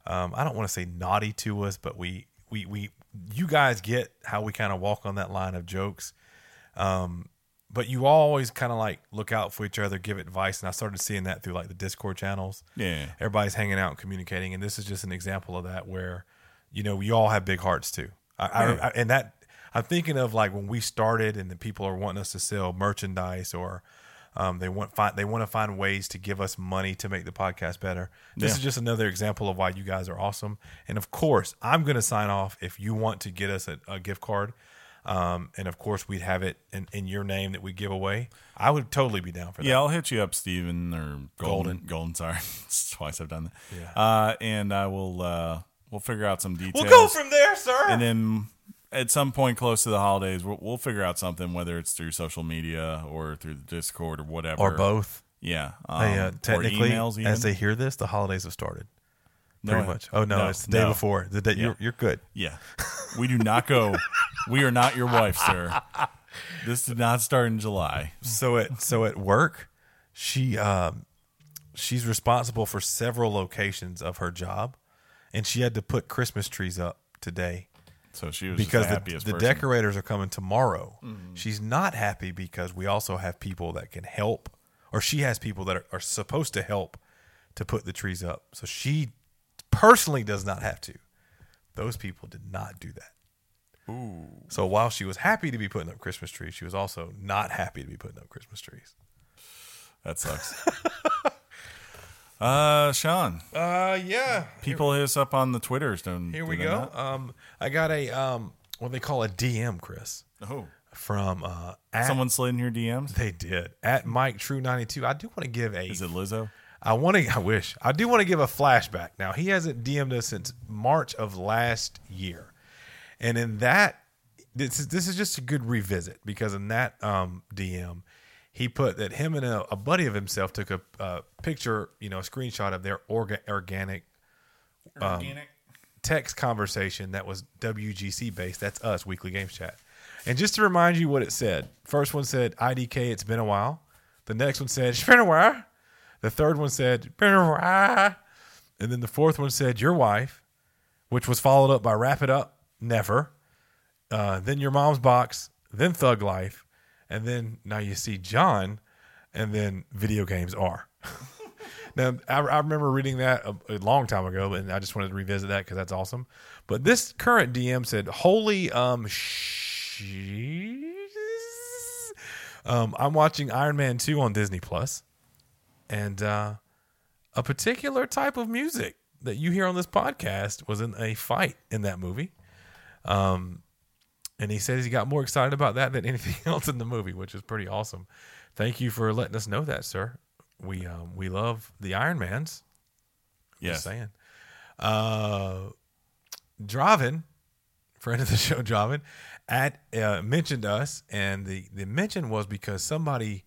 Um, I don't want to say naughty to us, but we we we you guys get how we kind of walk on that line of jokes. Um, but you always kind of like look out for each other, give advice, and I started seeing that through like the Discord channels yeah. everybody's hanging out and communicating and this is just an example of that where you know we all have big hearts too I, I, I and that i'm thinking of like when we started and the people are wanting us to sell merchandise or Um, they want find they want to find ways to give us money to make the podcast better. This Yeah. is just another example of why you guys are awesome. And of course, I'm going to sign off if you want to get us a, a gift card. Um, and of course, we'd have it in, in your name that we give away. I would totally be down for that. Yeah, I'll hit you up, Steven or Golden. Golden, sorry, twice I've done that. Yeah. Uh, and I will. Uh, we'll figure out some details. We'll go from there, sir. and then at some point close to the holidays, we'll, we'll figure out something, whether it's through social media or through the Discord or whatever, or both. Yeah, um, Hey, uh, or technically, emails even. as they hear this, the holidays have started. No, Pretty much. Oh no, no, it's the day no. before. The day Yeah. you're, you're good. Yeah, we do not go. we are not your wife, sir. This did not start in July. So at so at work, she um, she's responsible for several locations of her job, and she had to put Christmas trees up today So she was because the the, the decorators are coming tomorrow. Mm-hmm. She's not happy because we also have people that can help, or she has people that are, are supposed to help to put the trees up. So she personally does not have to. Those people did not do that. Ooh. So while she was happy to be putting up Christmas trees, she was also not happy to be putting up Christmas trees. That sucks. uh, Sean, Uh, yeah. people hit us up on the Twitters. Don't Here we go. not? Um, I got a um, what they call a DM, Chris, Oh, from uh, at, someone slid in your DMs. They did at Mike True ninety two. I do want to give a. Is it Lizzo? I want to. I wish I do want to give a flashback. Now he hasn't DM'd us since March of last year, and in that, this is this is just a good revisit because in that um, DM, he put that him and a, a buddy of himself took a, a picture, you know, a screenshot of their orga, organic Organic. text conversation that was WGC based. That's us, Weekly Games Chat. And just to remind you what it said, first one said, IDK, it's been a while. The next one said, it's been a while. The third one said, been a while. And then the fourth one said, your wife, which was followed up by Wrap It Up, never. Uh, then your mom's box, then Thug Life. And then now you see John, and then video games are. Now, I, I remember reading that a, a long time ago, and I just wanted to revisit that because that's awesome. But this current DM said, "Holy um, um, I'm watching Iron Man two on Disney Plus, and uh, a particular type of music that you hear on this podcast was in a fight in that movie." Um, and he says he got more excited about that than anything else in the movie, which is pretty awesome. Thank you for letting us know that, sir. We um, we love the Iron Mans. Yes. Just saying. Uh, Dravin, friend of the show, Dravin, at uh, mentioned us, and the the mention was because somebody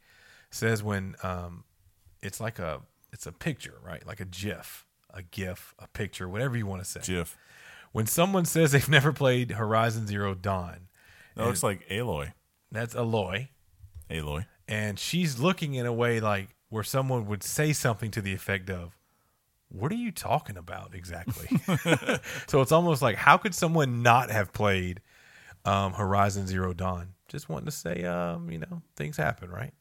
says when um, it's like a it's a picture, right? Like a GIF, a GIF, a picture, whatever you want to say. Jiff. When someone says they've never played Horizon Zero Dawn, That looks like Aloy. that's Aloy, Aloy. and she's looking in a way like where someone would say something to the effect of, "What are you talking about exactly?" so it's almost like, how could someone not have played um, Horizon Zero Dawn? Just wanting to say, um, you know, things happen, right?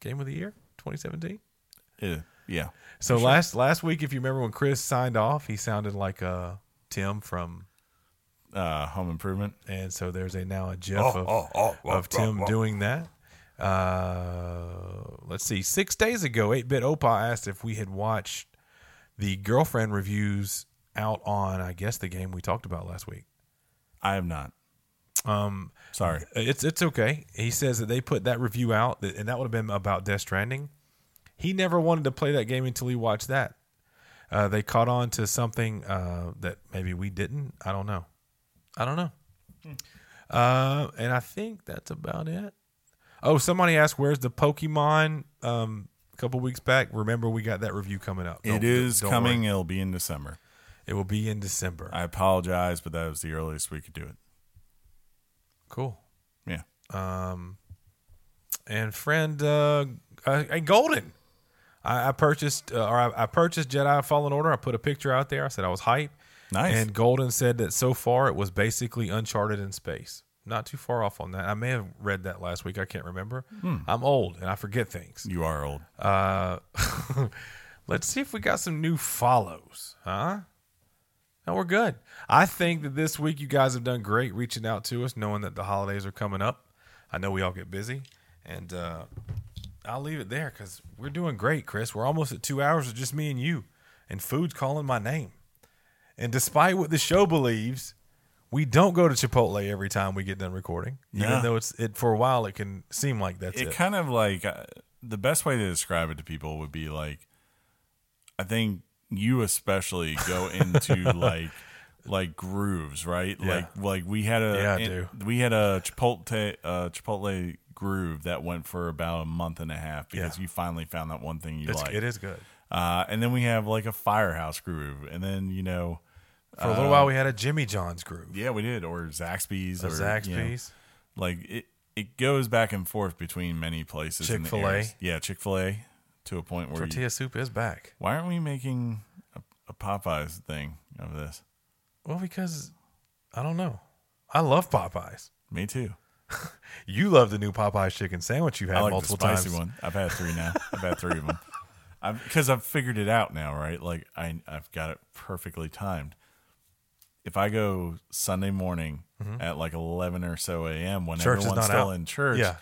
Game of the year, 2017. Yeah. Yeah. So last last week, if you remember when Chris signed off, he sounded like uh, Tim from, Uh, home improvement. and so there's a now a GIF of, of Tim doing that. Uh, let's see. Six days ago, 8 Bit Opa asked if we had watched the girlfriend reviews out on, I guess, the game we talked about last week. I have not. Um, Sorry. it's it's okay. He says that they put that review out, and that would have been about Death Stranding. He never wanted to play that game until he watched that. Uh, they caught on to something uh, that maybe we didn't. I don't know. I don't know. Uh, and I think that's about it. Oh, somebody asked, "Where's the Pokemon?" Um, a couple weeks back. Remember, we got that review coming up. It Don't- is don't coming. worry. It'll be in December. It will be in December. I apologize, but that was the earliest we could do it. cool. Yeah. um, and friend uh, uh, and Golden. I, I purchased uh, or I, I purchased Jedi Fallen Order. I put a picture out there. I said I was hype. Nice. And Golden said that so far it was basically Uncharted in space. Not too far off on that. I may have read that last week. I can't remember. I'm old and I forget things. you are old. Uh, let's see if we got some new follows, huh? No, we're good. I think that this week you guys have done great reaching out to us, knowing that the holidays are coming up. I know we all get busy, and uh, I'll leave it there because we're doing great, Chris. We're almost at two hours of just me and you, and food's calling my name. And despite what the show believes, we don't go to Chipotle every time we get done recording. Even Yeah. though it's it for a while, it can seem like that's it. it kind of like uh, the best way to describe it to people would be like i think you especially go into like like grooves right Yeah. like like we had a Yeah, in- we had a chipotle uh chipotle groove that went for about a month and a half because Yeah. you finally found that one thing you It's- like it is good. uh and then we have like a firehouse groove and then you know For a little while, we had a Jimmy John's groove. yeah we did or zaxby's A or you know, Zaxby's. like it it goes back and forth between many places Chick-fil-A. yeah chick-fil-a to a point where you, Tortilla soup is back. Why aren't we making a, a Popeyes thing of this? Well, because I don't know. I love Popeyes. Me too. You love the new Popeyes chicken sandwich you've had I like the multiple spicy times. one. I've had three now. I've had three of them. Because I've figured it out now, right? Like I, I've got it perfectly timed. If I go Sunday morning at like eleven or so a.m. when Mm-hmm. Church everyone's still out. in church, Yeah.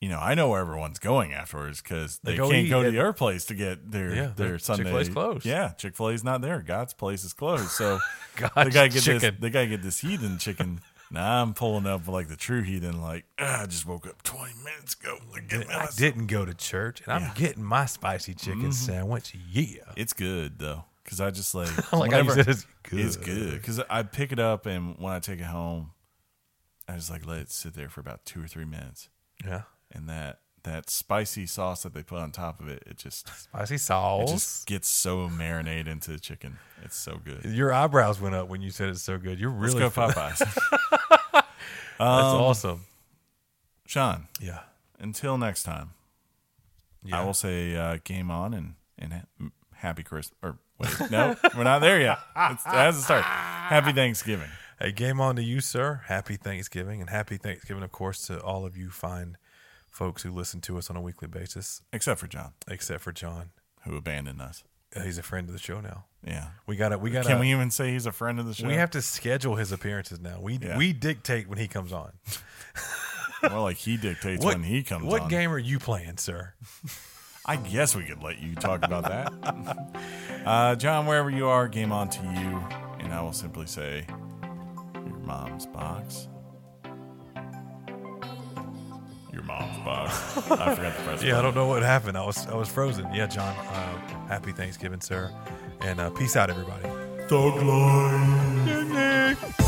you know, I know where everyone's going afterwards because They they, go can't go to the other place to get their Yeah, their their- Sunday. Chick-fil-A's closed. Yeah, Chick Fil A's not there. God's place is closed. So God's they gotta get this. chicken. They gotta get this heathen chicken. Now I'm pulling up like the true heathen. Like "Ah, I just woke up 20 minutes ago. Like, get I didn't go to church, and I'm getting my spicy chicken Mm-hmm. sandwich. Yeah. It's good though, because I just like like you said it's good. It's good because I pick it up and when I take it home, I just like let it sit there for about two or three minutes, Yeah. and that that spicy sauce that they put on top of it, it just Spicy sauce. It just gets so marinated into the chicken. It's so good. Your eyebrows went up when you said it's so good. You're Let's really go Popeyes. That's Um, awesome. Sean, Yeah. until next time, Yeah. I will say uh, game on and and ha- happy Christmas. Or wait, no, we're not there yet. It's, it hasn't started. Happy Thanksgiving. Hey, game on to you, sir. Happy Thanksgiving, and happy Thanksgiving, of course, to all of you fine folks who listen to us on a weekly basis, Except for John, except for John. who abandoned us. Uh, He's a friend of the show now. Yeah. We got to We got. Can we even say he's a friend of the show? We have to schedule his appearances now. We Yeah. we dictate when he comes on. More like he dictates when he comes What on. game are you playing, sir? I guess we could let you talk about that. uh, John, wherever you are, game on to you. And I will simply say, your mom's box. mom's box. I forgot the first. Yeah, I don't know what happened. I was I was frozen. Yeah, John. Uh, happy Thanksgiving, sir, and uh, peace out, everybody. Dog line.